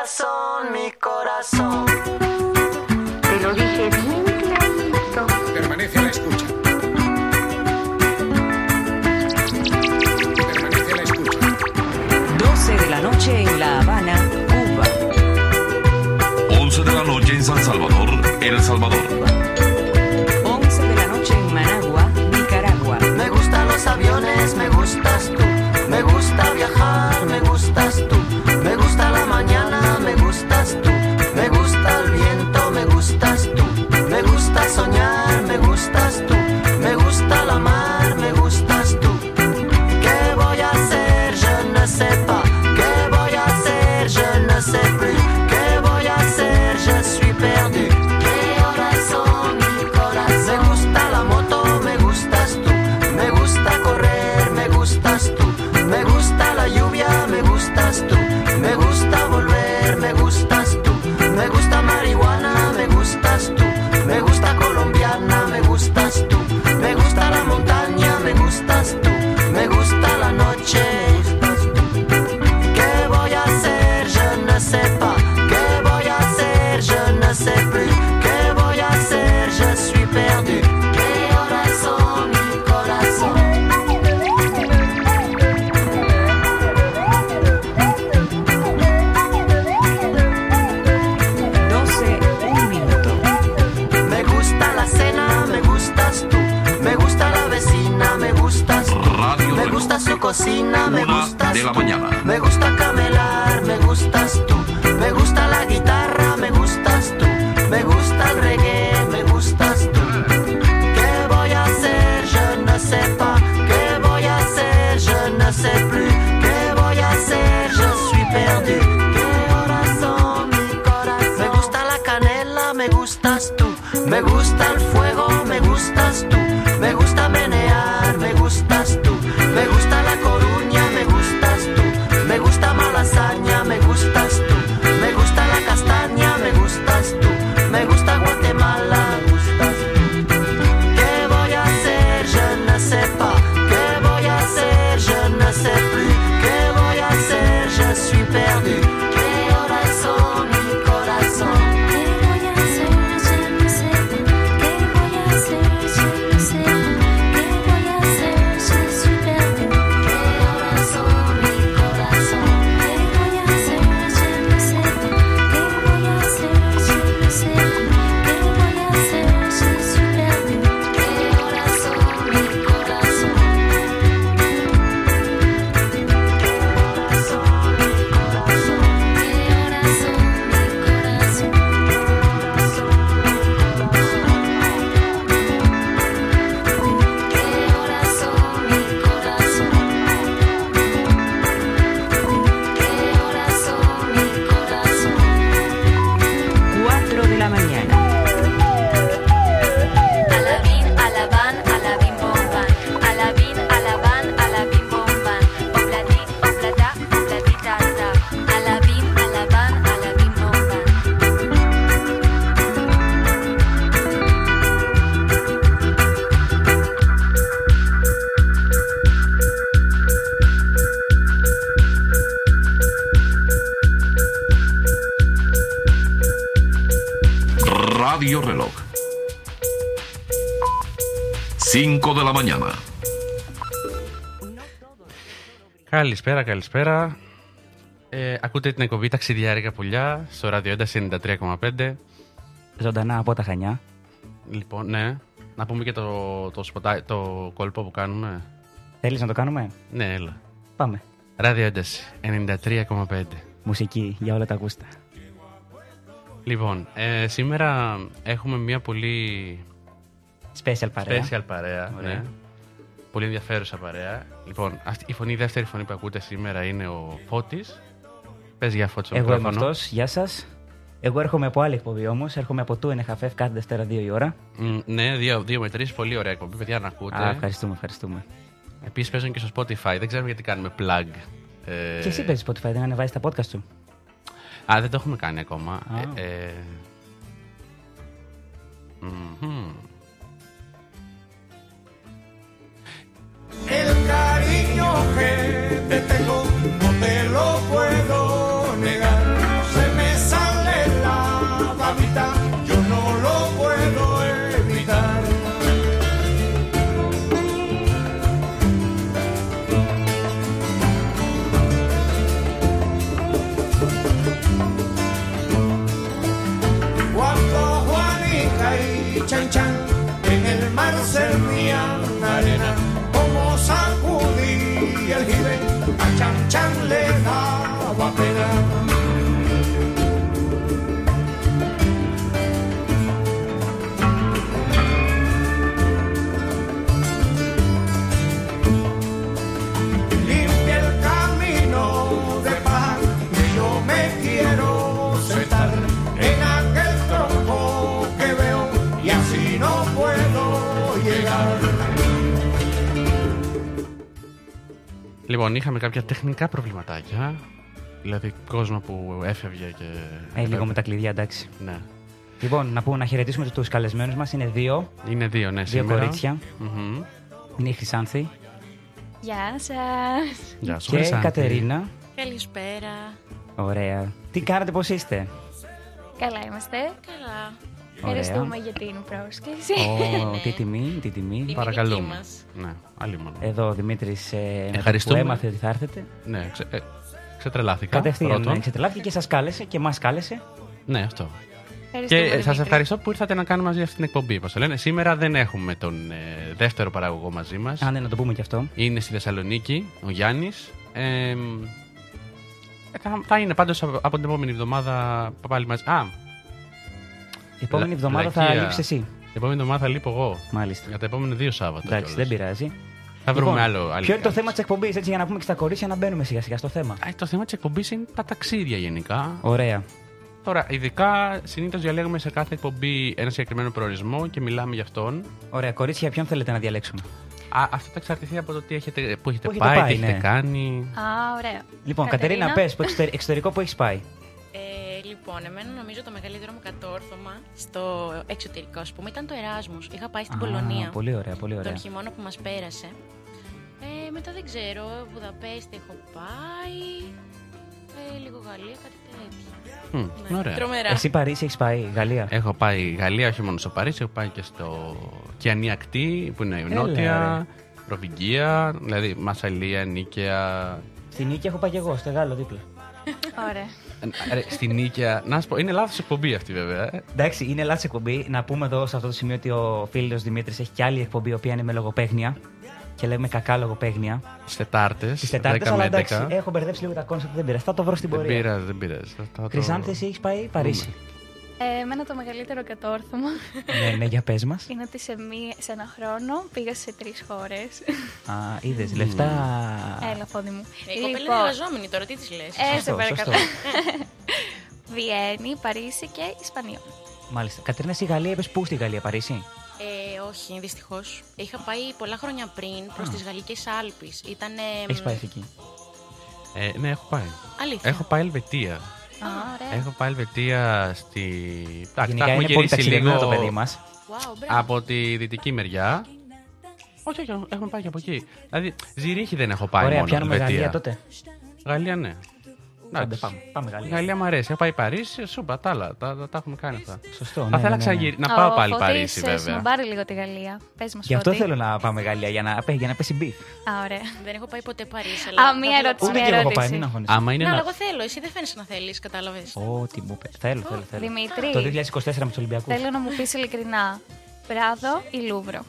corazón, mi corazón. Te lo dije bien clarito. Permanece a la escucha. Permanece a la escucha. 12 de la noche en La Habana, Cuba. 11 de la noche en San Salvador, El Salvador. soñar, me gustas tú. me gusta. De la mañana. Me gusta 5 de la. Καλησπέρα, καλησπέρα. Ε, ακούτε την εκπομπή Ταξιδιάρικα Πουλιά στο ράδιο 93,5. Ζωντανά από τα Χανιά. Λοιπόν, ναι. Να πούμε και το, το, σποτά, το κόλπο που κάνουμε. Θέλεις να το κάνουμε; Ναι, έλα. Πάμε. Ράδιο 93,5. Μουσική για όλα τα ακούστα. Λοιπόν, ε, σήμερα έχουμε μια πολύ... Special παρέα. Special παρέα, ναι. Πολύ ενδιαφέρουσα παρέα. Λοιπόν, αυτή, η, φωνή, η δεύτερη φωνή που ακούτε σήμερα είναι ο Φώτης. Πες για Φώτης. Εγώ μικρόφωνο. είμαι. Γεια σας. Εγώ έρχομαι από άλλη εκπομπή όμως. Έρχομαι από του NHF κάθε Δευτέρα 2 η ώρα. Ναι, 2 με 3. Πολύ ωραία εκπομπή. Παιδιά να ακούτε. Α, ευχαριστούμε, ευχαριστούμε. Επίσης παίζουν και στο Spotify. Δεν ξέρουμε γιατί κάνουμε plug. Ε... Και εσύ παίζεις Spotify, δεν ανεβάζεις τα podcast σου; Α, δεν το έχουμε κάνει ακόμα. Ε, ε... El cariño que te tengo no te lo puedo Λοιπόν, είχαμε κάποια τεχνικά προβληματάκια. Δηλαδή, κόσμο που έφευγε και. Ε, λίγο με τα κλειδιά, εντάξει. Ναι. Λοιπόν, να, πούμε, να χαιρετήσουμε τους καλεσμένους μας. Είναι δύο. Είναι δύο, ναι, Δύο σήμερα. κορίτσια. Μμμ. Είναι η Χρυσάνθη Γεια σας. Γεια σου, και η Χρυσάνθη. Κατερίνα. Καλησπέρα. Ωραία. Τι κάνετε, πώς είστε; Καλά είμαστε. Καλά. Ευχαριστούμε για την πρόσκληση. Ω, τι τιμή, τι τιμή. δική Παρακαλούμε. μας. Ναι, άλλη μόνο. Εδώ ο Δημήτρη που Ευχαριστούμε. έμαθε ότι θα έρθετε. Ναι, ξε, ε, ξετρελάθηκα. Κατευθείαν πρώτον. ναι, ξετρελάθηκε και σας κάλεσε και μας κάλεσε. Ναι, αυτό. Ευχαριστούμε, Και σας Δημήτρη. ευχαριστώ που ήρθατε να κάνουμε μαζί αυτή την εκπομπή. Όπως το λένε. Σήμερα δεν έχουμε τον ε, δεύτερο παραγωγό μαζί μας. Α, ναι, να το πούμε και αυτό. Είναι στη Θεσσαλονίκη ο Γιάννης. Ε, θα, θα είναι πάντως από, από την επόμενη εβδομάδα πάλι μαζί. Α, Η επόμενη Λα- εβδομάδα θα λακκία. λείψεις εσύ. την επόμενη εβδομάδα θα λείπω εγώ. Μάλιστα. Για τα επόμενα δύο Σάββατα. Εντάξει, κιόλας. δεν πειράζει. Θα βρούμε Λοιπόν, άλλο. άλλη Ποιο είναι το κάτι. θέμα της εκπομπής, έτσι, για να πούμε και στα κορίτσια να μπαίνουμε σιγά σιγά στο θέμα. Α, το θέμα της εκπομπής είναι τα ταξίδια γενικά. Ωραία. Τώρα, ειδικά συνήθως διαλέγουμε σε κάθε εκπομπή ένα συγκεκριμένο προορισμό και μιλάμε για αυτόν. Ωραία, κορίτσια, ποιον θέλετε να διαλέξουμε; Α, αυτό θα εξαρτηθεί από το τι έχετε, που έχετε Πού έχετε πάει, πάει, τι έχετε ναι. κάνει. Α, ωραία. Λοιπόν, Κατερίνα, πες, που εξωτερ- εξωτερικό που έχεις πάει. Ε, λοιπόν, εμένα νομίζω το μεγαλύτερο μου κατόρθωμα στο εξωτερικό, ας πούμε, ήταν το Εράσμους. Είχα πάει στην Α, Πολωνία Πολύ ωραία, πολύ ωραία. τον χειμώνα που μας πέρασε. Ε, μετά δεν ξέρω, Βουδαπέστη έχω πάει, ε, λίγο Γαλλία, κάτι τέτοιο. Μμ, Ναι, ωραία. Τρομερά. Εσύ Παρίσι έχεις πάει, Γαλλία; Έχω πάει Γαλλία, όχι μόνο στο Παρίσι, έχω πάει και στο Κιανή Ακτή, που είναι η Έλα, Νότια, Προβυγγία, δηλαδή Μασαλία, Νίκαια. Στην Νίκη έχω πάει και εγώ, στο Γάλλο δίπλα. Ωραία. Ε, ρε, Στη Νίκαια, να σου πω, είναι λάθος εκπομπή αυτή βέβαια. ε. Εντάξει, είναι λάθος εκπομπή. Να πούμε εδώ σε αυτό το σημείο ότι ο φίλος Δημήτρης έχει και άλλη εκπομπή, η οποία είναι με λογοπαίγνια. Και λέμε κακά λογοπαίγνια. Στις Τετάρτες. Στις Τετάρτες, αλλά εντάξει, έχω μπερδέψει λίγο τα concept, δεν πειράζει. Θα το βρω στην Δεν πορεία. πειράζει, δεν πειράζει. Θα- θα το- Χρυσάνθη, εσύ έχεις πάει Παρίσι. Ε, εμένα το μεγαλύτερο κατόρθωμα ναι, ναι, για πες μας. είναι ότι σε, μία, σε ένα χρόνο πήγα σε τρεις χώρες. Α, είδες λεφτά. Έλα, φόδι μου. Ε, η κοπέλα είναι εργαζόμενη τώρα, τι της λες; Ε, σε Σωστό, παρακαλώ. σωστό. Βιέννη, Παρίσι και Ισπανία. Μάλιστα. Κατρίνα, στη Γαλλία είπες πού στη Γαλλία, Παρίσι; Ε, όχι, δυστυχώς. Είχα πάει πολλά χρόνια πριν προς τις Γαλλικές Άλπεις. Ήταν. Έχεις πάει εκεί; Ε, ναι, έχω πάει. Αλήθεια. Έχω πάει Ελβετία. Α, ωραία. Έχω πάει Ελβετία στη. Εντάξει, τα Γενικά έχουμε είναι πολύ γυρίσει ταξιδιωμένο λίγο το παιδί μας. Wow, μπράβο. από τη δυτική μεριά. Όχι, όχι, έχουμε πάει και από εκεί. Δηλαδή, Ζυρίχη δεν έχω πάει Ωραία, μόνο. πιάνουμε Ελβετία. Γαλλία τότε. Γαλλία, ναι. Άντε, Εντάξει. πάμε. Πάμε Η Γαλλία. Γαλλία μου αρέσει. Έχω πάει Παρίσι, σούπα, τα άλλα. Τα, τα, τα έχουμε κάνει αυτά. Σωστό. Θα ναι, ήθελα ναι, ναι, ναι. ξαναγυρι- να πάω Ο πάλι Φώτης, Παρίσι, ε, βέβαια. Σνομπάρει λίγο τη Γαλλία. Πες μας, Γι' αυτό θέλω να πάμε Γαλλία, για να, για να πέσει beef. Α, ωραία. Δεν έχω πάει ποτέ Παρίσι. Α, Αλλά μία θα θέλω ερώτηση, να Ούτε πάω. και μια εγώ έχω πάει, ερώτηση. μην αγχώνεσαι. Άμα είναι Ναι, αλλά να. εγώ θέλω. Εσύ δεν φαίνεσαι να θέλεις, κατάλαβες. Ό,τι μου πει. Θέλω, θέλω, θέλω. Δημήτρη. Το 2024 με τους Ολυμπιακούς. Θέλω να μου πεις ειλικρινά. Πράδο ή Λούβρο;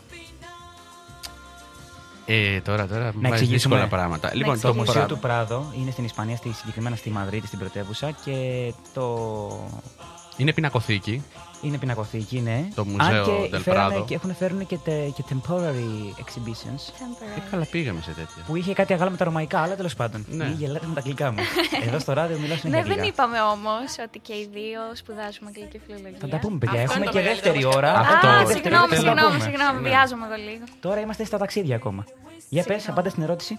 Ε, τώρα, τώρα μου Να βάζεις εξηγήσουμε. δύσκολα πράγματα. Λοιπόν, Το το μουσείο Πράδο. του Πράδο είναι στην Ισπανία, στη, συγκεκριμένα στη Μαδρίτη, στην πρωτεύουσα. Και το. Είναι πινακοθήκη. Είναι πινακοθήκη, ναι. Το Μουζέο Αν και, del φέρανε Prado. και έχουν φέρουν και, τε, και temporary exhibitions. Ε, καλά, πήγαμε σε τέτοια. Που είχε κάτι αγάλα με τα ρωμαϊκά, αλλά τέλος πάντων. Ναι. Μην γελάτε με τα αγγλικά μου. Εδώ στο ράδιο μιλάω συνέχεια Ναι, δεν αγγλικά. είπαμε όμως ότι και οι δύο σπουδάζουμε αγγλική φιλολογία. Θα τα πούμε, παιδιά. Αυτό Έχουμε είναι το και δεύτερη μεγαλύτερο ώρα. μας Αυτό. Α, Αυτό. συγγνώμη, Θέλω να συγγνώμη, πούμε. συγγνώμη, Ναι. βιάζομαι εγώ λίγο. Τώρα είμαστε στα ταξίδια ακόμα. Για πες, απάντα στην ερώτηση.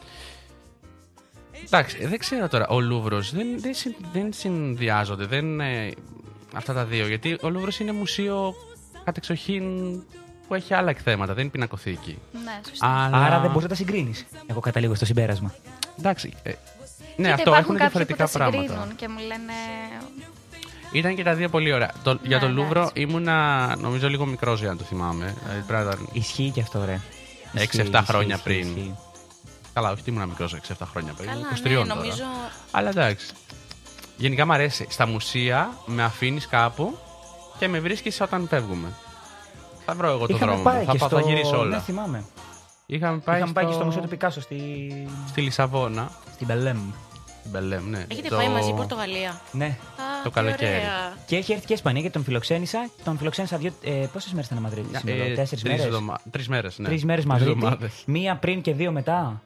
Εντάξει, δεν ξέρω τώρα. Ο Λούβρος δεν, δεν, συν- δεν συνδυάζονται. Δεν, ε, αυτά τα δύο. Γιατί ο Λούβρος είναι μουσείο κατεξοχήν που έχει άλλα εκθέματα. Δεν είναι πινακοθήκη. Ναι, σωστά. Αλλά... Άρα δεν μπορείς να τα συγκρίνεις. Εγώ καταλήγω στο συμπέρασμα. Εντάξει. ε, ναι, Κοίτα, αυτό υπάρχουν έχουν κάποιοι που διαφορετικά τα πράγματα. συγκρίνουν και μου λένε. Ήταν και τα δύο πολύ ωραία. Το, για Ναι, τον Λούβρο εντάξει. ήμουνα νομίζω λίγο μικρός για να το θυμάμαι. Δηλαδή, πρέπει να ήταν Ισχύει και αυτό, ρε. Έξι, Ισχύει, εφτά ισχύει, χρόνια ισχύει, πριν. ισχύει. Καλά, όχι ότι ήμουν μικρός 6-7 χρόνια πριν. Καλά, 23 ναι, τώρα. νομίζω. Αλλά εντάξει. Γενικά μου αρέσει. Στα μουσεία με αφήνεις κάπου και με βρίσκεις όταν φεύγουμε. Θα βρω εγώ το Είχαμε δρόμο πάει μου. Θα, και πάω, στο... θα γυρίσω Ναι, όλα. θυμάμαι. Είχαμε πάει, Είχαμε στο... πάει και στο Μουσείο του Πικάσο στη... στη Λισαβόνα. στην Μπελέμ. Στην Μπελέμ, ναι. Έχετε Το- πάει μαζί Πορτογαλία. Ναι. Α, Το τι καλοκαίρι. ωραία. Και έχει έρθει και Ισπανία γιατί τον φιλοξένησα. Τον φιλοξένησα δύο. Ε, Πόσες μέρες ήταν Μαδρίτη, Ε, σήμερα, τέσσερις τρεις μέρες; εβδομα- Τρεις μέρες, ναι. Τρεις μέρες Τρεις Μαδρίτη. εβδομάδες. Μία πριν και δύο μετά.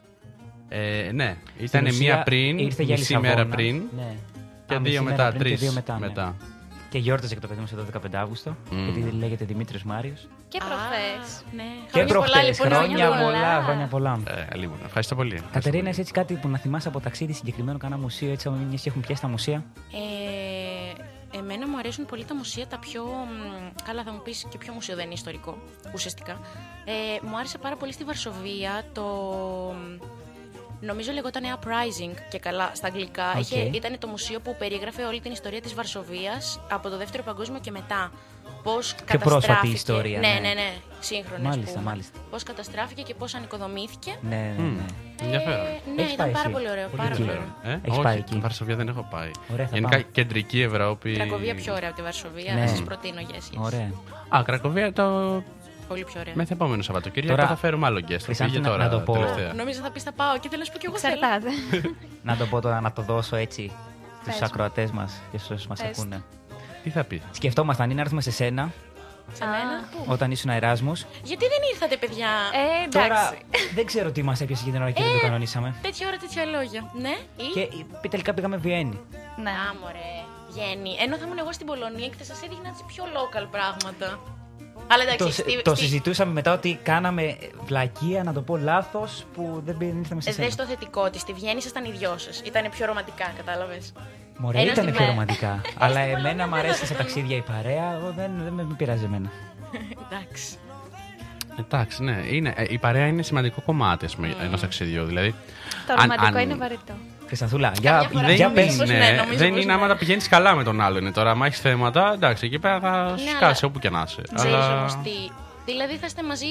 Ε, ναι, ήταν Στην μία ουσία, πριν, ήρθε για μισή Λισαβόνα. μέρα πριν Ναι. Και Α, δύο μισή μετά, μέρα πριν και τρεις δύο μετά, ναι. μετά. Και γιόρταζε και το παιδί μου σε 12 Αύγουστο. Μμμ. Γιατί λέγεται Δημήτριο Μάριος. Και προχθές. Ναι. Και Χρόνια πολλά, προχτές. λοιπόν, Χρόνια πολλά. πολλά, χρόνια πολλά. Ε, λίγο. Ευχαριστώ πολύ. Ευχαριστώ Κατερίνα, πολύ. είσαι έτσι κάτι που να θυμάσαι από ταξίδι συγκεκριμένο, κανένα μουσείο, έτσι, άμα μιας και έχουν πιάσει τα μουσεία; Ε, εμένα μου αρέσουν πολύ τα μουσεία τα πιο. μ, Καλά, θα μου πεις και ποιο μουσείο δεν είναι ιστορικό, ουσιαστικά. Ε, μου άρεσε πάρα πολύ στη Βαρσοβία το. Μ, Νομίζω λεγόταν Uprising και καλά στα αγγλικά. Οκ. Είχε, ήταν το μουσείο που περίγραφε όλη την ιστορία της Βαρσοβίας από το δεύτερο παγκόσμιο και μετά. Πώς Πιο πρόσφατη καταστράφηκε. ιστορία, Ναι, ναι. ναι, ναι. Σύγχρονη. Μάλιστα, μάλιστα. Πώς καταστράφηκε και πώς ανοικοδομήθηκε. Ναι, ναι, Μμ, ναι. Ενδιαφέρον. Ε, ναι, Έχεις ήταν πάει πάρα εσύ. πολύ ωραίο. Πολύ πάρα πολύ ενδιαφέρον. ωραίο. Ε, Έχεις όχι, πάει εκεί; Τη Βαρσοβία δεν έχω πάει. Ωραία, θα Γενικά πάμε. κεντρική Ευρώπη. Κρακοβία πιο ωραία από τη Βαρσοβία. Ναι. Θα σας προτείνω για εσείς. Ωραία. Α, Κρακοβία το Πολύ πιο ωραία. μεθ' επόμενο Σαββατοκύριακο Τώρα- θα φέρουμε άλλο guest. Χρυσάνθη, Πήγε να- τώρα να το πω. τελευταία. Νόμιζα θα πεις θα πάω και θέλω να σου πω κι εγώ θέλω. Εξαρτάται. Να το πω τώρα, να το δώσω έτσι Πες στου μου. ακροατές μας και στους όσους μας Πες. ακούνε. Τι θα πει; Σκεφτόμασταν ή να έρθουμε σε σένα Σε μένα; Πού; όταν ήσουν Εράσμους. Γιατί δεν ήρθατε, παιδιά; Ε, Τώρα εντάξει. δεν ξέρω τι μας έπιασε για την ώρα και δεν το κανονίσαμε. Τέτοια ώρα, τέτοια λόγια. Ναι, ή; Και ε, τελικά πήγαμε Βιέννη. Ναι. Α, μωρέ. Γέννη. Ενώ θα ήμουν εγώ στην Πολωνία και θα σας έδειχνα έτσι πιο local πράγματα. Αλλά εντάξει, Το, στη- το στη- συζητούσαμε μετά ότι κάναμε βλακεία, να το πω λάθος, που δεν πήγαμε ήρθαμε σε Ε, σένα. Δες το θετικό τη. Στη Βιέννη ήσασταν οι δυο σας. Ήταν πιο ρομαντικά, κατάλαβες. Μωρέ, Ένας ήταν στη πιο μέρα. ρομαντικά. Αλλά στην εμένα Πολωνία μου δεν αρέσει σε ήταν. ταξίδια η παρέα, εγώ δεν, δεν με πειράζει εμένα. Εντάξει. Εντάξει, ναι. Είναι, ε, η παρέα είναι σημαντικό κομμάτι ας πούμε, ενός ταξιδιού. Δηλαδή, Το αν- ρομαντικό αν- είναι βαρετό. Χρυσανθούλα, Καμιά για, φορά δεν για Νομίζω πες. πως είναι, ναι, νομίζω δεν πως είναι άμα ναι. τα πηγαίνεις καλά με τον άλλον. Είναι τώρα, άμα έχεις θέματα, εντάξει, εκεί πέρα θα σου Ναι, σκάσει αλλά- όπου και να είσαι. Ξέρεις Αλλά όμως τι. Δηλαδή θα είστε μαζί,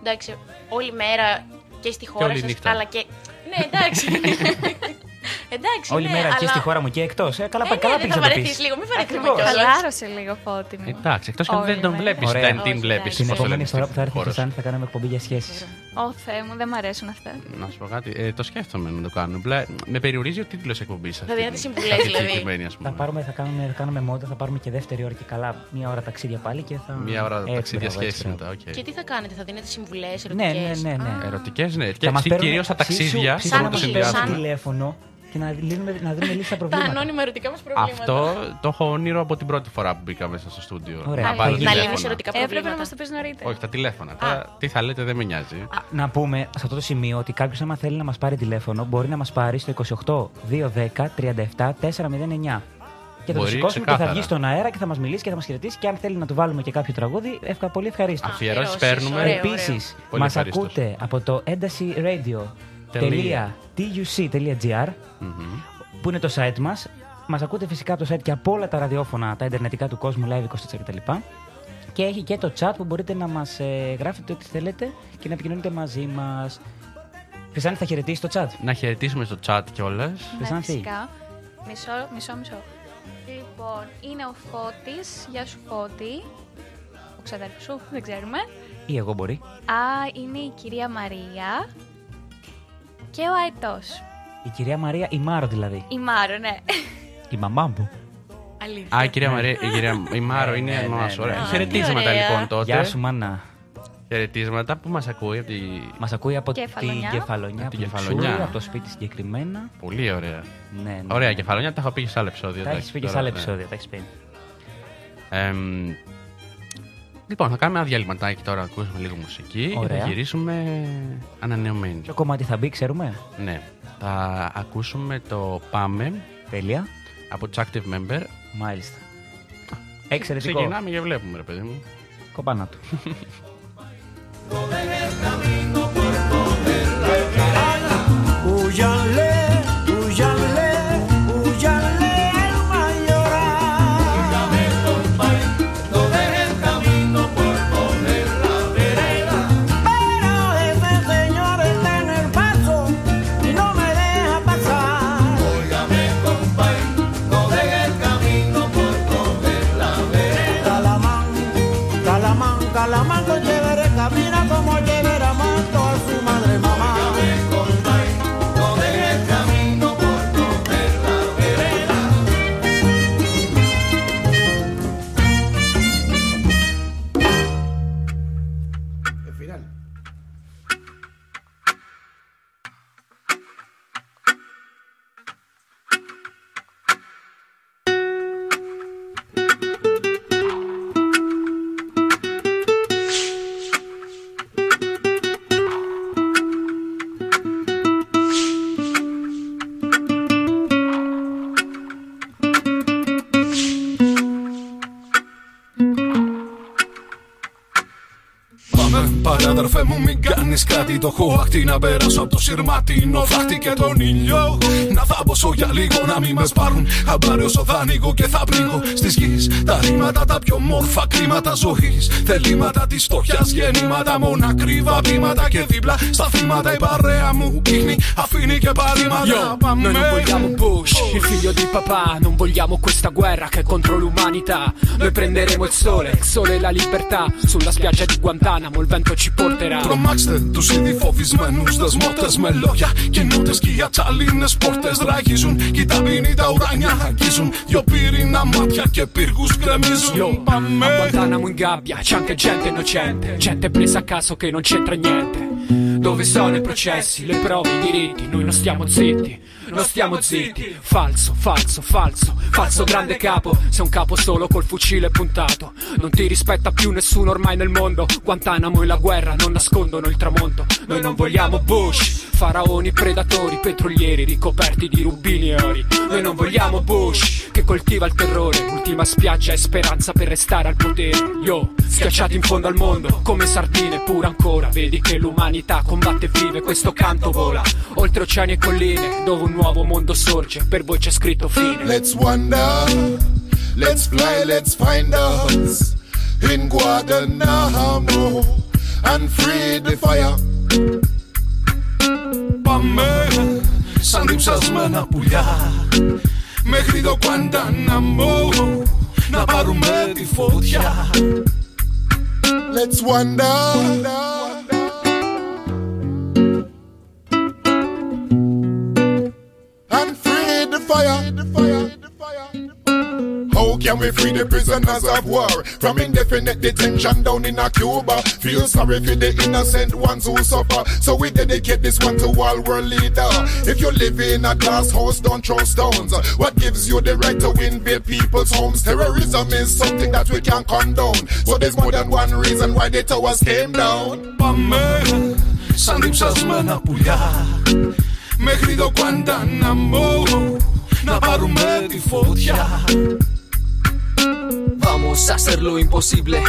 εντάξει, όλη μέρα και στη χώρα όλη σας, νύχτα. αλλά και. Ναι, εντάξει. εντάξει. Όλη ναι, μέρα και αλλά- στη χώρα μου και εκτός. Ε, καλά, Ε, πάει, καλά ναι, δεν πήγες θα να το βαρεθείς πεις. λίγο, μην βαρεθούμε Ακριβώς. κιόλας. Χαλάρωσε λίγο φώτη μου. εντάξει, εκτός και αν δεν Όλη τον μέρα. βλέπεις, Ωραία. δεν την Όχι, βλέπεις. εντάξει. Την Πώς το επόμενη φορά που θα έρθει η Χρυσάνθη θα κάνουμε εκπομπή για σχέσεις. Ω Θεέ μου, δεν μ' αρέσουν αυτά. Να σου πω κάτι, ε, το σκέφτομαι να το κάνω. Απλά με περιορίζει ο τίτλος εκπομπής σα. Θα δίνετε συμβουλές, δηλαδή. Θα, πάρουμε, θα, κάνουμε, θα κάνουμε μόντα, θα πάρουμε και δεύτερη ώρα και καλά. Μία ώρα ταξίδια πάλι και θα. Μία ώρα Έτσι, ταξίδια μπράβο, έτσι, σχέση μπράβο. μετά. οκ. Και τι θα κάνετε, θα δίνετε συμβουλές, ερωτικές. Ναι, ναι, ναι. ναι. Ερωτικές, ναι. Θα μας Και παίρνουν- κυρίως στα ψήσου- ταξίδια. ψήσου σαν να που μας τι, παίρνουν συνδυάζουν. σαν- τηλέφωνο και να, λύνουμε, να δίνουμε λύση στα Τα προβλήματα. ανώνυμα ερωτικά μας προβλήματα. Αυτό το έχω όνειρο από την πρώτη φορά που μπήκα μέσα στο στούντιο. Ωραία. Να Να πάρω λύνεις Να τηλέφωνα. λύνει ερωτικά Έπρεπε να προβλήματα. μας το πεις νωρίτερα. Όχι, τα τηλέφωνα. Τώρα, τι θα λέτε δεν με νοιάζει. Να πούμε σε αυτό το σημείο ότι κάποιος, άμα θέλει να μας πάρει τηλέφωνο, μπορεί να μας πάρει στο 28 210 37 409. Και θα το Μπορεί, σηκώσουμε και θα ξεκάθαρα. βγει στον αέρα και θα μας μιλήσει και θα μας χαιρετήσει. Και αν θέλει να του βάλουμε και κάποιο τραγούδι, εύκα, πολύ ευχαρίστως. Αφιερώσεις Αφιερώσεις, παίρνουμε. ωραίο. Επίσης, Πολύ μας ευχαρίστως. ακούτε από το entasiradio.tuc.gr Μμμ. που είναι το site μας. Μας ακούτε φυσικά από το site και από όλα τα ραδιόφωνα, τα ιντερνετικά του κόσμου, live 24 κτλ. Και έχει και το chat που μπορείτε να μας γράφετε ό,τι θέλετε και να επικοινωνείτε μαζί μας. Χρυσάνη, θα χαιρετήσεις το chat; Να χαιρετήσουμε στο chat κιόλας. Ναι, Χρυσάνθη. φυσικά. Μισό, μισό, μισό. Λοιπόν, είναι ο Φώτης. Γεια σου Φώτη. Ο ξαδέρφος σου, δεν ξέρουμε. Ή εγώ μπορεί. Α, είναι η κυρία Μαρία. Και ο Αετός. Η κυρία Μαρία, η Μάρο δηλαδή. Η Μάρο, ναι. Η μαμά μου. Αλήθεια. Α, η κυρία Μαρία, η, κυρία, η Μάρο Ναι, είναι ναι, μα. ναι, Ωραία. ναι. Χαιρετίσματα Τι ωραία. λοιπόν τότε. Γεια σου, μάνα. Χαιρετίσματα που μας ακούει από τη. Μας ακούει από Κεφαλονιά. την κεφαλονιά, Από την από την Κεφαλονιά. Ξούρη, από το σπίτι συγκεκριμένα. Πολύ ωραία. Ναι, ναι. Ωραία κεφαλόνια, τα έχω πει και σε άλλα επεισόδια. Τα εντάξει, έχει πει και σε τώρα, άλλα ναι. επεισόδια, τα έχεις πει. Εμ, λοιπόν, θα κάνουμε ένα διαλυματάκι τώρα, να ακούσουμε λίγο μουσική και Ωραία. θα γυρίσουμε ανανεωμένοι. Ποιο κομμάτι θα μπει, ξέρουμε. Ναι, θα ακούσουμε το Πάμε Τέλεια. από τους Active Member. Μάλιστα. Εξαιρετικό. Ξεκινάμε και βλέπουμε, ρε παιδί μου. Κοπάνα του. κάνεις κάτι Το έχω αχτή να περάσω από το σειρματίνο Φάχτη και τον ήλιο Να θάμπωσω για λίγο να μην με πάρουν Χαμπάρι όσο θα ανοίγω και θα πνίγω Στις γης τα ρήματα τα πιο μόρφα κρίματα ζωής Θελήματα της φτωχιάς γεννήματα Μόνα κρύβα βήματα και δίπλα στα θύματα Η παρέα μου δείχνει αφήνει και παρήματα Yo, noi non vogliamo Bush, il figlio di papà, non vogliamo questa guerra che è contro l'umanità. Noi prenderemo il sole, il sole e la libertà. Sulla spiaggia di Guantanamo il vento ci porterà. Τρομάξτε τους ήδη φοβισμένους δεσμότες με λόγια Καινούτες και οι ατσαλίνες πόρτες ράγιζουν Κι οι ταπεινοί τα ουράνια αγγίζουν Δυο πύρινα μάτια και πύργους γκρεμίζουν A Guantanamo in gabbia c'è anche gente innocente, gente presa a caso che non c'entra niente. Dove sono i processi, le prove, i diritti? Noi non stiamo zitti, non stiamo zitti. Falso, falso, falso, falso grande capo. Sei un capo solo col fucile puntato. Non ti rispetta più nessuno ormai nel mondo. Guantanamo e la guerra non nascondono il tramonto. Noi non vogliamo Bush, faraoni, predatori, petrolieri ricoperti di rubini e ori. Noi non vogliamo Bush che coltiva il terrore. L'ultima spiaggia è speranza per restare al potere. Yo, schiacciati in fondo al mondo come sardine, pure ancora. Vedi che l'umanità combatte e vive, questo canto vola. Oltre oceani e colline, dove un nuovo mondo sorge. Per voi c'è scritto fine. Let's wander, let's fly, let's find us in Guantanamo and free the fire. Πάμε σαν διψασμένα πουλιά Μέχρι το Κουαντάναμο Να πάρουμε τη φωτιά Let's wander. And fire. How can we free the prisoners of war from indefinite detention down in a Cuba? Feel sorry for the innocent ones who suffer. So we dedicate this one to all world leader. If you live in a glass house, don't throw stones. What gives you the right to invade people's homes? Terrorism is something that we can't condone. So there's more than one reason why the towers came down. Πάμε σαν διψασμένα πουλιά Μέχρι το Κουαντάναμο Να πάρουμε τη φωτιά Vamos a hacer lo imposible.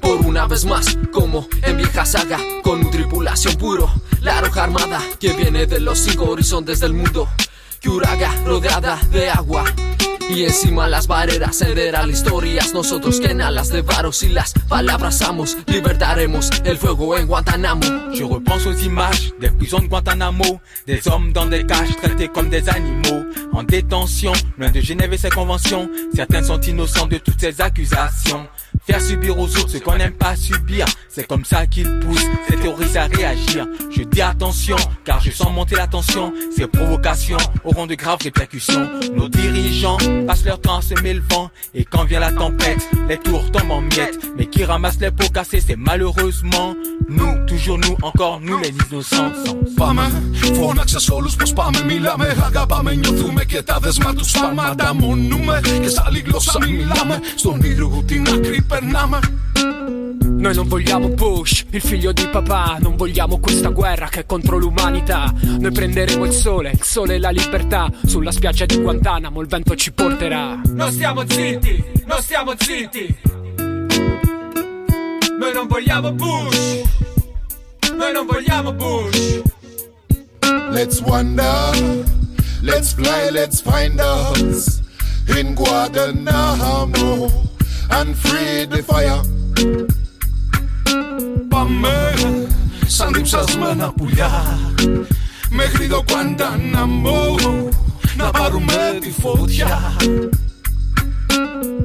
Por una vez más, como en vieja saga, con un tripulación puro, la roja armada que viene de los cinco horizontes del mundo. Kyuraga rodeada de agua. Y encima las barreras cederán historias. Nosotros que alas de varos y las palabras amos, libertaremos el fuego en Guantanamo. Je repense aux images des prisons de Guantanamo, des hommes dans des cages traités comme des animaux, en détention, loin de Genève et ses conventions. Certains sont innocents de toutes ces accusations. Faire subir aux autres ce qu'on n'aime pas subir, c'est comme ça qu'ils poussent ces terroristes à réagir. Je dis attention, car je sens monter la tension. Ces provocations auront de graves répercussions. Nos dirigeants passent leur temps à semer le vent, et quand vient la tempête, les tours tombent en miettes. Mais qui ramassent les pots cassés, c'est malheureusement nous, toujours nous, encore nous les innocents. Πάμε, φώναξες όλους πως πάμε Μιλάμε, αγαπάμε, νιώθουμε και τα δεσμά τους πάμε Ανταμονούμε και σ' άλλη γλώσσα μη μιλάμε Στον ήλιο την άκρη Supernama noi non vogliamo Bush, il figlio di papà, non vogliamo questa guerra che è contro l'umanità. Noi prenderemo il sole, il sole e la libertà, sulla spiaggia di Guantanamo il vento ci porterà. Non stiamo zitti, non stiamo zitti. Noi non vogliamo Bush, noi non vogliamo Bush. Let's wander, let's fly, let's find us in Guantanamo. and free the fire. Bambe, sandim puya. Me grido quanta nambo, na parume di.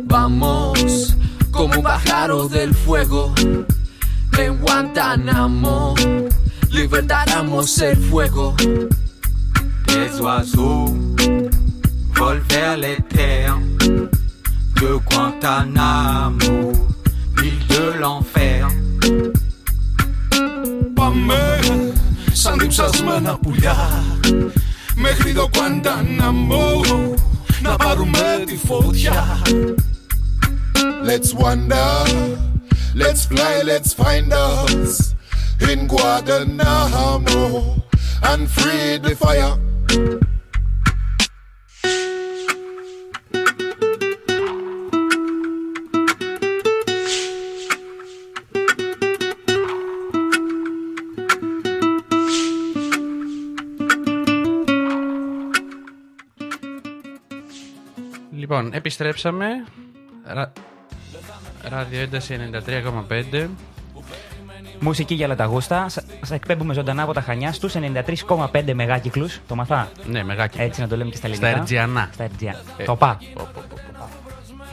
Vamos, como pájaros del fuego, en Guantánamo, libertaremos el fuego. Les oiseaux volent vers les. de Guantanamo, l'île de l'enfer. Πάμε σαν διψασμένα πουλιά Μέχρι το Κουαντάναμο Να πάρουμε τη φωτιά Let's wander, let's fly, let's find us in Guantanamo and free the fire. Λοιπόν, επιστρέψαμε. Ρα... Ράδιο ένταση 93,5. Μουσική για όλα τα γούστα. Σα σας εκπέμπουμε ζωντανά από τα Χανιά στους 93,5 μεγάκυκλους. Το μαθά. Ναι, μεγάκι. Έτσι να το λέμε και στα Στα ελληνικά. Ερτζιανά. Στα Ερτζιανά. Ε, Το πα. πω, πω, πω, πω.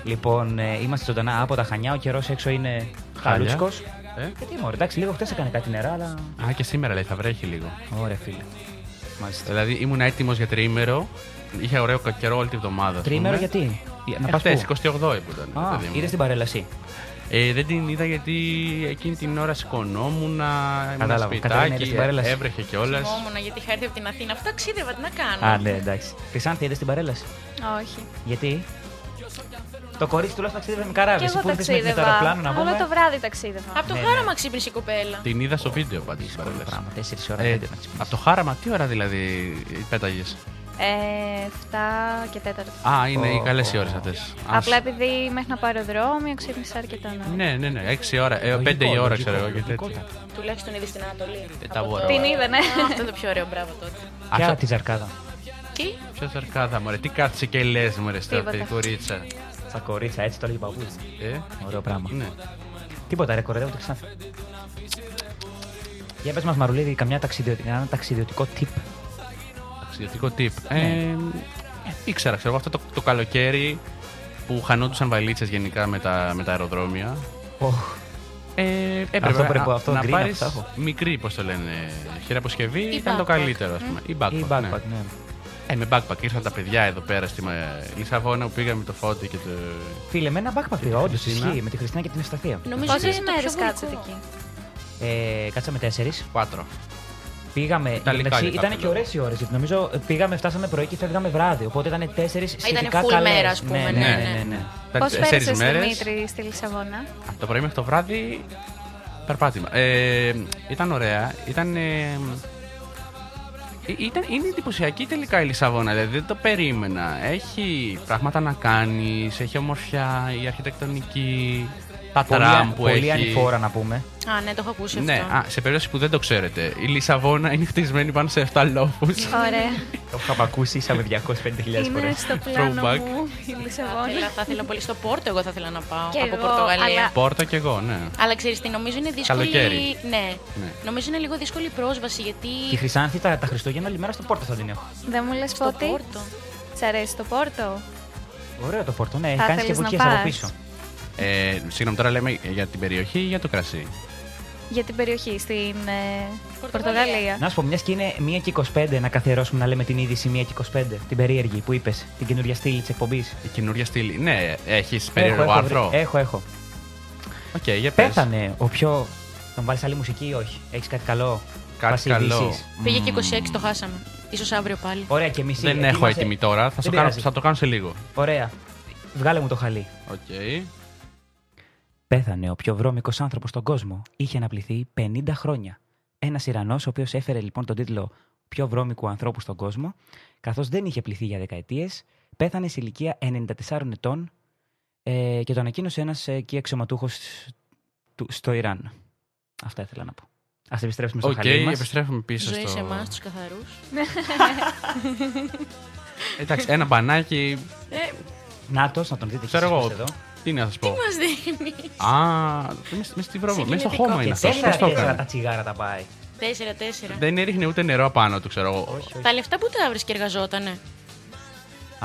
Λοιπόν, ε, είμαστε ζωντανά από τα Χανιά. Ο καιρός έξω είναι χαλούτσικο. Ε; Γιατί μωρέ, εντάξει, λίγο χθε έκανε κάτι νερά, αλλά. Α, και σήμερα λέει θα βρέχει λίγο. Ωραία, φίλε. Μάλιστα. Δηλαδή ήμουν έτοιμος για τριήμερο. Είχε ωραίο καιρό όλη τη βδομάδα. ας Τρίμερο πούμε. γιατί; Για- Να Ε, πας χθες, πού; 28 που ήταν. Α, παιδί μου. είδες την παρέλαση. Ε, δεν την είδα γιατί εκείνη την ώρα σηκωνόμουν, ήμουν Κατάλαβα. Κατερίνα, είδες σπιτάκι, την παρέλαση; έβρεχε κιόλας. Θυμόμουν γιατί είχα έρθει από την Αθήνα. Αυτό ταξίδευα, τι να κάνω. Α, ναι, εντάξει. Χρυσάνθη, είδες την παρέλαση; Όχι. Γιατί; Το κορίτσι τουλάχιστον ταξίδευε με καράβι. Και Εσύ εγώ που ήρθες με, με το ταξίδευα. αεροπλάνο να πούμε. Όλο το βράδυ ταξίδευα. Από το Ναι, χάραμα ξύπνησε η κοπέλα. Την είδα στο βίντεο πάντω. Πράγμα, 4 ώρα Ε, πέντε να ξυπνήσεις. από το χάραμα, τι ώρα δηλαδή πέταγες; Ε, 7 και 4. Α, είναι οι Ω, καλές ω. οι ώρες αυτές. Απλά επειδή μέχρι να πάρω αεροδρόμιο ξύπνησα αρκετά νωρίς. Ναι, ναι, ναι, 6 ώρα, ε, Λογικό, 5 η ώρα λογικό, ξέρω εγώ και τέτοια. λογικότατα. Τουλάχιστον είδες στην Ανατολή. Ε, τα Από μπορώ. το- Την είδε, ναι. Α, Αυτό είναι το πιο ωραίο, μπράβο τότε. Ποια Αυτό- της ζαρκάδα. Τι; Ποια σαρκάδα, μωρέ, τι κάθισε και λες, μωρέ, στα Τίποτα. παιδί κορίτσα. Στα κορίτσα, έτσι το λέγει παππούς. Ε, Ωραίο πράγμα. ναι. Τίποτα, ρε, κοροϊδεύω το Χρυσάνθη. Για πες μας Μαρουλίδη, καμιά ταξιδιωτικό, ένα ταξιδιωτικό tip. Ταξιδιωτικό tip. Ε, Ναι. ε, ήξερα, ξέρω εγώ, αυτό το, το καλοκαίρι που χανόντουσαν βαλίτσες γενικά με τα, με τα αεροδρόμια. Οχ, Ε, έπρεπε Αυτό να, πρέπει- αυτό να green πάρεις αυτά έχω. μικρή, πώς το λένε, χειραποσκευή Ή ήταν το backpack. καλύτερο, ας πούμε. Ή backpack, ή ναι. backpack, ναι. Ε, με backpack ήρθαν τα παιδιά εδώ πέρα στη ε, Λισαβόνα που πήγαμε το φώτι και το... Φίλε, με ένα backpack πήγα, όντως Χριστίνα. ισχύει, με τη Χριστίνα και την Ευσταθία. Νομίζω Πόσε ότι είναι το μέρες πιο κάτσετε βολικό. εκεί; Ε, κάτσαμε τέσσερις. Quattro. Πήγαμε. Ιταλικά εντάξει, είναι ήταν κάποιο και ωραίες οι ώρες. Γιατί νομίζω ε, πήγαμε, φτάσαμε πρωί και φεύγαμε βράδυ. Οπότε ήταν τέσσερις σχετικά full καλές. μέρα, ας πούμε, Ναι, ναι, ναι, ναι. ναι, ναι. Ήταν Πώς τέσσερις πέρασε, μέρες. Δημήτρη, στη Λισαβόνα; Από το πρωί μέχρι το βράδυ περπάτημα. Ε, ήταν ωραία. Ήταν. ε, ε, ήταν, είναι εντυπωσιακή τελικά η Λισαβόνα, δηλαδή δεν το περίμενα. Έχει πράγματα να κάνεις, έχει ομορφιά, η αρχιτεκτονική, τα Πολύ, τραμ που πολύ έχει. ανηφόρα να πούμε. Α, ναι, το έχω ακούσει Ναι, αυτό. α, σε περίπτωση που δεν το ξέρετε, η Λισαβόνα είναι χτισμένη πάνω σε 7 λόφους. Ωραία. Το είχαμε ακούσει, είσαμε 250.000 Είναι φορές. στο πλάνο Throwback. μου η Θα Λισαβόνα. ήθελα, θα ήθελα πολύ στο Πόρτο, εγώ θα ήθελα να πάω Κι από εγώ, Πορτογαλία. αλλά- Πόρτα κι εγώ, ναι. Αλλά ξέρεις τι, νομίζω είναι δύσκολη. Καλοκαίρι. Ναι. Ναι. Νομίζω είναι λίγο δύσκολη η πρόσβαση γιατί. Τη Χρυσάνθη τα, τα Χριστούγεννα όλη μέρα στο Πόρτο θα την έχω. Δεν μου λες Στο φώτη. Πόρτο. Σ' αρέσει το Πόρτο; Ωραίο το Πόρτο, ναι, Θα κάνει και θέλεις να βουτιές από πας; πίσω. Ε, συγγνώμη, τώρα λέμε για την περιοχή ή για το κρασί; Για την περιοχή, στην ε, Πορτογαλία. Να σου πω, μιας και είναι 1 και 25, να καθιερώσουμε να λέμε την είδηση 1 και 25, την περίεργη που είπες, την καινούργια στήλη της εκπομπής. Η καινούργια στήλη. Ναι, έχεις περίεργο άρθρο; Έχω, έχω. Οκ, για πες. Πέθανε ο πιο. Τον βάλεις άλλη μουσική ή όχι; Έχεις κάτι καλό. Κάτι Βάσει καλό. ειδήσεις. Πήγε και Μμμ. 26, το χάσαμε. σω αύριο πάλι. Ωραία και μισή. Δεν έχω ετοίμασε- έτοιμη τώρα. Θα, Δεν το κάνω, πειράζει. θα το κάνω σε λίγο. Ωραία. Βγάλε μου το χαλί. Οκ. Πέθανε ο πιο βρώμικος άνθρωπος στον κόσμο. Είχε να πλυθεί 50 χρόνια. Ένας Ιρανός, ο οποίος έφερε λοιπόν τον τίτλο πιο βρώμικου ανθρώπου στον κόσμο, καθώς δεν είχε πλυθεί για δεκαετίες, πέθανε σε ηλικία 94 ετών ε, και το ανακοίνωσε ένας εκεί αξιωματούχος στο Ιράν. Αυτά ήθελα να πω. Ας επιστρέψουμε στο Οκ, χαλί μας. επιστρέφουμε πίσω Ζωή στο. σε εμάς, τους καθαρούς. Εντάξει, ένα μπανάκι. Νάτος, να τον δείτε Ξέρω και εγώ. εσείς εδώ. Τι να σας πω; Μας δείχνεις; Α, μέσα στη βρώμη, μέσα στο Συγκινητικό. χώμα είναι Και αυτός. τέσσερα, Πώς το τέσσερα έκανε; τα τσιγάρα τα πάει. 4-4. Δεν έριχνε ούτε νερό απάνω του, ξέρω εγώ. Τα λεφτά που τα βρεις και εργαζότανε;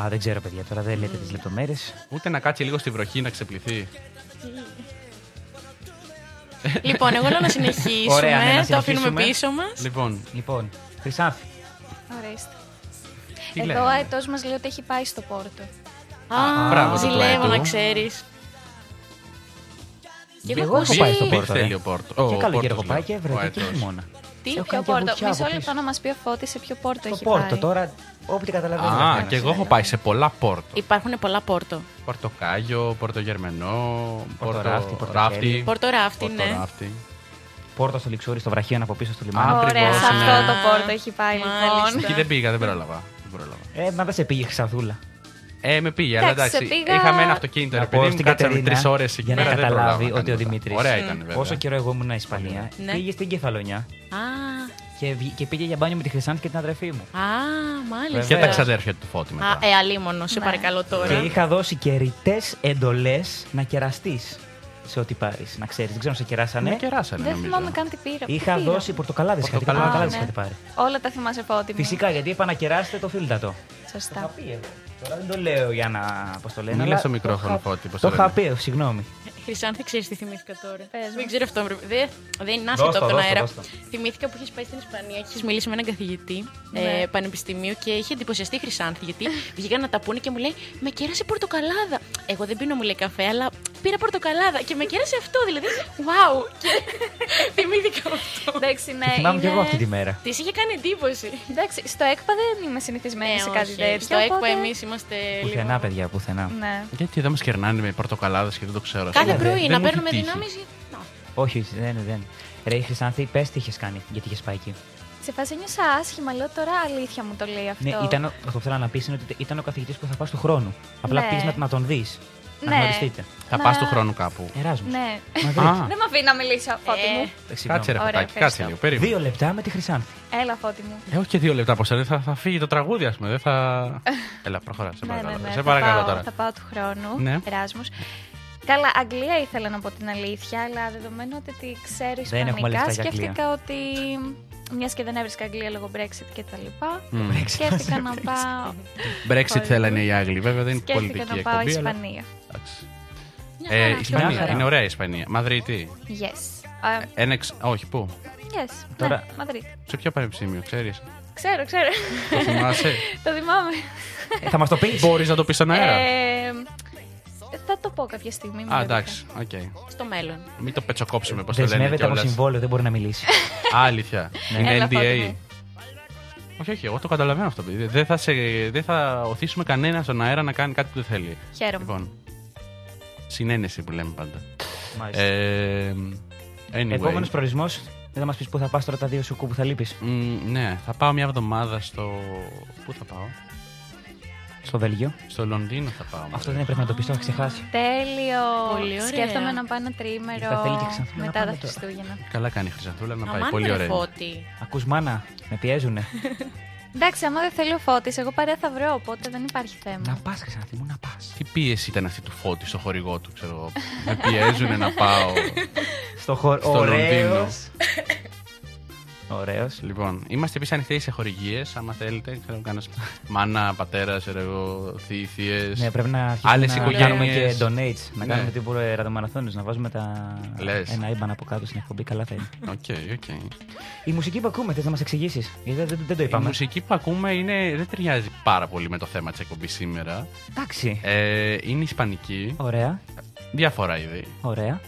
Α, δεν ξέρω, παιδιά, τώρα δεν λέτε τις λεπτομέρειες. Ούτε να κάτσει λίγο στη βροχή να ξεπλυθεί. λοιπόν, εγώ λέω να συνεχίσουμε. Ωραία, ναι, να το αφήνουμε συνεχίσουμε. πίσω μας. Λοιπόν, Λοιπόν, Χρυσάφη. Ορίστε. τι Εδώ ο λέμε. αετός μας λέει ότι έχει πάει στο Πόρτο. Α, μπράβο του ζηλεύω Αετού. να ξέρεις. Και Εγώ εγώ έχω πάει στο ακούσει. Τι Πόρτο. θέλει ρε. ο Πόρτο. Και Ο καλοκαίρι Πόρτος έχω πάει λέω. και Ο βρε και Αετός. χειμώνα. Τι, Έχω Ποιο κάνει και Πόρτο. βουτιά Μισό από λεπτό πίσω. να μας πει ο Φώτης σε ποιο Πόρτο Στο έχει Πόρτο πάει. τώρα, όπου την καταλαβαίνεις. ο Α, καθένας. και εγώ έχω πάει σε πολλά πόρτο. Υπάρχουν πολλά πόρτο. Πορτοκάγιο, Πορτογερμενό, Πορτοράφτη, Πορτο Πορτοχέλι. ράφτη. Πόρτο ράφτη, ναι. Πορτοράφτη. Πόρτο στο Λιξούρι, στο βραχίον από πίσω στο λιμάνι. Α, Ωραία, σε Ακριβώς, αυτό ναι. το Πόρτο έχει πάει Μάλιστα. λοιπόν. Εκεί δεν πήγα, δεν πρόλαβα. Δεν πρόλαβα. Ε, μα δεν σε πήγε Χρυσαδούλα. Ε, με πήγε, αλλά Εντάξει, εντάξει. σε πήγα- Είχαμε ένα αυτοκίνητο, ρε Να πω παιδί μου, στην κάτσαμε Κατερίνα, τρεις ώρες εκεί για να πέρα. δεν καταλάβει προλάβαμε ότι ο κανένα. Δημήτρης. Ωραία ήταν, βέβαια. Όσο καιρό εγώ ήμουν Ισπανία, Ναι. πήγε στην Κεφαλονιά Α, και, βγη- και πήγε για μπάνιο με τη Χρυσάνθη και την αδερφή μου. α, μάλιστα. Και τα ξαδέρφια του Φώτη μετά. Α, ε, αλίμονο, σε παρακαλώ Και τώρα. είχα δώσει και ρητέ εντολές να κεραστείς σε ό,τι πάρεις. Να ξέρεις, δεν ξέρω αν σε κεράσανε. Με κεράσανε, Δεν νομίζω. θυμάμαι καν τι πήρα. Τι Είχα πήρα; δώσει πορτοκαλάδες. Είχατε Πορτοκαλάδες. πορτοκαλάδες Α, είχατε ναι. πάρει. Όλα τα θυμάσαι φώτη μου. Φυσικά, γιατί είπα να κεράσετε το φίλτατο. Σωστά. Τώρα δεν το λέω για να. Πώ το λένε. Μίλα αλλά στο το μικρόφωνο, είχα- Φώτη, πώς Το το είχα λένε. πει, συγγνώμη. Χρυσάνθη, ξέρεις τι θυμήθηκα τώρα. Πες Δεν μου. ξέρω αυτό. Δεν, δεν είναι Δώσ' άσχετο το, από τον δώσ' το, αέρα. δώσ' το. Θυμήθηκα που είχες πάει στην Ισπανία και είχε μιλήσει με έναν καθηγητή Ναι. ε, πανεπιστημίου και είχε εντυπωσιαστεί η Χρυσάνθη γιατί βγήκαν να τα πούνε και μου λέει Με κέρασε πορτοκαλάδα. Εγώ δεν πίνω, μου λέει καφέ, αλλά πήρα πορτοκαλάδα και με κέρασε αυτό. Δηλαδή, wow! Και θυμήθηκα αυτό. Εντάξει, ναι. Θυμάμαι και είναι- εγώ αυτή τη μέρα. Της είχε κάνει εντύπωση. Εντάξει, στο ΕΚΠΑ δεν είμαι συνηθισμένη Ναι, σε κάτι όχι. τέτοιο. Στο ΕΚΠΑ οπότε- εμείς είμαστε Πουθενά, λίγο. παιδιά, πουθενά. Ναι. Γιατί εδώ μας κερνάνε με πορτοκαλάδες και δεν το ξέρω. Κάθε Δεν- πρωί δεν να μου παίρνουμε έχει τύχει. δυνάμεις. Όχι, όχι, δεν, δεν. Ρε, η Χρυσάνθη, πες τι είχες κάνει, γιατί είχες πάει εκεί. Σε φάση νιώσα άσχημα, λέω τώρα αλήθεια μου το λέει αυτό. Ναι, ήταν, ο- αυτό που θέλω να πεις είναι ότι ήταν ο καθηγητής που θα πας του χρόνου. Απλά Ναι. πήγε να, να τον δεις. Να Ναι. γνωριστείτε. Θα Να- πας του χρόνου κάπου. Εράσμου. Ναι. Μαδρίτη. Α. Δεν με αφήνει να μιλήσω, φώτη Ε, μου. Κάτσε ρε Ωραία, φωτάκι, κάτσε ευχαριστώ. λίγο. Περίμενε. Δύο λεπτά με τη Χρυσάνθη. Έλα, φώτη μου. Ε, όχι και δύο λεπτά από σένα, θα, θα φύγει το τραγούδι, ας πούμε. Δεν θα. Έλα, προχωρά. Σε Ναι, ναι, παρακαλώ. ναι, Σε θα παρακαλώ πάω, τώρα. Θα πάω του χρόνου. Ναι. Εράσμους. Καλά, Αγγλία ήθελα να πω την αλήθεια, αλλά δεδομένου ότι τη ξέρω Δεν έχουμε Ισπανικά, λεφτά για Αγγλία. σκέφτηκα ότι. Μιας και δεν έβρισκα Αγγλία λόγω Brexit και τα λοιπά. Μμ. Σκέφτηκα να πάω. Brexit Hollywood. θέλανε οι Άγγλοι, βέβαια δεν είναι Σκέφτηκα πολιτική να πάω εκπομπή. αλλά- Ισπανία. Εντάξει. Μια Ε, χαρά. Μια Ισπανία, χαρά. είναι ωραία η Ισπανία. Μαδρίτη. Yes. Uh, Ένα εξ... Όχι, πού; yes. Τώρα- Ναι, Μαδρίτη. Σε ποιο πανεπιστήμιο, ξέρεις; Ξέρω, ξέρω. Το θυμάσαι; το θυμάμαι. Ε, θα μας το πεις. Μπορείς να το πεις στον αέρα. Ε, θα το πω κάποια στιγμή. μην Α, το εντάξει, οκ. Στο μέλλον. Μην το πετσοκόψουμε, πώς το λένε Δεσμεύεται από κιόλας. συμβόλαιο, δεν μπορεί να μιλήσει. Α, Αλήθεια. Ναι. Είναι Έλα, NDA. Φώτη μου. Όχι, όχι, εγώ το καταλαβαίνω αυτό. παιδί. Δεν θα, σε, δεν θα ωθήσουμε κανένα στον αέρα να κάνει κάτι που δεν θέλει. Χαίρομαι. Λοιπόν. Συναίνεση που λέμε πάντα. Μάλιστα. Ε, anyway. Επόμενος προορισμός, δεν θα μας πεις πού θα πας τώρα τα δύο σου που θα λείπεις. Μ, ναι, θα πάω μια εβδομάδα στο. Πού θα πάω; Στο Βέλγιο. Στο Λονδίνο θα πάω. Αυτό δεν έπρεπε να το πεις, το είχα ξεχάσει. Τέλειο. Πολύ ωραία. Σκέφτομαι να πάω ένα Θα τρίμερο θέλει και ξανθούμε να μετά πάμε τα τώρα. Χριστούγεννα. Καλά κάνει η Χρυσανθούλα να πάει. Αμάν Πολύ ρε ωραία. είναι. φώτη. Ακούς μάνα, με πιέζουνε. Εντάξει, άμα δεν θέλει ο Φώτης, εγώ παρέα θα βρω, οπότε δεν υπάρχει θέμα. να πας, Χρυσάνθη μου, να πας. Τι πίεση ήταν αυτή του φώτη στο χορηγό του, ξέρω εγώ. Με πιέζουν να πάω. Στο χώρο. Στο Λονδίνο. Ωραίος. Λοιπόν, είμαστε επίσης ανοιχτοί σε χορηγίες. Άμα θέλετε, ξέρω κανένας μάνα, πατέρας, ξέρω εγώ, θείοι. Ναι, πρέπει να αρχίσουμε Άλλες να οικογένειες. κάνουμε και donates. Να Ναι. κάνουμε τύπου ε, ραδιομαραθώνες, να βάζουμε τα... Λες. ένα IBAN από κάτω στην εκπομπή. Καλά θα είναι. OK, OK. Η μουσική που ακούμε, θες να μας εξηγήσεις; Γιατί δεν, δεν το Η είπαμε. μουσική που ακούμε είναι, δεν ταιριάζει πάρα πολύ με το θέμα της εκπομπής σήμερα. Εντάξει. Ε, είναι ισπανική. Ωραία, Διάφορα είδη. ωραία.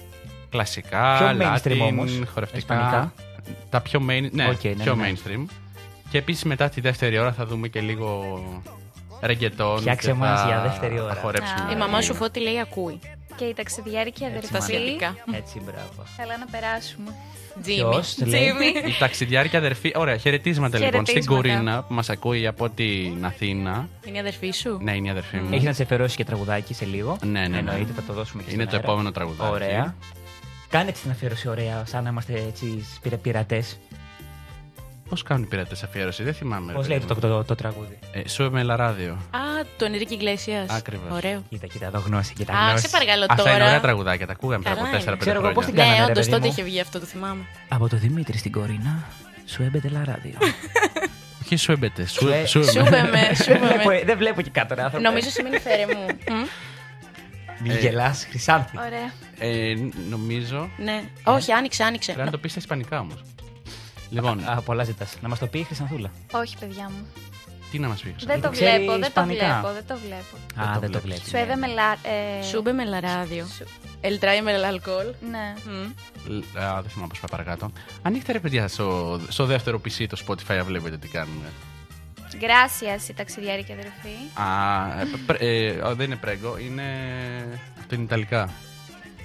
Κλασικά, Πιο Latin, mainstream όμως, χορευτικά. ισπανικά. Τα πιο, main, ναι, Οκ, ναι, πιο ναι, ναι. mainstream. Και επίσης μετά τη δεύτερη ώρα θα δούμε και λίγο ρεγκετόν. Φτιάξε και μας θα- για δεύτερη ώρα. Θα χορέψουμε. Α, Η μαμά σου φώτη λέει ακούει. Και η ταξιδιάρικη Έτσι, αδερφή. Τα σχετικά. Έτσι, μπράβο. Καλά να περάσουμε. Τζίμι. Ποιος λέει; Τζίμι. Η ταξιδιάρικη αδερφή. Ωραία, χαιρετίσματα λοιπόν στην Χαιρετίσματα. Κορίνα που μας ακούει από την Αθήνα. Είναι η αδερφή σου; Ναι, είναι η αδερφή μου. Έχει να σε εφερώσει και τραγουδάκι σε λίγο. Ναι, ναι, ναι. Εννοείται, θα το δώσουμε και Είναι στον το αέρα. επόμενο τραγουδάκι. Ωραία. Κάνε έτσι την αφιέρωση ωραία, σαν να είμαστε έτσι πειρατές. Πώς κάνουν οι πειρατές αφιέρωση, δεν θυμάμαι. Πώς ρε λέγεται παιδί το, μου. το, το, τραγούδι; Ε, σου με ράδιο. Α, το Ενρίκη Γκλέσια. Ακριβώς. Ωραίο. Κοίτα, κοίτα, εδώ γνώση. Κοίτα, Α, γνώση. σε παρακαλώ Αυτά είναι ωραία τώρα. τραγουδάκια, τα ακούγαμε πριν Καλά από είναι. 4-5 Ξέρω εγώ πώς την χρόνια. κάνανε, Ναι, ρε όντως παιδί τότε μου. είχε βγει αυτό, το θυμάμαι. Από το Δημήτρη στην Κορίνα, σου έμπεται λα ράδιο. Όχι σου έμπετε, σου Ε, σου Σούπε με, δεν, σούπε βλέπω, με. δεν βλέπω και κάτω, ρε άνθρωπο. Νομίζω σημαίνει φέρε μου. Μμ. Μην Ε, γελάς, Χρυσάνθη. Ωραία. Ε, νομίζω. Ναι. Όχι, άνοιξε, άνοιξε. Πρέπει να το πεις στα ισπανικά όμως. Λοιπόν, Α, πολλά ζητάς. Να μας το πει η Χρυσανθούλα. Όχι, παιδιά μου. τι να μας πει. Δεν το το ξέρει βλέπω, δεν το ισπανικά. βλέπω, δεν το βλέπω. Α, το δεν το βλέπεις. βλέπεις. Σουέβε με λα... ε, Σούμπε με λαράδιο. σου- El trae με αλκοόλ. Ναι. Μμ. Α, δεν θυμάμαι πώς πάει παρακάτω. Ανοίχτε ρε παιδιά στο, στο δεύτερο PC το Spotify να βλέπετε τι κάνουμε. Gracias η ταξιδιάρικη αδερφή. Α, ε, πρε- ε, α, δεν είναι πρέγκο, είναι. Αυτό είναι Ιταλικά.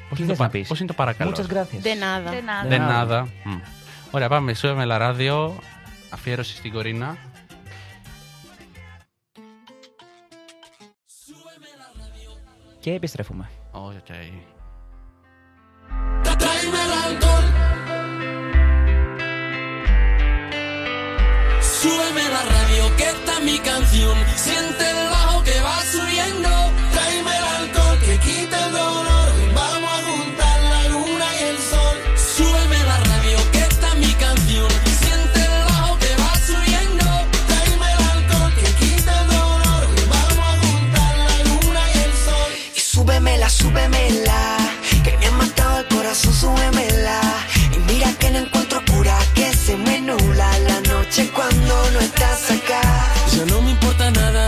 Posinto para, posinto para calor. Muchas gracias. De nada. De nada. De nada. Mm. Ora, πάμε, la radio, afiero si estoy corriéndo, ¿qué αφιέρωση στην Κορίνα. Και επιστρέφουμε. Όχι, okay. Súbeme la radio, que esta mi canción. Siente el bajo que va subiendo. cuando no estás acá. Ya no me importa nada,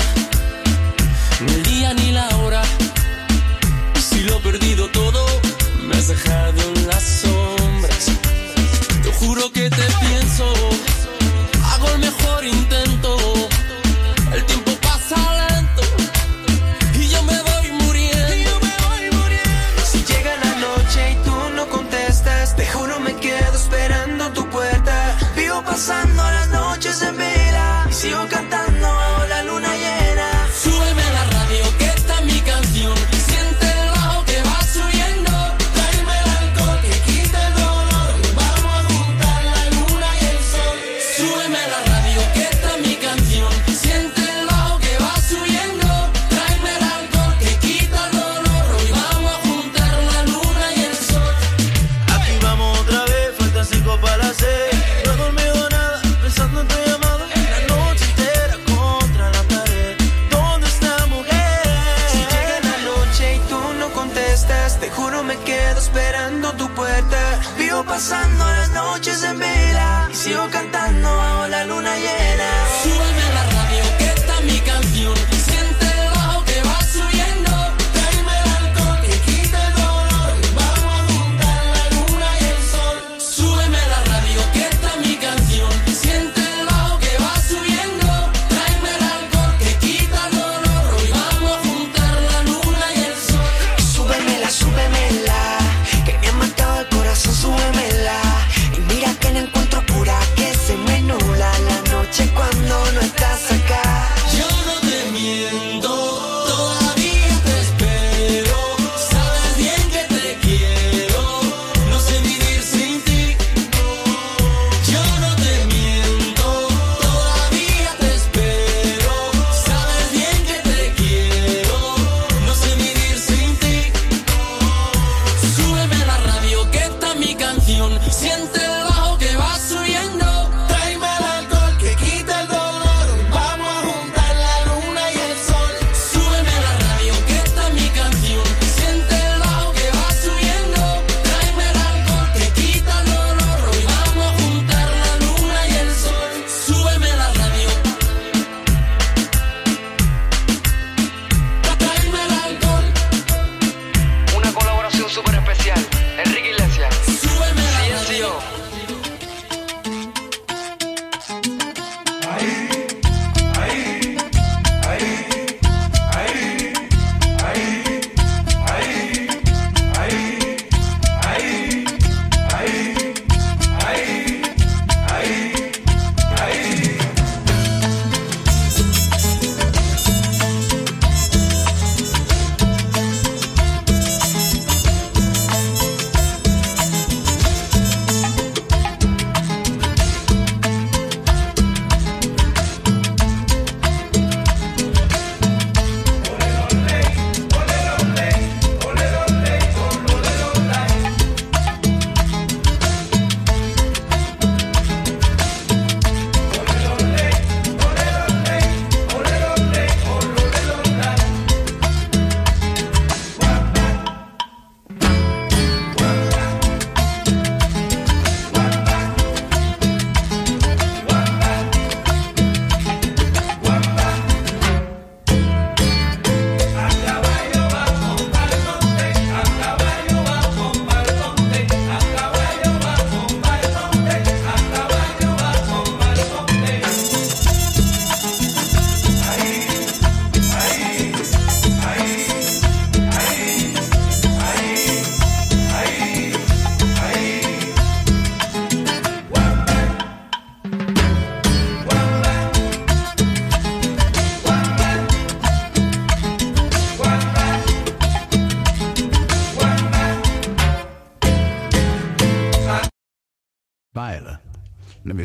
ni el día ni la hora. Si lo he perdido todo, me has dejado en las sombras. Te juro que te pienso, hago el mejor intento. Te juro me quedo esperando tu puerta. Vivo pasando las noches en vela y sigo cantando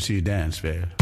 see you dance, babe.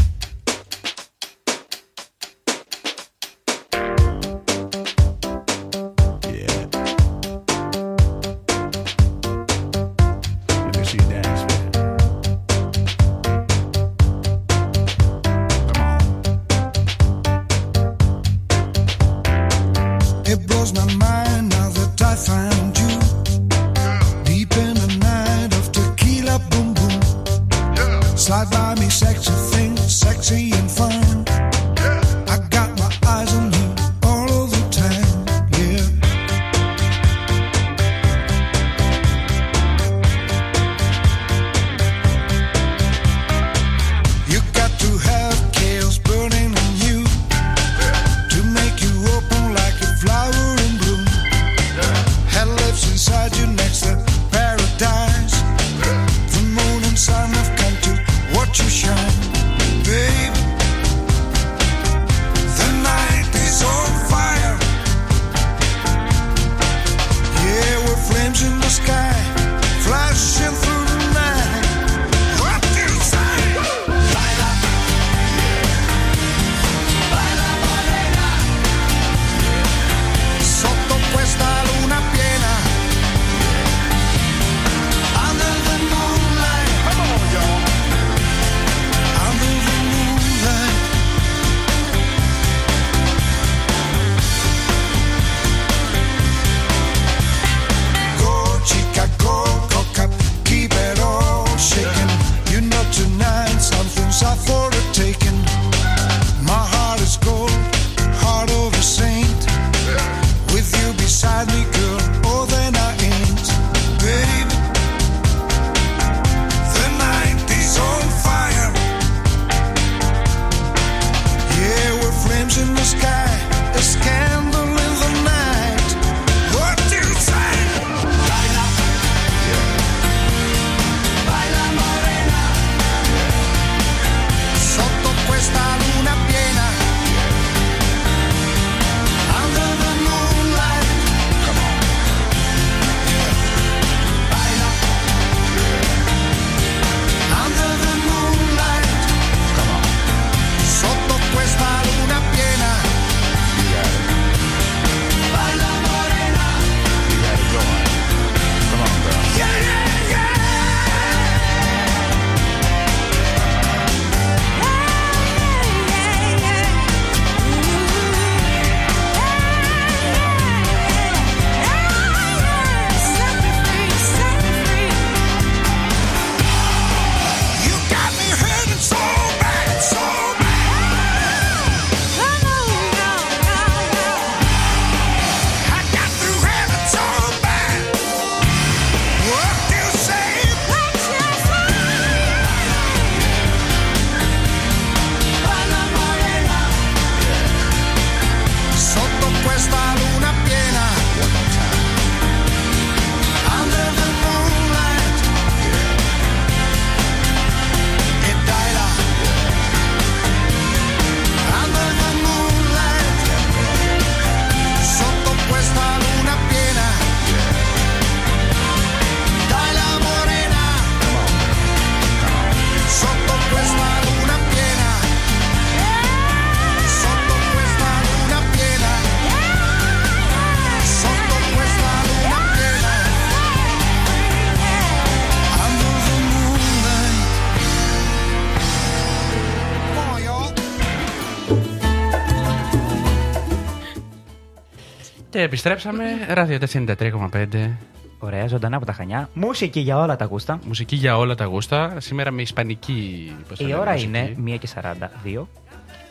Και επιστρέψαμε. Ράδιο 93,5. Ωραία, ζωντανά από τα Χανιά. Μουσική για όλα τα γούστα. Μουσική για όλα τα γούστα. Σήμερα με ισπανική. πώς το Η λένε, ώρα μουσική. είναι 1 και 42.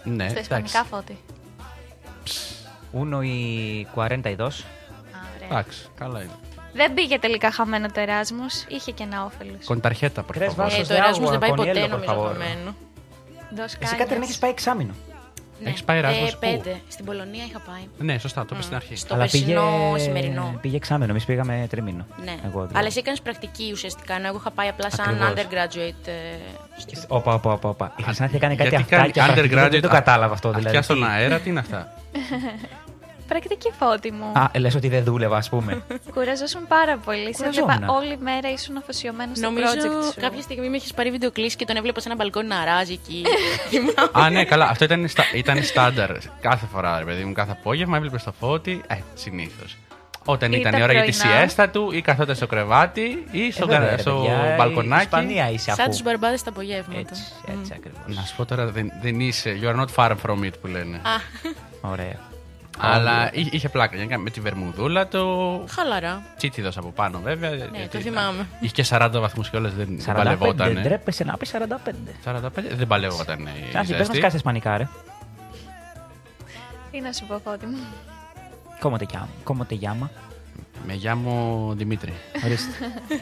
Ναι, Στα ισπανικά φώτη. Uno y 42. Εντάξει, καλά είναι. Δεν πήγε τελικά χαμένο το Εράσμος, είχε και ένα όφελος. Κονταρχέτα, Tres προφανώς. vasos Ε, το de Εράσμος agua δεν πάει con ποτέ, hielo, por νομίζω, favor. χαμένο. Εσύ Κάτριν έχεις πάει εξάμηνο. Ναι. Έχεις πάει Εράσμος ε, πού; πέντε. Στην Πολωνία είχα πάει. Ναι, σωστά, το είπες στην αρχή. Στο περσινό σημερινό. πήγε εξάμηνο, εμείς πήγαμε τρίμηνο. Ναι. Εγώ, δηλαδή. Αλλά εσύ έκανες πρακτική ουσιαστικά, ενώ εγώ είχα πάει απλά σαν Ακριβώς. undergraduate. ε, στο- Όπα, όπα, όπα, όπα. Η Χρυσάνθη έκανε κάτι Γιατί αυτά κάνει και πρακτική, undergraduate δεν το κατάλαβα αυτό. Αυτιά Δηλαδή. στον αέρα, τι είναι αυτά; Πρακτική φώτη μου. Α, λες ότι δεν δούλευα, ας πούμε. Κουραζόσουν πάρα πολύ. Σε Κουραζόμουν. έβλεπα όλη μέρα ήσουν αφοσιωμένος στο Νομίζω project σου. κάποια στιγμή με έχεις πάρει βιντεοκλήση και τον έβλεπα σε ένα μπαλκόνι να ράζει εκεί. Α, ναι, καλά. Αυτό ήταν, στα, ήταν στάνταρ. Κάθε φορά, ρε παιδί μου, κάθε απόγευμα έβλεπες το φώτι. Ε, συνήθως. Όταν Ή ήταν τα η ώρα για τη πρωινά. σιέστα του ή καθόταν στο κρεβάτι ή στο, Ε, βέβαια, κα- ρε, στο παιδιά, η μπαλκονάκι. Ισπανία είσαι Σαν αφού. τους μπαρμπάδες στα απογεύματα. Έτσι, έτσι ακριβώς. Να σου πω τώρα, δεν, δεν είσαι. You are not far from it που λένε. Α, Ωραία. Αλλά είχε, είχε πλάκα. γενικά, Με τη βερμουδούλα του. χαλαρά. Τσίτιδο από πάνω, βέβαια. Ναι, γιατί το θυμάμαι. Είχε και 40 βαθμούς κιόλα, δεν, δεν 45, παλευόταν. ντρέπεσαι να πεις 45. 45, δεν παλευόταν. η Άσυ, πες μας ζέστη. κάτι ισπανικά, ρε. Τι να σου πω, φώτη μου; Κόμμοτε γιάμα. Κόμμοτε γιάμα. Με γιάμο Δημήτρη. Ορίστε.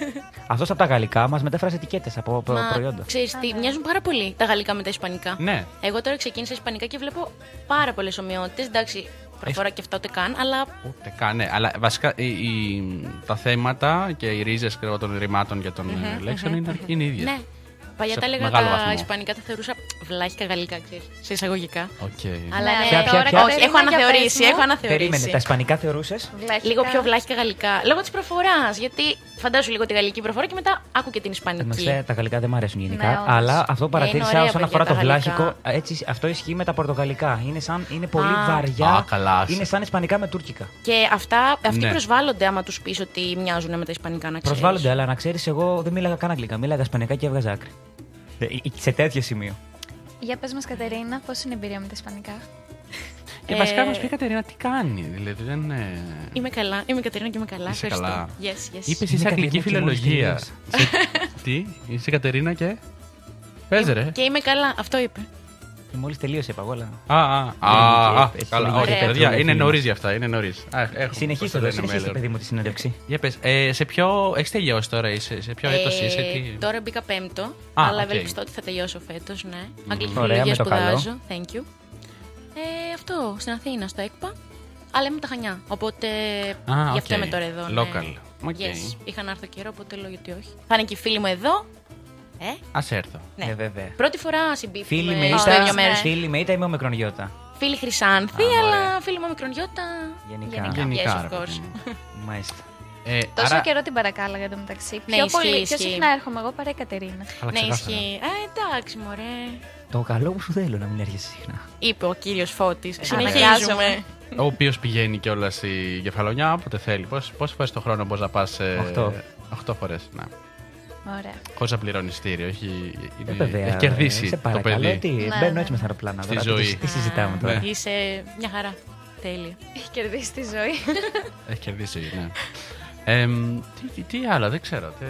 Αυτός από τα γαλλικά μας μετέφρασε ετικέτες από προ- Μα προϊόντα. ξέρεις τι, μοιάζουν πάρα πολύ τα γαλλικά με τα ισπανικά. Ναι. Εγώ τώρα ξεκίνησα ισπανικά και βλέπω πάρα πολλές ομοιότητες. Εντάξει, προφορά και αυτά ούτε καν, αλλά Ούτε καν, ναι. Αλλά βασικά οι, οι- τα θέματα και οι ρίζες των ρημάτων και των Μμμ, ε, λέξεων μμμ, είναι, είναι ίδιε. ναι. Παλιά Θα έλεγα μεγάλο βαθμό. ισπανικά, τα θεωρούσα βλάχικα γαλλικά, ξέρεις, σε εισαγωγικά. Οκ. Αλλά Ναι, ναι, Ποια, ποια, τώρα ποια; όχι, έχω αναθεωρήσει, έχω αναθεωρήσει. Περίμενε, τα ισπανικά θεωρούσες; Λίγο πιο βλάχικα γαλλικά. Λόγω της προφοράς. Γιατί φαντάσου λίγο τη γαλλική προφορά και μετά άκου και την ισπανική. Εντάξει, τα γαλλικά δεν μου αρέσουν γενικά. Ναι, όντως. αλλά αυτό που Ε, παρατήρησα είναι ωραία, όσον παιδιά, αφορά τα το γαλλικά. βλάχικο, έτσι, αυτό ισχύει με τα πορτογαλικά. Είναι, σαν, είναι πολύ Α. βαριά. Α, καλά. Είναι σαν ισπανικά με τουρκικά. Και αυτά, αυτοί Ναι. προσβάλλονται άμα τους πεις ότι μοιάζουν με τα ισπανικά, να ξέρεις. Προσβάλλονται, αλλά να ξέρεις, εγώ δεν μίλαγα καν αγγλικά. Μίλαγα ισπανικά και έβγαζα άκρη. Ε, ε, Σε τέτοιο σημείο. Για πες μας Κατερίνα, πώς είναι η εμπειρία με τα ισπανικά; Και Ε, βασικά μας πει η Κατερίνα τι κάνει. Δηλαδή δεν. είναι- Είμαι καλά, είμαι η Κατερίνα και είμαι καλά. Είσαι Ευχαριστώ. καλά. Yes, yes. Είπες Είναι είσαι αγγλική Κατερίνα και μόλις φιλολογία. Σε- Τι, είσαι η Κατερίνα και. Πες ρε. Και είμαι καλά, αυτό είπε. Και μόλις τελείωσε, είπα εγώ, αλλά. Α, α, Είναι α, α, και- έχει καλά, λίγη όχι, πέτρο, παιδιά, λέει, είναι φίλοι νωρίς μας. για αυτά. Είναι νωρίς. Συνεχίστε το, συνεχίστε, παιδί μου, τη συνέντευξη. Για πες, ε, σε ποιο. Έχεις τελειώσει τώρα, είσαι, σε ποιο έτος Ε, είσαι, τι. Τώρα μπήκα πέμπτο, Α, αλλά οκ. ευελπιστώ ότι θα τελειώσω φέτος, ναι. Αγγλική Ωραία, φιλολογία με το καλό. σπουδάζω. Thank you. Ε, αυτό, στην Αθήνα, στο ΕΚΠΑ. Αλλά είμαι από τα Χανιά. Οπότε Α, γι' αυτό οκ. είμαι τώρα εδώ. ναι. Local. OK. Yes. Είχα να έρθω καιρό, οπότε λέω γιατί όχι. Θα είναι και οι φίλοι μου εδώ. Ε, Α έρθω. ναι. Ε, βέβαια. Πρώτη φορά Φίλοι συμπίπτουμε με στο ίδιο ήτα, μέρος. φίλοι με ήτα ή με όμικρον γιώτα. Φίλοι Χρυσάνθη, Α, αλλά φίλοι μου μικρονιώτα. Γενικά. Γενικά, yes, ρε of course. Μάλιστα. Ε, Τόσο άρα- καιρό την παρακάλαγα εδώ μεταξύ. Ναι, πιο ισχύει, πολύ, πιο ισχύει. συχνά έρχομαι εγώ παρά η Κατερίνα. Αλλά Ναι, ξεκάθαρα. ισχύει. Α, εντάξει, μωρέ. Το καλό που σου θέλω να μην έρχεσαι συχνά. Είπε ο κύριος Φώτης. Αναγκάζομαι. Συνεχίζουμε. Ο οποίος πηγαίνει κιόλας στη κεφαλονιά όποτε θέλει. Πόσες φορές το χρόνο μπορείς να πας. Οχτώ. 8 φορές. Ναι. Ωραία. Χωρίς να πληρώνεις ειστήριο. Έχει, είναι- Ε, βέβαια, έχει κερδίσει σε το παρακαλώ, παιδί. τι, Ναι, μπαίνω ναι. έτσι με τα αεροπλάνα. Στη τώρα, τι- ζωή. Τι συζητάμε τώρα. Ναι. Είσαι μια χαρά. Τέλεια. Έχει κερδίσει τη ζωή. Έχει κερδίσει, ναι. Εμ, τι, τι, τι άλλο, δεν ξέρω. Τι,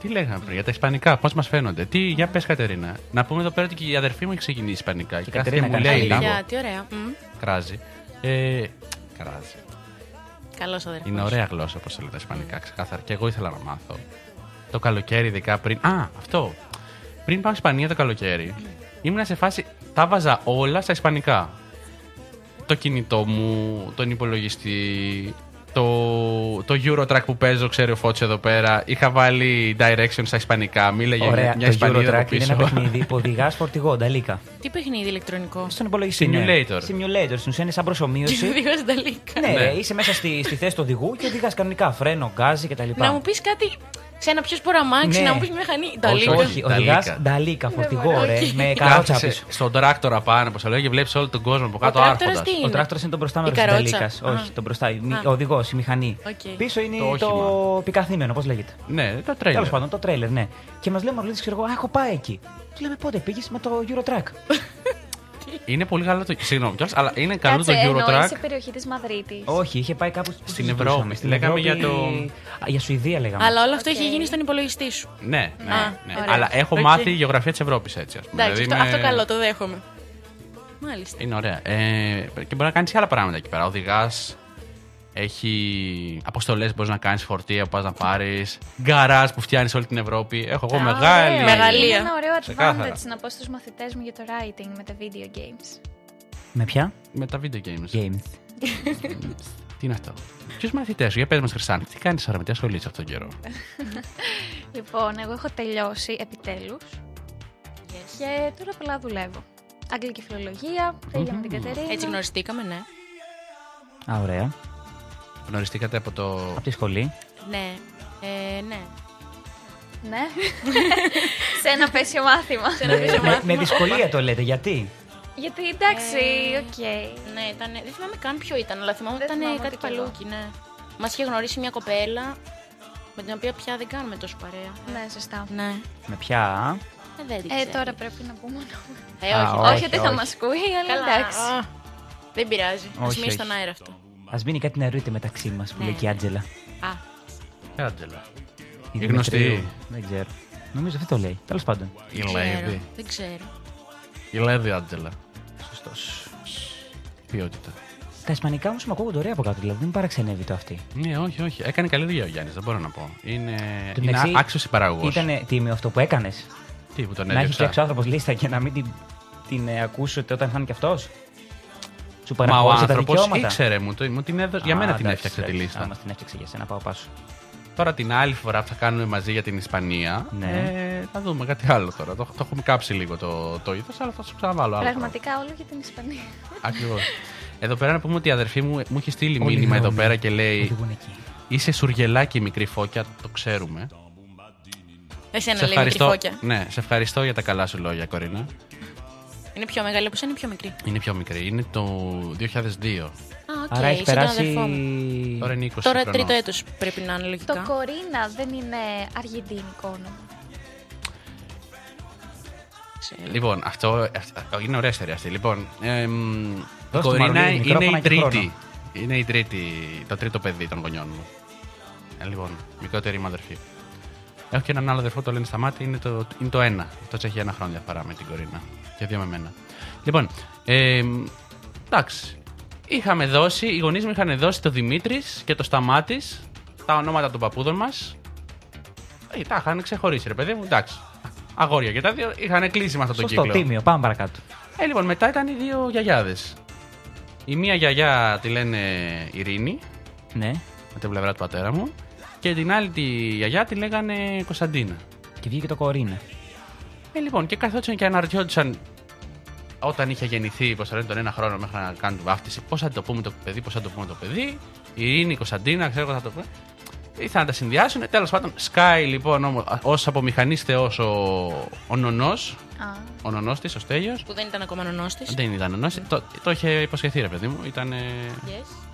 τι λέγαμε πριν για τα Ισπανικά, πώς μας φαίνονται. Τι, για πες, Κατερίνα. Να πούμε εδώ πέρα ότι και η αδερφή μου έχει ξεκινήσει Ισπανικά. Και, κάθε Κατερίνα μου κάνει λέει Αλήθεια, λίγο. Για, τι ωραία. Μμ. Κράζει. Ε, κράζει. Καλός αδερφός. Είναι ωραία γλώσσα, όπως λέτε τα Ισπανικά, ξεκάθαρα. Και εγώ ήθελα να μάθω. Το καλοκαίρι, ειδικά πριν. Α, αυτό. Πριν πάω Ισπανία το καλοκαίρι, ήμουν σε φάση. Τα βάζα όλα στα Ισπανικά. Το κινητό μου, τον υπολογιστή, το, το Eurotrack που παίζω, ξέρει ο Φώτης εδώ πέρα. Είχα βάλει direction στα Ισπανικά. Μίλαγε Ωραία, μια το Ισπανίδα Eurotrack από είναι πίσω. ένα παιχνίδι που οδηγάς φορτηγό, νταλίκα. Τι παιχνίδι ηλεκτρονικό; Στον υπολογιστή. Simulator. Ναι. Simulator. Στην ουσία είναι σαν προσωμείωση. Οδηγό Νταλίκα. ναι, Ναι. ρε, είσαι μέσα στη, στη θέση του οδηγού και οδηγάς κανονικά φρένο, γκάζι κτλ. Να μου πεις κάτι σε ένα πιο σποραμάξι, Ναι. να μου πεις μια μηχανή. Όχι, Νταλίκα. Όχι, οδηγάς Νταλίκα. νταλίκα, φορτηγό, μπορώ. ρε, Όχι. με καρότσα Κάθεσαι πίσω. στον τράκτορα πάνω, όπως το λέω, και βλέπεις όλο τον κόσμο από κάτω τράκτορας άρχοντας. τι Ο είναι; τράκτορας είναι το μπροστά μέρος Η της καρότσα. νταλίκας. Α. Όχι, το μπροστά. η- Α. Ο οδηγός, η μηχανή. Οκ. Πίσω είναι Το το, όχημα. πικαθήμενο, πώς λέγεται. Ναι, το Τέλος τρέλερ. πάντων, το τρέιλερ, ναι. Και μας λέει ο Μαρλίδη, ξέρω εγώ, Α, έχω πάει εκεί. Του λέμε πότε πήγες με το Eurotrack. Είναι πολύ καλό το. Συγγνώμη κιόλας, αλλά είναι καλό Κάτσε, το εννοείς Euro Truck. σε περιοχή της Μαδρίτης. Όχι, είχε πάει κάπου πού Στην συζητούσαμε, Ευρώπη. Στην Λέγαμε Ευρώπη- για το- Α, για Σουηδία λέγαμε. Αλλά όλο αυτό Οκ. έχει γίνει στον υπολογιστή σου. Ναι, ναι. Α, ναι. ωραία. Αλλά έχω Οκ. μάθει η γεωγραφία της Ευρώπης έτσι, ας πούμε. Εντάξει, Δηλαδή αυτό, είμαι- αυτό καλό, το δέχομαι. Μάλιστα. Είναι ωραία. Ε, και μπορεί να κάνεις και άλλα πράγματα εκεί πέρα. Οδηγάς. Έχει αποστολές που μπορείς να κάνεις φορτία που πας να πάρεις. Γκαράζ που φτιάχνεις όλη την Ευρώπη. Έχω εγώ Α, μεγάλη. ωραίο. Μεγαλεία. Είναι ένα ωραίο Ξεκάθαρα. advantage να πω στους μαθητές μου για το writing με τα video games. Με ποια; Με τα video games. Games. Τι είναι αυτό; Ποιους μαθητές; Σου, για πες μας, Χρυσάνη, τι κάνεις τώρα με τι ασχολείσαι αυτόν τον καιρό; Λοιπόν, εγώ έχω τελειώσει επιτέλους και τώρα απλά δουλεύω. Αγγλική φιλολογία, τέλεια με την Κατερίνα. Έτσι γνωριστήκαμε, ναι. Α, ωραία. Γνωριστήκατε από το. Από τη σχολή. Ναι. Ε, ναι. Ναι. Σε ένα μπέσιο μάθημα. Σε ένα πέσιο με, μάθημα. με δυσκολία το λέτε, γιατί; Γιατί εντάξει, Ε, οκ. Ναι, ήταν, δεν θυμάμαι καν ποιο ήταν, αλλά θυμάμαι ότι Δεν ήταν θυμάμαι κάτι ούτε κι εγώ. παλούκι, ναι. Μας είχε γνωρίσει μια κοπέλα με την οποία πια δεν κάνουμε τόσο παρέα. Ναι, σωστά. Ναι. Με ποια; Ε, δεν την Ε, ξέρω. τώρα πρέπει να πούμε όνομα. Ε, Α, όχι, όχι, όχι ότι θα όχι. μας ακούει, αλλά Καλά. εντάξει. Α, δεν πειράζει. Α Όχι, μείνει στον όχι. αέρα αυτό. Α μείνει κάτι να ρωτήσετε μεταξύ μας που Ναι. λέει και η Άντζελα. Α, Ε, Άντζελα. Η Η γνωστή. Δημητρίου. Δεν ξέρω. Νομίζω αυτό το λέει. Τέλος πάντων. Η ξέρω. Λέδη. Δεν ξέρω. Η Λέδη Άντζελα. Σωστός. Ποιότητα. Τα ισπανικά όμως με ακούγονται ωραία από κάτω, δηλαδή δεν με παραξενεύει το αυτή. Ναι, όχι, όχι. Έκανε καλή δουλειά ο Γιάννης, δεν μπορώ να πω. Είναι, Του είναι μεταξύ, άξιος παραγωγό. Ήταν τίμιο αυτό που έκανες; Τι που τον Να έχει έδιωξα. φτιάξει ο άνθρωπος λίστα και να μην την, την ε, ακούσετε όταν θα είναι και αυτός; Σου Μα ο παραχώρησε τα άνθρωπος δικαιώματα. ήξερε μου, το, μου την έδωσε. Για Α, μένα την εντάξει, έφτιαξε τη εντάξει. λίστα. Άμα την έφτιαξε για σένα, πάω πάσο. Τώρα την άλλη φορά που θα κάνουμε μαζί για την Ισπανία. Ναι. Ε, θα δούμε κάτι άλλο τώρα. Το, το έχουμε κάψει λίγο το, το ήθο, αλλά θα σου ξαναβάλω άλλο. Πραγματικά όλο για την Ισπανία. Ακριβώς. Εδώ πέρα να πούμε ότι η αδερφή μου μου είχε στείλει Όλοι μήνυμα εδώ δρόμοι πέρα και λέει οδηγούν εκεί. Είσαι σουργελάκι μικρή φώκια, το ξέρουμε. Εσένα σε λέει μικρή ευχαριστώ, φώκια. ναι, σε ευχαριστώ για τα καλά σου λόγια, Κορίνα. Είναι πιο μεγάλη από σένα ή πιο μικρή. Είναι πιο μικρή. Είναι το 2002. Α, οκ, Άρα έχει σαν τον περάσει. αδερφό μου. Τώρα είναι 20 Τώρα χρονών. τρίτο έτος πρέπει να είναι λογικά. Το Κορίνα δεν είναι αργεντίνικο όνομα. Ξέρω. Λοιπόν, αυτό, αυτό είναι ωραία ιστορία αυτή. Λοιπόν, εμ, η Δώσ' του Κορίνα Μαρολίδη είναι μικρόφωνα η και χρόνο. τρίτη. Είναι η τρίτη, το τρίτο παιδί των γονιών μου. Ε, λοιπόν, μικρότερη μου αδερφή. Έχω και έναν άλλο αδερφό, το λένε Σταμάτη, είναι το, είναι το ένα. Αυτό έχει ένα χρόνο διαφορά με την Κορίνα. Και δύο με μένα. Λοιπόν, ε, εντάξει. Είχαμε δώσει, οι γονείς μου είχαν δώσει το Δημήτρης και το Σταμάτης, τα ονόματα των παππούδων μας. Ε, τα είχαν ξεχωρίσει, ρε παιδί μου, εντάξει. Αγόρια και τα δύο είχαν κλείσει με αυτό το Σωστό, κύκλο. τίμιο. Πάμε παρακάτω. Ε, λοιπόν, μετά ήταν οι δύο γιαγιάδες. Η μία γιαγιά τη λένε Ειρήνη, Ναι. με την πλευρά του πατέρα μου, και την άλλη τη γιαγιά τη λέγανε Κωνσταντίνα. Και βγήκε το Κορίνα. Ε, λοιπόν, και καθόντουσαν και αναρωτιόντουσαν όταν είχε γεννηθεί, πώ λένε, τον ένα χρόνο μέχρι να κάνουν τη βάφτιση, πώς θα το πούμε το παιδί, πώς θα το πούμε το παιδί. Η Ειρήνη, η Κωνσταντίνα, ξέρω εγώ θα το πούμε. Ήθελαν να τα συνδυάσουν. Τέλος πάντων, σκάει λοιπόν ως απομηχανής Θεός ο, ο νονός. Α, Ο νονός της, ο Στέλιος. Που δεν ήταν ακόμα νονός της. Δεν ήταν νονός. Το, το είχε υποσχεθεί, ρε παιδί μου. Ήταν Yes.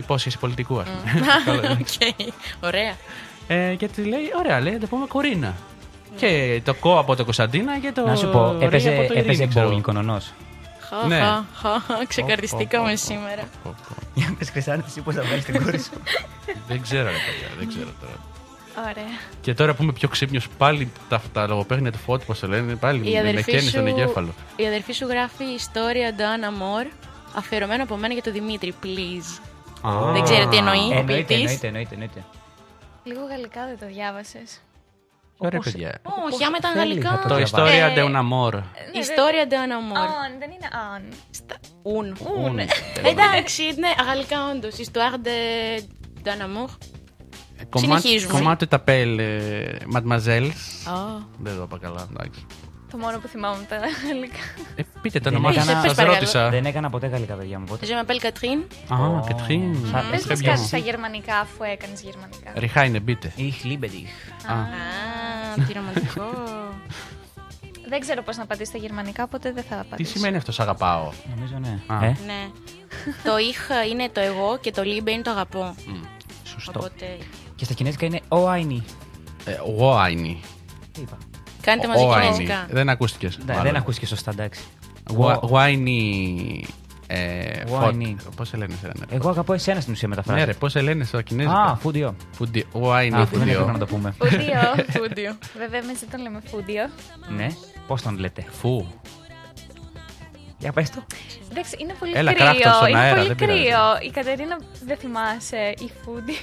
Υπόσχεση πολιτικού, ας πούμε. Καλό, ναι. Οκ. Ωραία. ε, και τη λέει, ωραία, λέει, να το πούμε Κορίνα. Και το κο από το Κωνσταντίνα και το. Να σου πω, Ρι έπαιζε, από το Ειρήνη, έπαιζε ξέρω. bowling ο νονός. Χα, Ναι. χα, χα, Ξεκαρδιστήκαμε Πω, πω, πω, σήμερα. πω, πω. Για πες Χρυσάνθη, εσύ πώς θα βγάλεις την κόρη σου. Δεν ξέρω, ρε παιδιά, δεν ξέρω τώρα. ωραία. Και τώρα που είμαι πιο ξύπνιος, πάλι τα, τα λογοπαίγνια του φώτη, πώς το λένε, πάλι Η με, με αδερφή, καίνε στον σου, εγκέφαλο. η αδερφή σου γράφει ιστορία Ντάνα Μόρ αφιερωμένο από μένα για τον Δημήτρη, please. Α. Δεν ξέρω τι εννοεί. ο Εννοείται, ποιητής. εννοείται, εννοείται, εννοείται. Λίγο γαλλικά δεν το διάβασες. Ωραία, Όπως- παιδιά. Όχι, άμα ήταν θέλει, γαλλικά. θα το Το διαβάσω. ιστορία Ε, de un amor. Ιστορία Ντάνα Μόρ. Αν, δεν είναι αν. Ουν. Ουν. Εντάξει, ναι, γαλλικά όντως. Histoire de d'un amour. Συνεχίζουμε. Κομμάτι τα πέλ, mademoiselles. Α, Δεν το είπα καλά, εντάξει. Το μόνο που θυμάμαι τα γαλλικά. Ε, πείτε το Δεν όνομά έκανα- σας, πες σα παρακαλώ. ρώτησα. Δεν έκανα ποτέ γαλλικά, παιδιά μου. Ποτέ. Je m'appelle Catherine. Α, Κατρίν. Σαν- Πες Très μας bien. κάτι στα γερμανικά αφού έκανες γερμανικά. Ριχάινε, μπείτε. Ich liebe dich. Α, Α, τι ρομαντικό. Δεν ξέρω πώς να απαντήσω στα γερμανικά, οπότε δεν θα Τι απαντήσω. σημαίνει αυτό, σ' αγαπάω; Νομίζω ναι. Α. Ε, Ναι. Το ich είναι το εγώ και το liebe είναι το αγαπώ. Μμ, Σωστό. Οπότε Και στα κινέζικα είναι ο Άινι. Ε, Ο Άινι. Τι είπα; Κάντε μαζί Ο Άινι. κινέζικα. Δεν ακούστηκες. Ναι, Δεν ακούστηκες σωστά, εντάξει. Γουάινι. Wine. Πώς σε λένε σε ένα. Εγώ αγαπώ εσένα στην ουσία μεταφράζει. Ναι, ρε, πώς σε λένε στο κινέζικο. Α, φούντιο. Φουντιο. Γουάινι, Α, που δεν έπρεπε να φουντιο. το πούμε. Φούντιο. Φούντιο. Βέβαια, εμείς δεν τον λέμε φούντιο. Ναι. Πώς τον λέτε; Φου. Για πες το. Εντάξει, είναι πολύ Έλα, κρύο. κράφτο στον είναι αέρα, πολύ δεν πειράζει. κρύο. Η Κατερίνα δεν θυμάσαι η φούντιο.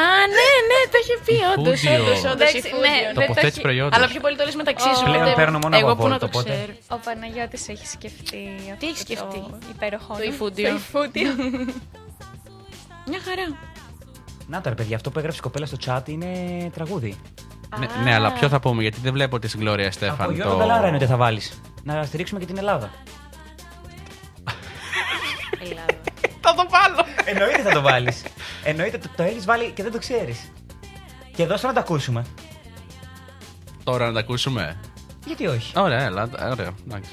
Α, ναι, ναι, το είχε πει όντως. Φούντιο. Όντως, όντως. Εντάξει, ναι, δεν το Τοποθέτηση έχει- προϊόντος. Αλλά πιο πολύ το λες μεταξύ σου. Πλέον οπότε παίρνω μόνο Εγώ από που να Volt, το οπότε. ξέρω. Ο Παναγιώτης έχει σκεφτεί αυτό έχεις σκεφτεί; το υπέροχο Το όνομα. υφούντιο. Το υφούντιο. Μια χαρά. Να τώρα, παιδιά, αυτό που έγραψε η κοπέλα στο chat είναι τραγούδι. Ναι, ναι, αλλά ποιο θα πούμε, γιατί δεν βλέπω τη Γκλώρια Από Στέφαν. Γιώργο Μπελάρα είναι ότι θα βάλεις. Να στηρίξουμε και την Ελλάδα. Ελλάδα. Θα το βάλω. Εννοείται θα το βάλεις. Εννοείται το, το έχεις βάλει και δεν το ξέρεις. Και δώσε να το ακούσουμε. Τώρα να τα ακούσουμε; Γιατί όχι; Ωραία, έλα, ωραία. εντάξει.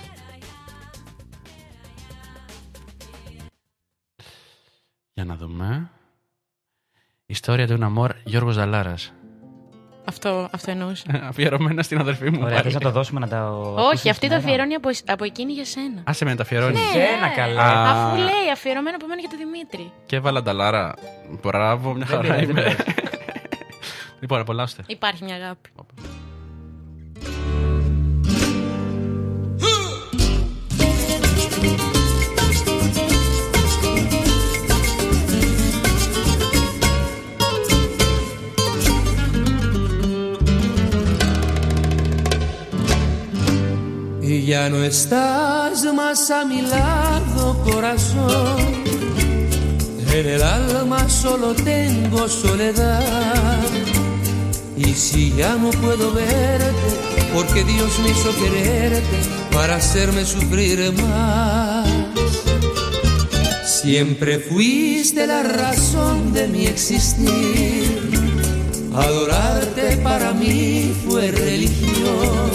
Για να δούμε. Ιστορία του Ναμόρ Γιώργος Ζαλάρας. Αυτό, αυτό εννοούσα. Αφιερωμένα στην αδερφή μου. Ωραία, πάλι. θες να το δώσουμε να τα. Όχι, αυτή το αφιερώνει από, από εκείνη για σένα. Άσε με να τα αφιερώνεις. Ναι, Σένα, ναι. καλά. Α. Αφού λέει αφιερωμένο από μένα για τον Δημήτρη. Και έβαλα τα Λάρα. Μπράβο, μια Δεν χαρά πειράζει, δεν είμαι. λοιπόν, απολαύστε. Υπάρχει μια αγάπη. Ya no estás más a mi lado, corazón. En el alma solo tengo soledad. Y si ya no puedo verte, porque Dios me hizo quererte para hacerme sufrir más. Siempre fuiste la razón de mi existir. Adorarte para mí fue religión.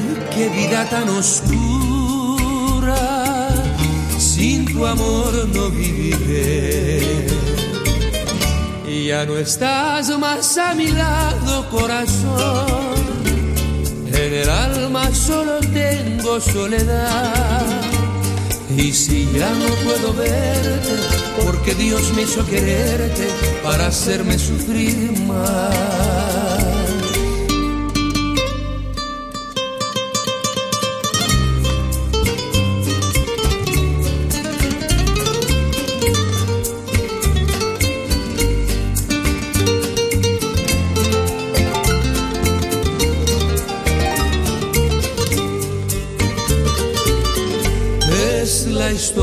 qué vida tan oscura, sin tu amor no viviré. Ya no estás más a mi lado, corazón. En el alma solo tengo soledad. Y si ya no puedo verte, porque Dios me hizo quererte para hacerme sufrir más.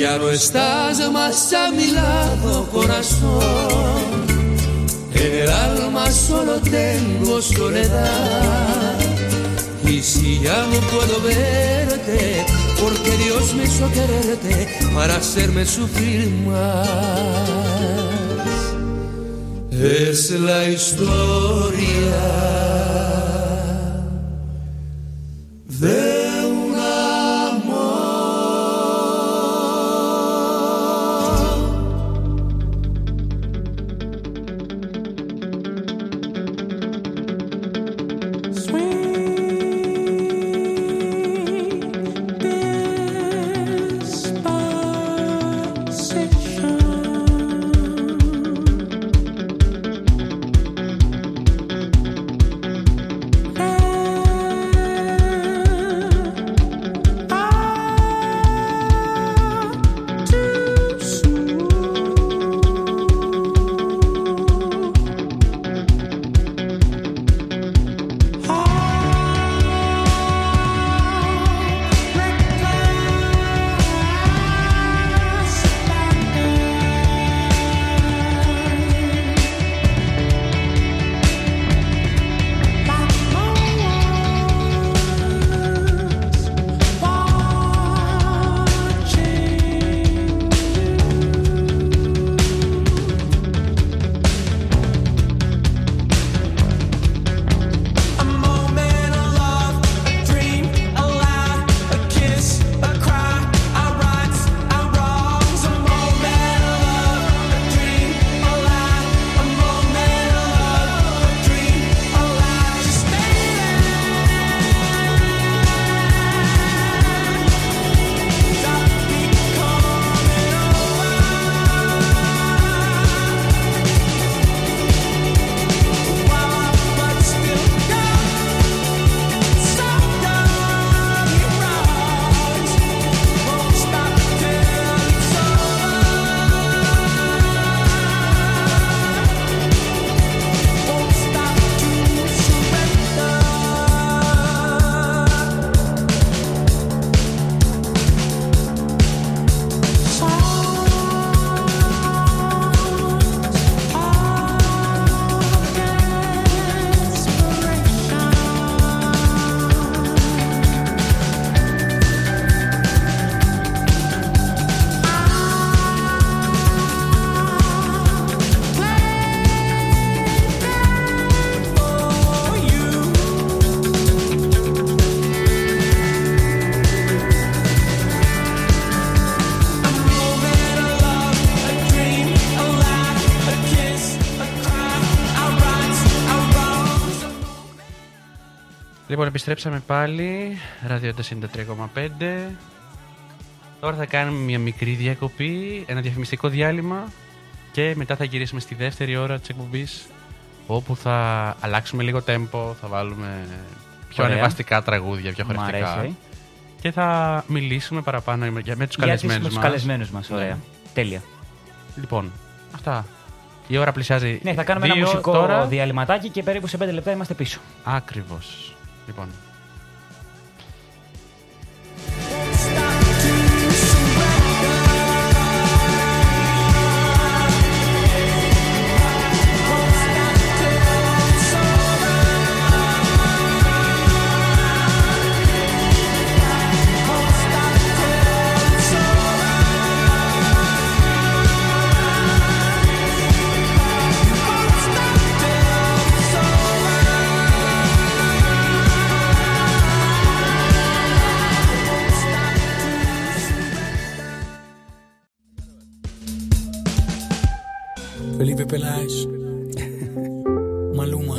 Ya no estás más a mi lado, corazón. En el alma solo tengo soledad. Y si ya no puedo verte, porque Dios me hizo quererte para hacerme sufrir más. Es la historia επιστρέψαμε πάλι. Ραδιόντα 93,5. Τώρα θα κάνουμε μια μικρή διακοπή, ένα διαφημιστικό διάλειμμα και μετά θα γυρίσουμε στη δεύτερη ώρα της εκπομπής όπου θα αλλάξουμε λίγο tempo, θα βάλουμε πιο Ωραία. ανεβαστικά τραγούδια, πιο Μ' χορευτικά. αρέσει. Και θα μιλήσουμε παραπάνω για- με τους Για τις- καλεσμένους με τους μας. καλεσμένους μας, ωραία. Τέλεια. Λοιπόν, αυτά. Η ώρα πλησιάζει Ναι, θα κάνουμε ένα δύο μουσικό τώρα. διαλυματάκι και περίπου σε 5 λεπτά είμαστε πίσω. Ακριβώς. Λοιπόν, Felipe Maluma.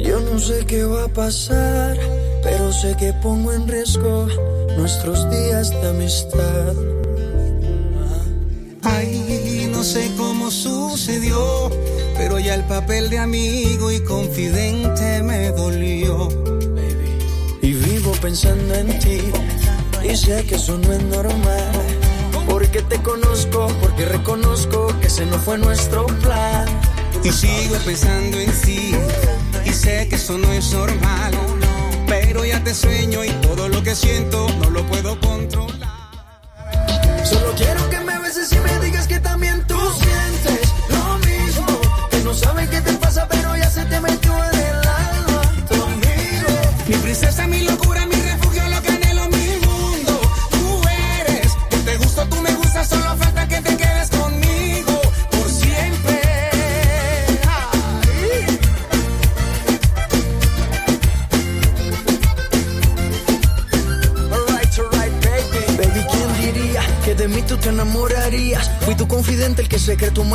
Yo no sé qué va a pasar, pero sé que pongo en riesgo nuestros días de amistad. Ay, no sé cómo sucedió, pero ya el papel de amigo y confidente me dolió. Y vivo pensando en ti, y sé que eso no es normal. Porque te conozco, porque reconozco que ese no fue nuestro plan. Y sigo pensando en sí, y sé que eso no es normal. Pero ya te sueño y todo lo que siento no lo puedo controlar. Solo quiero que me beses y me digas que también tú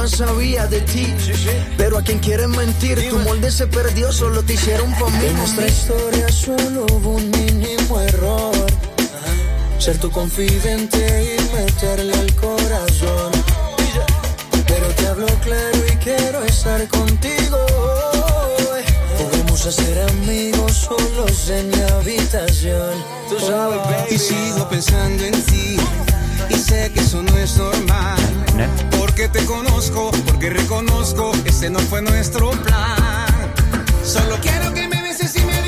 más sabía de ti. Pero a quien quieres mentir, tu molde se perdió, solo te hicieron por mí. En nuestra historia solo hubo un mínimo error. Ser tu confidente y meterle al corazón. Pero te hablo claro y quiero estar contigo. Podemos ser amigos solos en mi habitación. Tú sabes, baby. Y sigo pensando en ti. Y sé que eso no es normal. Porque te conozco, porque reconozco, ese no fue nuestro plan. Solo quiero que me beses y me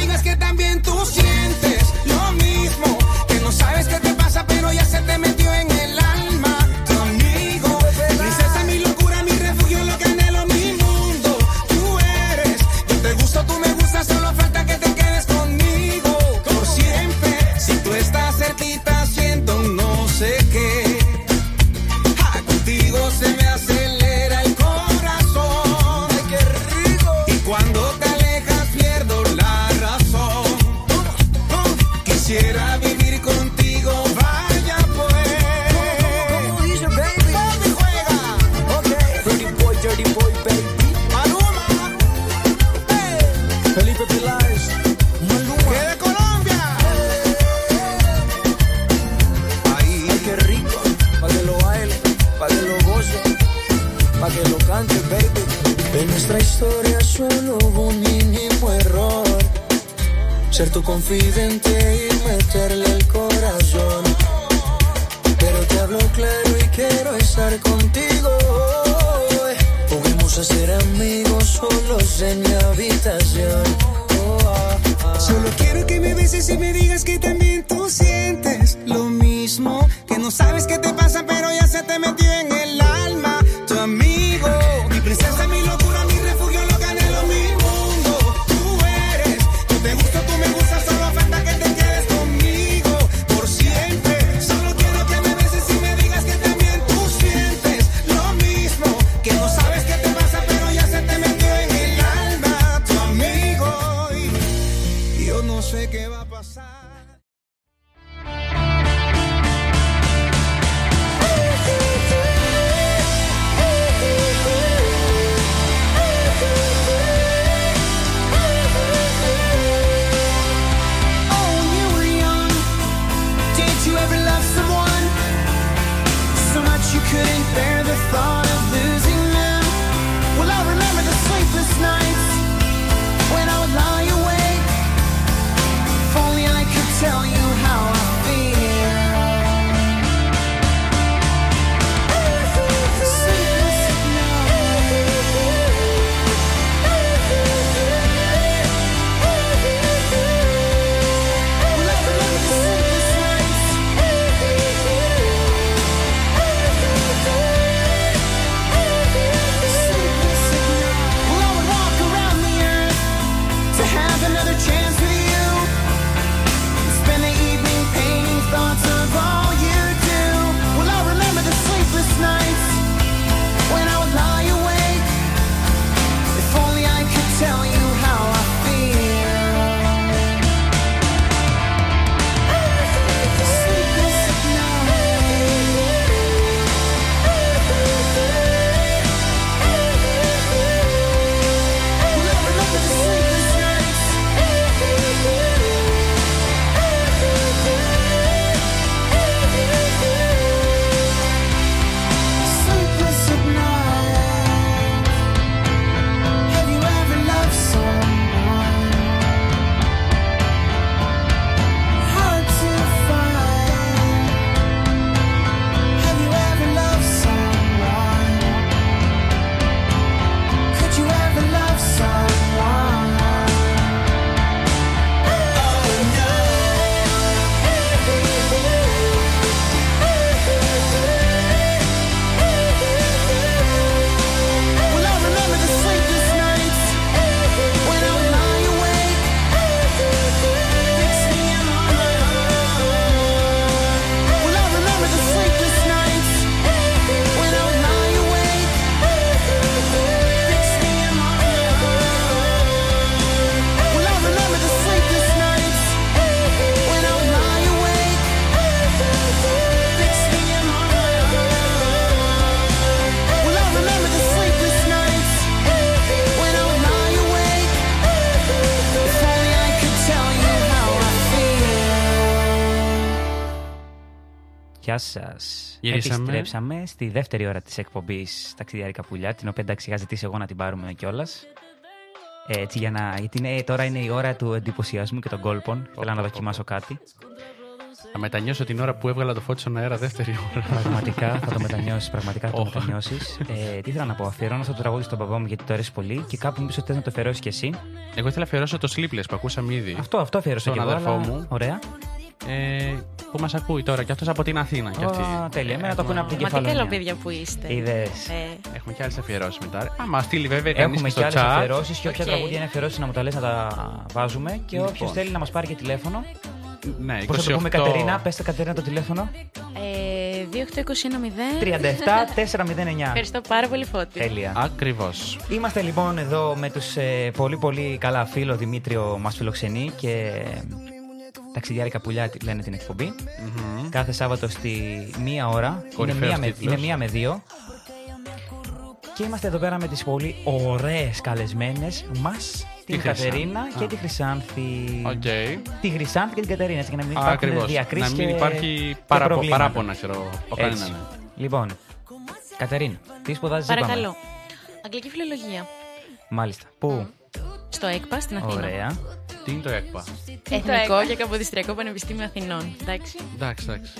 Γεια σας. Γυρίσαμε. Επιστρέψαμε στη δεύτερη ώρα της εκπομπής Ταξιδιάρικα Πουλιά, την οποία εντάξει είχα ζητήσει εγώ να την πάρουμε κιόλας. Έτσι, για να. Γιατί είναι, τώρα είναι η ώρα του εντυπωσιασμού και των κόλπων. Θέλω να δοκιμάσω κάτι. Θα μετανιώσω την ώρα που έβγαλα το φώτι στον αέρα δεύτερη ώρα. Πραγματικά θα το μετανιώσεις. Πραγματικά θα το μετανιώσεις. Ε, τι ήθελα να πω. Αφιερώνω αυτό το τραγούδι στον παπά μου γιατί το αρέσει πολύ και κάπου μου είπε ότι θες να το αφιερώσεις κι εσύ. Εγώ ήθελα να αφιερώσω το Sleepless που ακούσαμε ήδη. Αυτό, αυτό αφιέρωσα Τον κι εγώ. αδερφό αλλά- μου. Ωραία. Ε, που μας ακούει τώρα και αυτός από την Αθήνα. Κι αυτή. Ω, τέλεια. Εμένα το ακούνε από την Μα τι Κεφαλονιά. καλά παιδιά που είστε. Είδες. Ε, Έχουμε κι άλλες αφιερώσεις μετά. Άμα στείλει βέβαια κανεί Έχουμε στο και άλλες chat. αφιερώσεις και όποια Οκ. τραγούδια είναι αφιερώσεις να μου τα λες να τα βάζουμε. Και Λοιπόν. όποιο θέλει να μας πάρει και τηλέφωνο. Ναι, Πώς θα το πούμε, 28. Κατερίνα, πες Κατερίνα το τηλέφωνο. ε, 37 28210. 409. Ευχαριστώ πάρα πολύ Φώτη. Τέλεια. Ακριβώς. Είμαστε λοιπόν εδώ με τους ε, πολύ πολύ καλά φίλο Δημήτριο μας φιλοξενεί και ταξιδιάρικα πουλιά τη- λένε την εκπομπή. Κάθε Σάββατο στη μία ώρα. Είναι Κορυφαίος μία, με, τίτλος. είναι μία με δύο. Και είμαστε εδώ πέρα με τις πολύ ωραίες καλεσμένες μας, την Χρυσάνθη. Κατερίνα και Α. τη Χρυσάνθη. Οκ. Τη Χρυσάνθη και την Κατερίνα, έτσι για να μην υπάρχουν Ακριβώς. διακρίσεις Να μην και- υπάρχει και παραπο- προβλήματα. παράπονα, ξέρω. Από Έτσι. κανέναν. Λοιπόν, Κατερίνα, τι σπουδάζεις είπαμε. Παρακαλώ. Αγγλική φιλολογία. Μάλιστα. Πού; Στο ΕΚΠΑ στην Αθήνα. Ωραία. Τι είναι το ΕΚΠΑ; Εθνικό ΕΚΠΑ. και Καποδιστριακό Πανεπιστήμιο Αθηνών. Εντάξει. Εντάξει, εντάξει.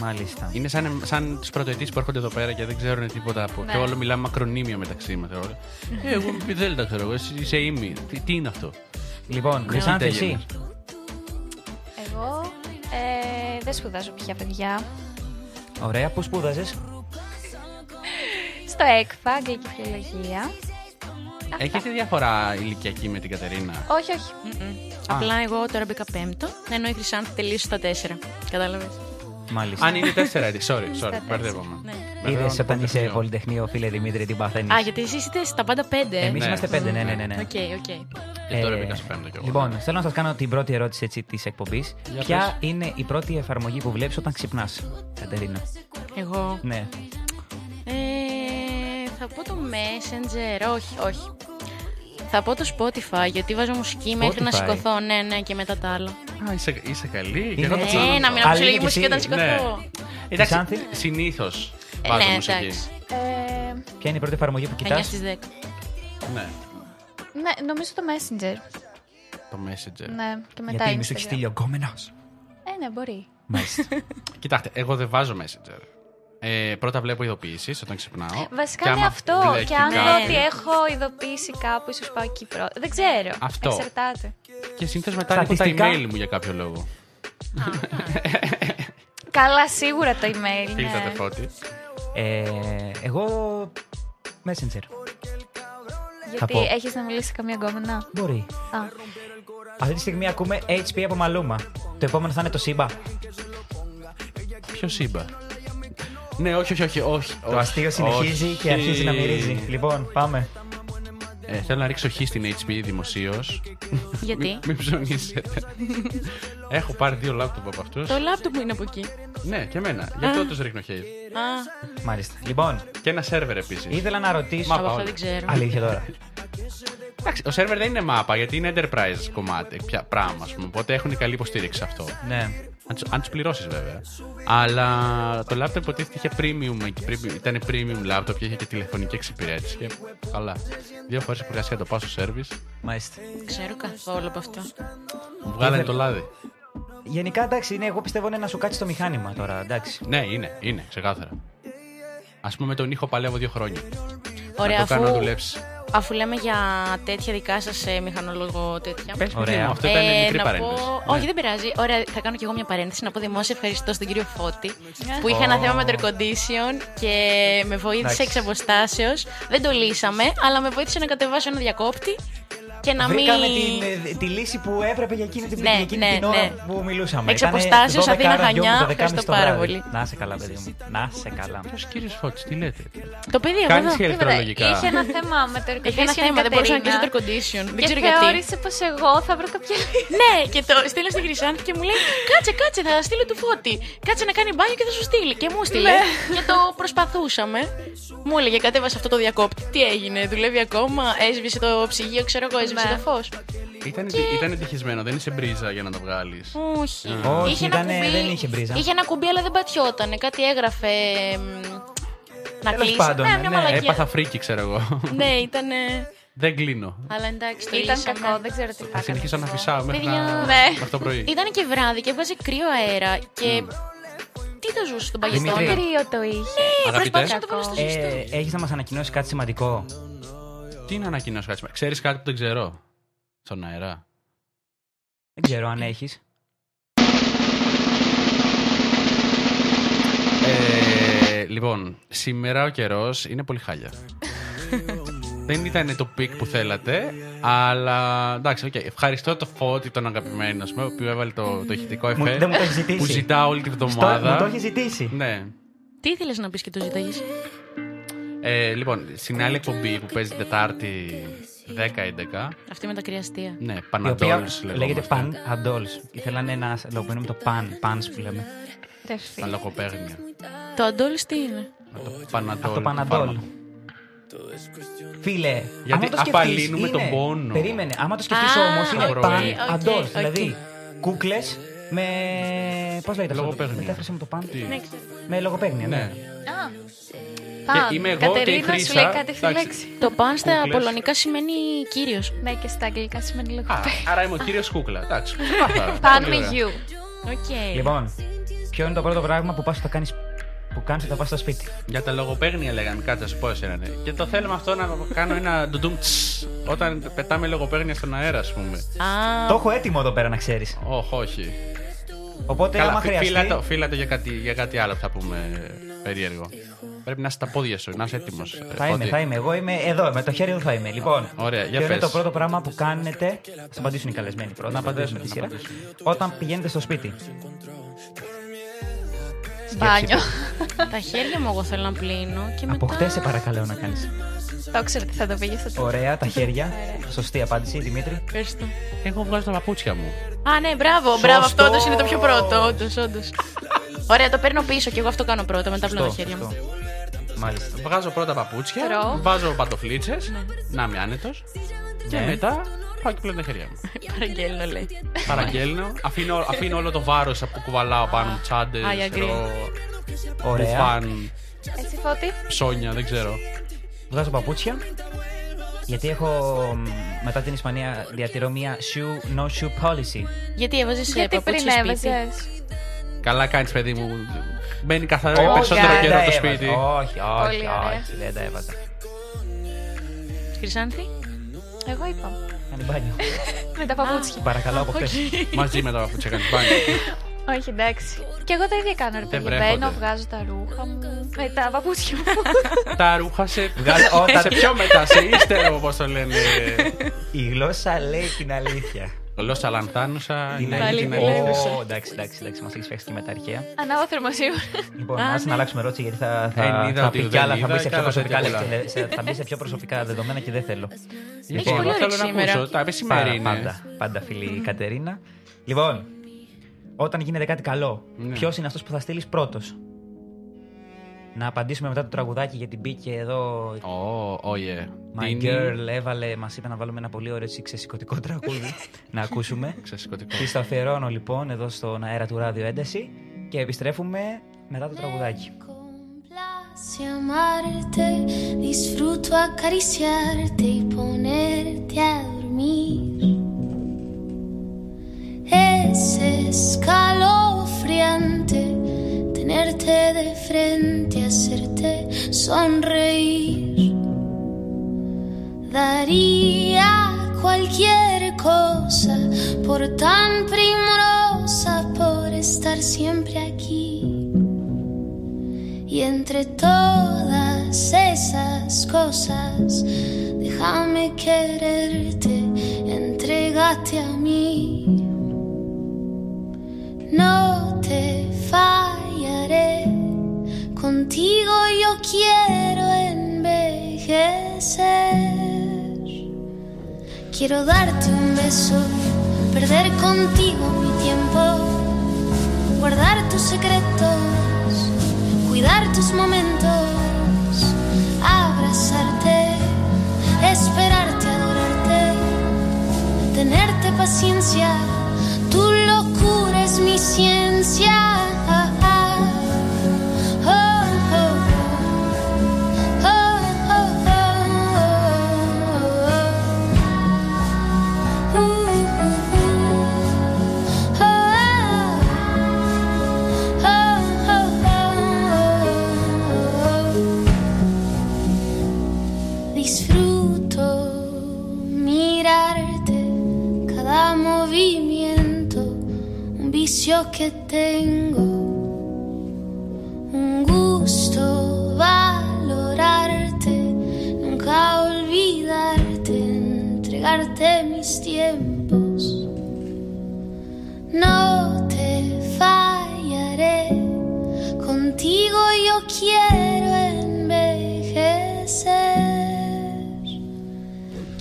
Μάλιστα. Είναι σαν, σαν του πρωτοετή που έρχονται εδώ πέρα και δεν ξέρουν τίποτα από. Ναι. Και όλο μιλάμε μακρονίμιο μεταξύ μας. Ε, εγώ μη δεν τα ξέρω. εγώ, Εσύ είσαι ήμι. Τι, τι είναι αυτό; Λοιπόν, Ναι, Χρυσάνθη, τι εσύ. έγινες. Εγώ ε, δεν σπουδάζω πια παιδιά. Ωραία, πού σπούδαζες; Στο ΕΚΠΑ, αγγλική φιλολογία. Έχετε διαφορά ηλικιακή με την Κατερίνα; Όχι, όχι. Απλά εγώ τώρα μπήκα πέμπτο, ενώ η Χρυσάνθη τελείωσε στα τέσσερα. Κατάλαβες; Μάλιστα. Αν είναι τέσσερα έτη, sorry, sorry, τέσσερα. μπερδεύομαι. Ναι. Είδες Μπερδεύομαι όταν το είσαι Πολυτεχνείο. Πολυτεχνείο, φίλε Δημήτρη, τι παθαίνεις. Α, γιατί εσείς είστε στα πάντα πέντε. Εμείς Ναι. είμαστε πέντε, ναι, ναι, ναι. ναι. OK, OK. Και τώρα Ε, μπήκα στο πέμπτο κι εγώ. Λοιπόν, θέλω να σας κάνω την πρώτη ερώτηση έτσι, της εκπομπής. Για Ποια πες. είναι η πρώτη εφαρμογή που βλέπεις όταν ξυπνάς, Κατερίνα; Εγώ; Ναι. Ε, θα πω το Messenger. Όχι, όχι. Θα πω το Spotify, γιατί βάζω μουσική μέχρι να Spotify. σηκωθώ. Ναι, ναι, και μετά τα άλλα. Α, είσαι, είσαι καλή. Είναι Και εγώ το έτσι. Ε, κάνω να αυτό. μην ακούσω Άλλη λίγη και μουσική εσύ. όταν σηκωθώ. Εντάξει, Χρυσάνθη. συνήθως Ε, βάζω ναι, μουσική. εντάξει. Ε, Ποια είναι η πρώτη εφαρμογή που 9 κοιτάς; στις 10. Ναι, ναι, νομίζω το Messenger. το Messenger. Ναι, και μετά Γιατί μη σου έχεις Instagram. στείλει ο γκόμενος. Ε, ναι, μπορεί. Μάλιστα. Κοιτάξτε, εγώ δεν βάζω Messenger. Ε, πρώτα βλέπω ειδοποιήσεις όταν ξυπνάω. Βασικά Και είναι άμα αυτό. βλέπει Και αν κάτι- δω ότι έχω ειδοποίησει κάπου, ίσως πάω εκεί πρώτα. Δεν ξέρω. Αυτό. Εξαρτάται. Και συνήθως μετά ανοίγω τα Στατιστικά- email μου για κάποιο λόγο. Καλά, σίγουρα το email. Φίλτα Ναι. το φώτι. Ε, εγώ. Messenger. Γιατί πω. έχεις να μιλήσεις καμία γκόμενα; Μπορεί. Α, Αυτή τη στιγμή ακούμε HP από Μαλούμα. Το επόμενο θα είναι το Σίμπα. Ποιο σύμπα. Ναι, όχι, όχι, όχι. όχι Το αστείο συνεχίζει όχι. και αρχίζει να μυρίζει. Λοιπόν, πάμε. Ε, θέλω να ρίξω χ στην HP δημοσίως. Γιατί; Μην ψωνίσετε. Έχω πάρει δύο λάπτοπ από αυτούς. Το λάπτοπ μου είναι από εκεί. Ναι, και εμένα. Γι' αυτό τους ρίχνω χ. Α, Μάλιστα. Λοιπόν, Και ένα σερβερ επίσης. ήθελα να ρωτήσω. από αυτό όλοι. δεν ξέρω. Αλήθεια τώρα. Εντάξει, ο σερβερ δεν είναι μάπα γιατί είναι enterprise κομμάτι, πια, πράγμα, ας πούμε. Οπότε έχουν καλή υποστήριξη σε αυτό. Ναι. Αν τους- Αν του πληρώσεις, βέβαια. Αλλά το laptop υποτίθεται είχε premium, εκεί, premium- ήταν premium laptop και είχε και τηλεφωνική εξυπηρέτηση. Και καλά. Δύο φορές που εργασία το πάω στο service, Μάλιστα. Δεν ξέρω καθόλου από αυτό. μου βγάλανε Ήθελα- το λάδι. Γενικά εντάξει, είναι, εγώ πιστεύω είναι να σου κάτσει το μηχάνημα τώρα. Εντάξει. Ναι, είναι, είναι, ξεκάθαρα. Α πούμε με τον ήχο παλεύω δύο χρόνια. Ωραία, να το κάνω να αφού, δουλέψει. Αφού λέμε για τέτοια δικά σας ε, μηχανολόγο τέτοια. Πες μου, Ωραία. Δήμο, αυτό ήταν Ε, μικρή να παρένθεση. πω- Ναι. Όχι, δεν πειράζει. Ωραία, θα κάνω κι εγώ μια παρένθεση. Να πω δημόσια ευχαριστώ στον κύριο Φώτη που είχε ένα θέμα με το air condition και με βοήθησε Εντάξει. εξ αποστάσεως. Δεν το λύσαμε, αλλά με βοήθησε να κατεβάσω ένα διακόπτη και να μην. Βρήκαμε την, ε, τη λύση που έπρεπε για εκείνη την, Ναι, για εκείνη ναι, την ώρα ναι. που μιλούσαμε. Εξ Ήτανε αποστάσεως, 12 Αθήνα, ώρα, Χανιά. 2 το Ευχαριστώ 12.30 το πάρα βράδυ. πολύ. Να σε καλά, παιδί μου. Να σε καλά. Ποιος κύριος Φώτης, τι λέτε. Το παιδί Κάνεις εδώ. και ηλεκτρολογικά. Είχε ένα θέμα με το air Είχε ένα condition, θέμα, δεν μπορούσα να Κατερίνα. κλείσω το air condition. Δεν Και ξέρω γιατί. θεώρησε πως εγώ θα βρω κάποια λύση. Ναι, και το στείλω στην Χρυσάνθη και μου λέει Κάτσε, κάτσε, θα στείλω του φώτη. Κάτσε να κάνει μπάνιο και θα σου στείλει. Και μου στείλε. και το προσπαθούσαμε. Μου έλεγε Κατέβασε αυτό το διακόπτη. Τι έγινε, δουλεύει ακόμα, έσβησε το ψυγείο, ξέρω εγώ, έσβησε Ναι. το φω. Ήταν, ήταν ευτυχισμένο, δεν είσαι μπρίζα για να το βγάλεις. Όχι. Όχι, Είχε ένα ήτανε- κουμπί- δεν είχε μπρίζα. Είχε ένα κουμπί, αλλά δεν πατιότανε. Κάτι έγραφε. μ, Να Τέλος κλείσει. πάντων, ναι, μια μαλακία. έπαθα φρίκι, ξέρω εγώ. Ναι, ήταν. δεν κλείνω. Αλλά εντάξει, το Ήταν λύσαμε. κακό, δεν ξέρω τι θα Θα συνεχίσω να φυσάω μέχρι, Παιδιά, να... ναι. μέχρι το πρωί. Ήταν και βράδυ και έβγαζε κρύο αέρα. Και. Τι θα ζούσε στον παγετό. Δημήτρη. Κρύο το είχε. Ναι, προσπάθησα να το βάλω στο Ε, ζεστό. Έχεις να μας ανακοινώσεις κάτι σημαντικό; Τι να ανακοινώσω κάτι. Ξέρεις κάτι που δεν ξέρω; Στον αέρα. Δεν ξέρω αν έχεις. Ε, λοιπόν, σήμερα ο καιρός είναι πολύ χάλια. δεν ήταν το peak που θέλατε, αλλά εντάξει, οκ. Ευχαριστώ το Φώτη τον αγαπημένο μου, ο οποίος έβαλε το, το ηχητικό Μου- εφέ. δεν μου το έχει ζητήσει. Που ζητάω όλη τη Στο- βδομάδα. μου το έχει ζητήσει. Ναι. Τι ήθελες να πεις και το ζητάγε. Ε, λοιπόν, στην άλλη εκπομπή που παίζει Τετάρτη 10-11. Αυτή με τα κρυαστία. Ναι, Η οποία Παναντόλς λέγεται λεγόμαστε. Pan Adults. Ήθελαν ένα λογοπαίγνιο με το Pan, Pans που λέμε. Τα λογοπαίγνια. Το αντόλ τι είναι; Το Παναντόλ. Από το Παναδόλ. Φίλε, Γιατί άμα το σκεφτείς, απαλύνουμε είναι- τον πόνο. Περίμενε, άμα το σκεφτείς Α, όμως είναι οκ, Pan οκ, Adults. οκ. Δηλαδή, κούκλες με. Πώς λέγεται αυτό; Λογοπαίγνια. Μετάφρασε μου το Pan. Τι; Με λογοπαίγνια, ναι. Ναι. Α. Και Παν. είμαι εγώ και η Κατερίνα σου Χρύσα. λέει κάτι στη Εντάξει. λέξη. Το παν στα Κούκλες. πολωνικά σημαίνει κύριος. Ναι, και στα αγγλικά σημαίνει Α, λογοπαίγνια. άρα είμαι ο κύριος Κούκλα. Εντάξει. ξεκάθαρα. Παν Πολύ με ωραία. you. Οκ. Λοιπόν, ποιο είναι το πρώτο πράγμα που πας να κάνεις. Που κάνεις όταν πας στο σπίτι; Για τα λογοπαίγνια λέγανε, κάτσε να σου πω εσένα. ναι. Και το θέλουμε αυτό να κάνω ένα ντουντουμ τς, όταν πετάμε λογοπαίγνια στον αέρα, ας πούμε. Α, Το έχω έτοιμο εδώ πέρα να ξέρεις. Όχι, όχι. Οπότε, Καλά, άμα φύ- χρειαστεί. φύλα το, φύλα το για, κάτι, για κάτι άλλο που θα πούμε ε, περίεργο. Πρέπει να είσαι στα πόδια σου, να είσαι έτοιμος. Θα είμαι, θα είμαι. Εγώ είμαι εδώ, με το χέρι εδώ θα είμαι. Λοιπόν, Ωραία, για ποιο είναι πες. το πρώτο πράγμα που κάνετε; Θα απαντήσουν οι καλεσμένοι πρώτα. Να θα απαντήσουν, απαντήσουμε τη να σειρά. Όταν πηγαίνετε στο σπίτι. Μπάνιο. τα χέρια μου εγώ θέλω να πλύνω και μετά. Από χτες σε παρακαλώ να κάνεις. Το ξέρω τι θα το πήγε στο τέλος. Ωραία, τα χέρια. Σωστή απάντηση, Δημήτρη. Ευχαριστώ. Εγώ βγάζω τα παπούτσια μου. Α, ναι, μπράβο, μπράβο. Αυτό όντω είναι το πιο πρώτο. Όντως, όντως. Ωραία, το παίρνω πίσω και εγώ αυτό κάνω πρώτα. Μετά πλύνω τα Σωστό, χέρια μου. σωστό. Μάλιστα. Βγάζω πρώτα παπούτσια, Τρώω. βάζω παντοφλίτσες, να είμαι άνετος. Και Ναι. μετά πάω και πλένω τα χέρια μου. Παραγγέλνω, λέει. Παραγγέλνω, αφήνω, αφήνω όλο το βάρος που κουβαλάω πάνω μου, τσάντες, Α, η αγκρή. Ωραία. μπουφάν, Εσύ φώτη; ψώνια, δεν ξέρω. Βγάζω παπούτσια. Γιατί έχω μ, μετά την Ισπανία διατηρώ μια shoe, no shoe policy. Γιατί έβαζες Γιατί πριν παπούτσια σπίτι; έβαζες; Καλά κάνεις, παιδί μου. Μένει καθαρό Όχι, περισσότερο δεν καιρό τα το έβαζα. σπίτι. Όχι, όχι, Πολύ ωραία. όχι, δεν τα έβαζα. Χρυσάνθη; Εγώ είπα. Κάνει μπάνιο. Με τα παπούτσια. Παρακαλώ από χτε. Μαζί με τα παπούτσια κάνεις μπάνιο. Όχι, εντάξει. Και εγώ το ίδιο κάνω. Ρε παιδιά. βρέχονται. Μπαίνω, βγάζω τα ρούχα μου. Με τα παπούτσια μου. τα ρούχα σε. Βγάλε όταν- σε πιο μετά, σε ύστερο, όπως το λένε. Η γλώσσα λέει την αλήθεια. Γλώσσα λανθάνουσα. Την είναι αλήθεια. την Αλήθεια. αλήθεια. Ω, εντάξει, εντάξει, εντάξει, μας έχεις φτιάξει και με τα αρχαία. Ανάβοθερμα σίγουρα. Λοιπόν, Α, ας ναι. να αλλάξουμε ερώτηση γιατί θα, Δεν θα, είδα θα ότι πει δεν κι άλλα, θα είδα μπει σε και πιο άλλα προσωπικά τέτοια λε- σε- θα μπει σε πιο προσωπικά δεδομένα και δεν θέλω. Έχεις Λοιπόν, πολύ εγώ θέλω όρεξη να σήμερα. ακούσω. Τα μεσημέρι Πάρα, είναι. πάντα, πάντα φίλη η Κατερίνα. Λοιπόν, όταν γίνεται κάτι καλό, Ναι. ποιος είναι αυτός που θα στείλεις πρώτος; Να απαντήσουμε μετά το τραγουδάκι γιατί μπήκε εδώ. Ω, oh, yeah. My Είναι girl έβαλε, μας είπε να βάλουμε ένα πολύ ωραίο έτσι ξεσηκωτικό τραγούδι να ακούσουμε. Ξεσηκωτικό. Τη το αφιερώνω λοιπόν εδώ στον αέρα του ράδιο ένταση και επιστρέφουμε μετά το τραγουδάκι. complace amarte, disfruto acariciarte y ponerte a dormir. Escalofriante tenerte de frente, hacerte sonreír. Daría cualquier cosa por tan primorosa, por estar siempre aquí. Y entre todas esas cosas, déjame quererte, entrégate a mí. No te fallaré, contigo yo quiero envejecer. Quiero darte un beso, perder contigo mi tiempo, guardar tus secretos, cuidar tus momentos, abrazarte, esperarte, adorarte, tenerte paciencia. Locura es mi ciencia. Vicio que tengo, un gusto valorarte, nunca olvidarte, entregarte mis tiempos. No te fallaré, contigo yo quiero envejecer.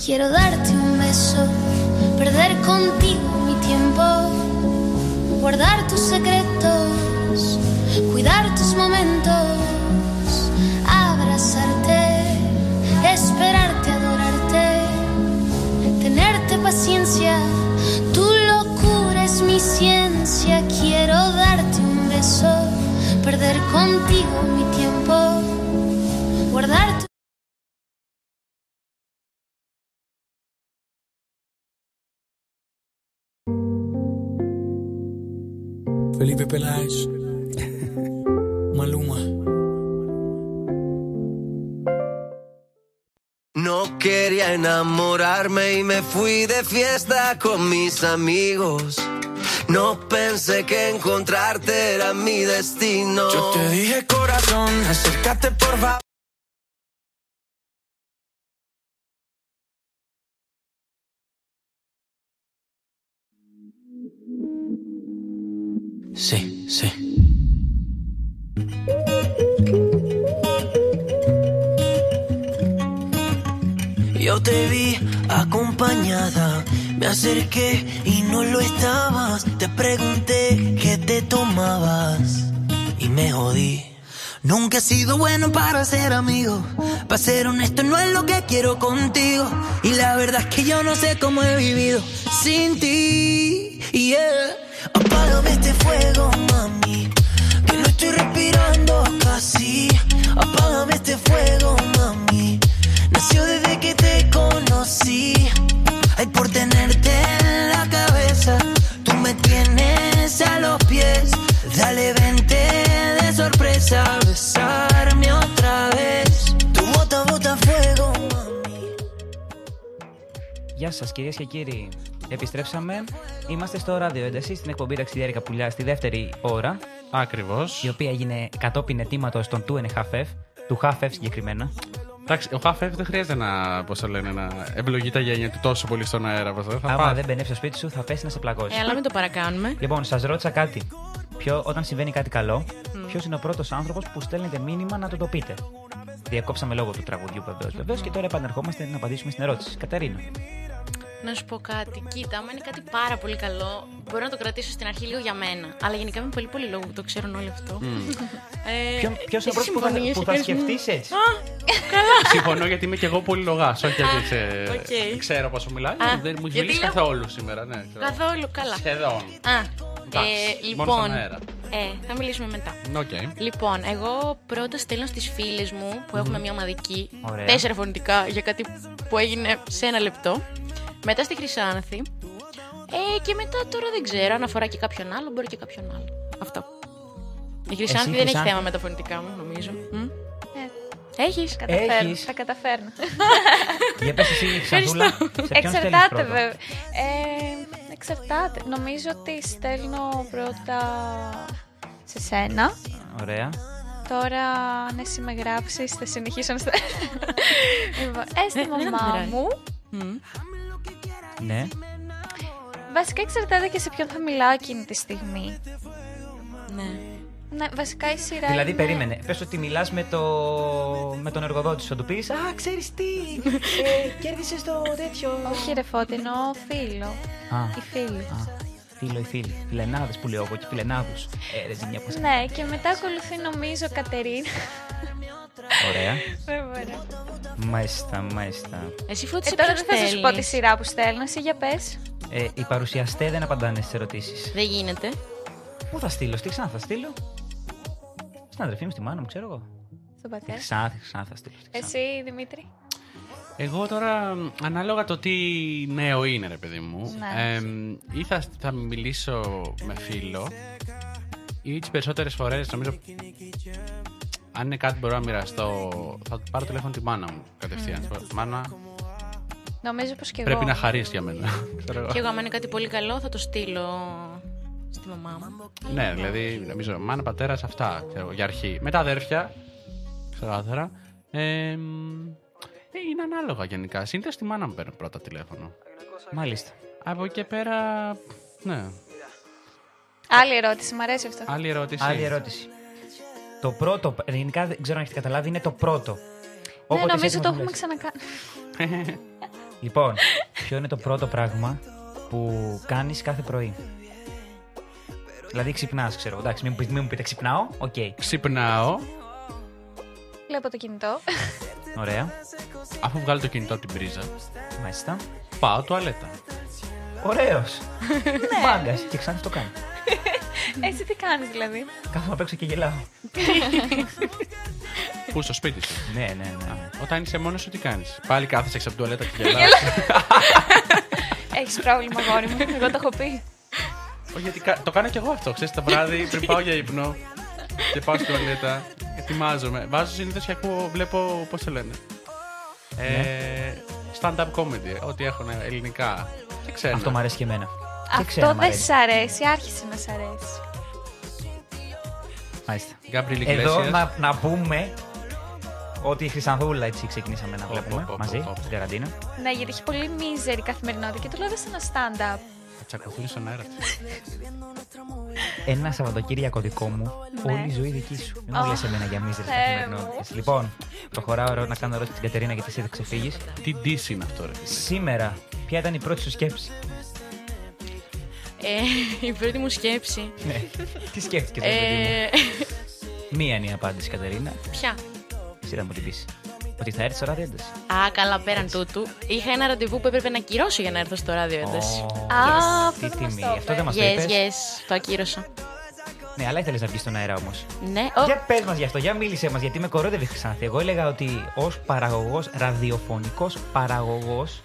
Quiero darte un beso, perder contigo mi tiempo, guardar tus secretos, cuidar tus momentos, abrazarte, esperarte, adorarte, tenerte paciencia. Tu locura es mi ciencia. Quiero darte un beso, perder contigo mi tiempo, guardar tu Peláez. Maluma. No quería enamorarme y me fui de fiesta con mis amigos. No pensé que encontrarte era mi destino. Yo te dije corazón, acércate por favor. Sí. Yo te vi acompañada, me acerqué y no lo estabas. Te pregunté qué te tomabas y me jodí. Nunca he sido bueno para ser amigo. Para ser honesto, no es lo que quiero contigo. Y la verdad es que yo no sé cómo he vivido sin ti. Yeah. Apágame este fuego, mami, que no estoy respirando casi. Apágame este fuego, mami, nació desde que te conocí. Ay, por tenerte en la cabeza, tú me tienes a los pies. Dale, vente de sorpresa, besarme otra vez. Tu bota, bota fuego, mami. Ya sabes, quieres que quiere. Επιστρέψαμε. Είμαστε στο ράδιο ένταση στην εκπομπή Ταξιδιάρικα Πουλιά στη δεύτερη ώρα. Ακριβώς. Η οποία έγινε κατόπιν αιτήματο των 2,5F. Του HFF συγκεκριμένα. Εντάξει, ο Χαφ δεν χρειάζεται να, πώς το λένε, να ευλογεί τα γένια του τόσο πολύ στον αέρα. Πώς, θα Άμα πάει. δεν μπαινεύσει στο σπίτι σου, θα πέσει να σε πλακώσει. Ε, αλλά μην το παρακάνουμε. Λοιπόν, σας ρώτησα κάτι. Ποιο, όταν συμβαίνει κάτι καλό, ποιος είναι ο πρώτος άνθρωπος που στέλνετε μήνυμα να του το πείτε; Διακόψαμε λόγω του τραγουδιού βεβαίω. Βεβαίως και τώρα επανερχόμαστε να απαντήσουμε στην ερώτηση. Κατερίνα. Να σου πω κάτι. Κοίτα, άμα είναι κάτι πάρα πολύ καλό, μπορώ να το κρατήσω στην αρχή λίγο για μένα. Αλλά γενικά είμαι πολύ πολύ λόγο που το ξέρουν όλοι αυτό. Ε, Ποιο ποιος είναι ο εσύ πρώτος που θα, συμφωνείς, που θα κάνεις σκεφτείς μ. έτσι; Α, καλά. Συμφωνώ γιατί είμαι και εγώ πολύ λογάς. Όχι γιατί ξε- οκ. ξέρω πόσο μιλάει. Α, δεν μου έχει γιατί μιλήσει λέω- καθόλου σήμερα. Ναι, ξέρω. Καθόλου καλά. Σχεδόν. Α, Εντάξει, ε, μόνο στον λοιπόν, αέρα. ε, θα μιλήσουμε μετά. Οκ. Λοιπόν, εγώ πρώτα στέλνω στις φίλες μου που έχουμε μια ομαδική Ωραία. τέσσερα φωνητικά για κάτι που έγινε σε ένα λεπτό. Μετά στη Χρυσάνθη. Ε, και μετά τώρα δεν ξέρω, αν αφορά και κάποιον άλλο, μπορεί και κάποιον άλλο. Αυτό. Η Χρυσάνθη δεν έχει Χρυσάνθη. θέμα με τα φωνητικά μου, νομίζω. Μ; Ε, Έχεις. Καταφέρνω. Έχεις. Τα καταφέρνω. Για πες εσύ, Ξανθούλα, σε ποιον στέλνεις Εξαρτάται πρώτο; βέβαια. Ε, εξαρτάται. Νομίζω ότι στέλνω πρώτα σε σένα. Ωραία. Τώρα, αν εσύ με γράψεις, θα συνεχίσω να στέλνω. λοιπόν, ε, στη Ε, δεν μαμά πειράζει. μου. Ναι. Βασικά εξαρτάται και σε ποιον θα μιλάω εκείνη τη στιγμή. Ναι. Ναι, βασικά η σειρά. Δηλαδή, είναι- περίμενε. Πες ότι μιλάς με, το... με τον εργοδότη σου. Θα του πεις Α, ξέρεις τι. Ε, Κέρδισες το τέτοιο. Όχι, ρε Φώτη, εννοώ φίλο. Α. Η φίλη. Φίλο ή φίλοι. Φιλενάδες που λέω εγώ και φιλενάδους. Ε, ρε ζημιά που Ναι, και μετά ακολουθεί νομίζω Κατερίνα. Ωραία. Βέβαια. Μάλιστα, μάλιστα. Εσύ Φώτη, Ε, σε τώρα ποιον δεν θα σα πω τη στέλνεις; σειρά που στέλνω, εσύ για πες. Ε, οι παρουσιαστέ δεν απαντάνε στις ερωτήσεις. Δεν γίνεται. Πού θα στείλω, στη Ξάνθα θα στείλω. Στην αδερφή μου, στη μάνα μου, ξέρω εγώ. Στον Στη πατέρα. Ξάνθα, στη Ξάνθα θα στείλω. Εσύ, Δημήτρη. Εγώ τώρα, μ, ανάλογα το τι νέο είναι, ρε παιδί μου, Ναι. εμ, ή θα, θα μιλήσω με φίλο, ή τις περισσότερες φορές, νομίζω. Αν είναι κάτι που μπορώ να μοιραστώ, θα πάρω τηλέφωνο τη μάνα μου κατευθείαν. Μμ. Μάνα, Νομίζω πως και εγώ. πρέπει να χαρίσει για μένα. Ξέρω εγώ. Και εγώ, άμα είναι κάτι πολύ καλό, θα το στείλω στη μαμά μου. Ναι, δηλαδή, νομίζω, μάνα, πατέρας, αυτά, ξέρω, για αρχή. Μετά αδέρφια, ξεκάθαρα. Ε, μ, ε, είναι ανάλογα γενικά. Συνήθως τη μάνα μου παίρνω πρώτα τηλέφωνο. Μάλιστα. Από εκεί και πέρα, ναι. Άλλη ερώτηση, μου αρέσει αυτό. Άλλη ερώτηση. Άλλη ερώτηση. Το πρώτο, ελληνικά δεν ξέρω αν έχετε καταλάβει, είναι το πρώτο. Ναι, Όποτε νομίζω εσείς το μου έχουμε λες. ξανακάνει. Λοιπόν, ποιο είναι το πρώτο πράγμα που κάνεις κάθε πρωί; Δηλαδή ξυπνάς, ξέρω. Εντάξει, μην, μου πεις- μην μου πείτε ξυπνάω. Οκ. Ξυπνάω. Βλέπω το κινητό. Ωραία. Αφού βγάλω το κινητό από την πρίζα, Μάλιστα. πάω τουαλέτα. Ωραίος. Ναι. Μάγκας. Και ξανά το κάνει. Εσύ τι κάνεις δηλαδή; Κάθομαι απ' έξω και γελάω. Πού στο σπίτι σου; Ναι, ναι, ναι. Όταν είσαι μόνος σου, τι κάνεις; Πάλι κάθεσαι έξω από την τουαλέτα και γελάς. Έχεις πρόβλημα, γόρι μου. Εγώ το έχω πει. Όχι, γιατί κα- το κάνω κι εγώ αυτό. Ξέρεις, το βράδυ πριν πάω για ύπνο και πάω στην τουαλέτα, ετοιμάζομαι. Βάζω συνήθως και ακούω, βλέπω, πώς το λένε. Ε, stand-up comedy, ό,τι έχουν ελληνικά. Και ξέρω. Αυτό μου αρέσει και εμένα. Και ξέρω, Αυτό μ' δεν αρέσει. σ' αρέσει, άρχισε να σ' αρέσει. Μάλιστα. Γκάμπριλ Εδώ Ιγκλέσιας. να, να πούμε ότι η Χρυσανθούλα έτσι ξεκινήσαμε να Πω, βλέπουμε πω, πω, μαζί πω, πω. στην καραντίνα. Ναι, γιατί έχει πολύ μίζερη καθημερινότητα και του λέω σε ένα stand-up. Θα τσακωθούν στον αέρα. Ένα Σαββατοκύριακο δικό μου, Ναι. όλη η ζωή δική σου. Μην Ω, μου λες εμένα για μίζερες Θεέ καθημερινότητες. Λοιπόν, προχωράω ρε, να κάνω ερώτηση στην Κατερίνα γιατί εσύ δεν ξεφύγεις. Τι ντύση είναι αυτό, ρε. Σήμερα, ποια ήταν η πρώτη σου σκέψη; Ε, η πρώτη μου σκέψη. Ναι. Τι σκέφτηκες, ρε παιδί μου; Ε, Μία είναι η απάντηση, Κατερίνα. ποια; Εσύ θα μου την πεις. Ότι θα έρθει στο ράδιο ένταση. Α, καλά, πέραν τούτου. Είχα ένα ραντεβού που έπρεπε να ακυρώσω για να έρθω στο ράδιο ένταση. Α, αυτό Τι δεν μας τιμή. το Αυτό δεν μας το Yes, είπες. yes, το ακύρωσα. Ναι, αλλά ήθελες να βγεις στον αέρα όμως. Ναι, ο, Για πες μας γι' αυτό, για μίλησέ μας, γιατί με κορόδευε η Χρυσάνθη. Εγώ έλεγα ότι ως παραγωγός, ραδιοφωνικός παραγωγός,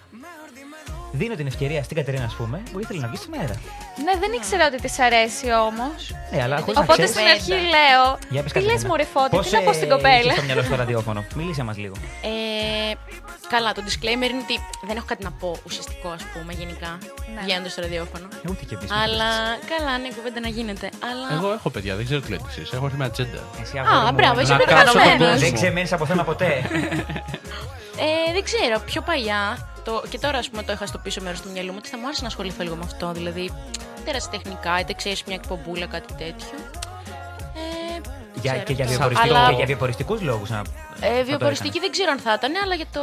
δίνω την ευκαιρία στην Κατερίνα, ας πούμε, που ήθελε να βγει στον αέρα. Ναι, δεν ήξερα ότι της αρέσει όμως. Ναι, αλλά χωρίς να Οπότε ξέρεις- στην αρχή λέω. Για πες, Τι λες, Κατερίνα. Μωρή Φώτη, Πώς, τι να πω στην ε, κοπέλα; είχες στο μυαλό σου το ραδιόφωνο; Μίλησε μας λίγο. Ε, καλά, το disclaimer είναι ότι δεν έχω κάτι να πω ουσιαστικό, ας πούμε, γενικά. Ναι. Βγαίνοντας στο ραδιόφωνο. Ε, Ούτε και εμείς. Αλλά καλά, ναι, κουβέντα να γίνεται. Αλλά. Εγώ έχω παιδιά, δεν ξέρω τι λέτε εσείς. Έχω έρθει με ατζέντα. Εσύ, Α, αγόρι μου, μπράβο, είσαι να κάτσω οργανωμένος. τον Δεν κόσμο. ξεμένεις από θέμα ποτέ. Ε, δεν ξέρω, πιο παλιά, το, και τώρα ας πούμε το είχα στο πίσω μέρος του μυαλού μου, ότι θα μου άρεσε να ασχοληθώ λίγο με αυτό. Δηλαδή, είτε ερασιτεχνικά, είτε ξέρεις μια εκπομπούλα, κάτι τέτοιο. Ε, για, ξέρω. και για, Αλλά- βιοποριστικό, και για βιοποριστικούς λόγους. Να, Ε, θα το βιοποριστική δεν ξέρω αν θα ήταν, αλλά για, το,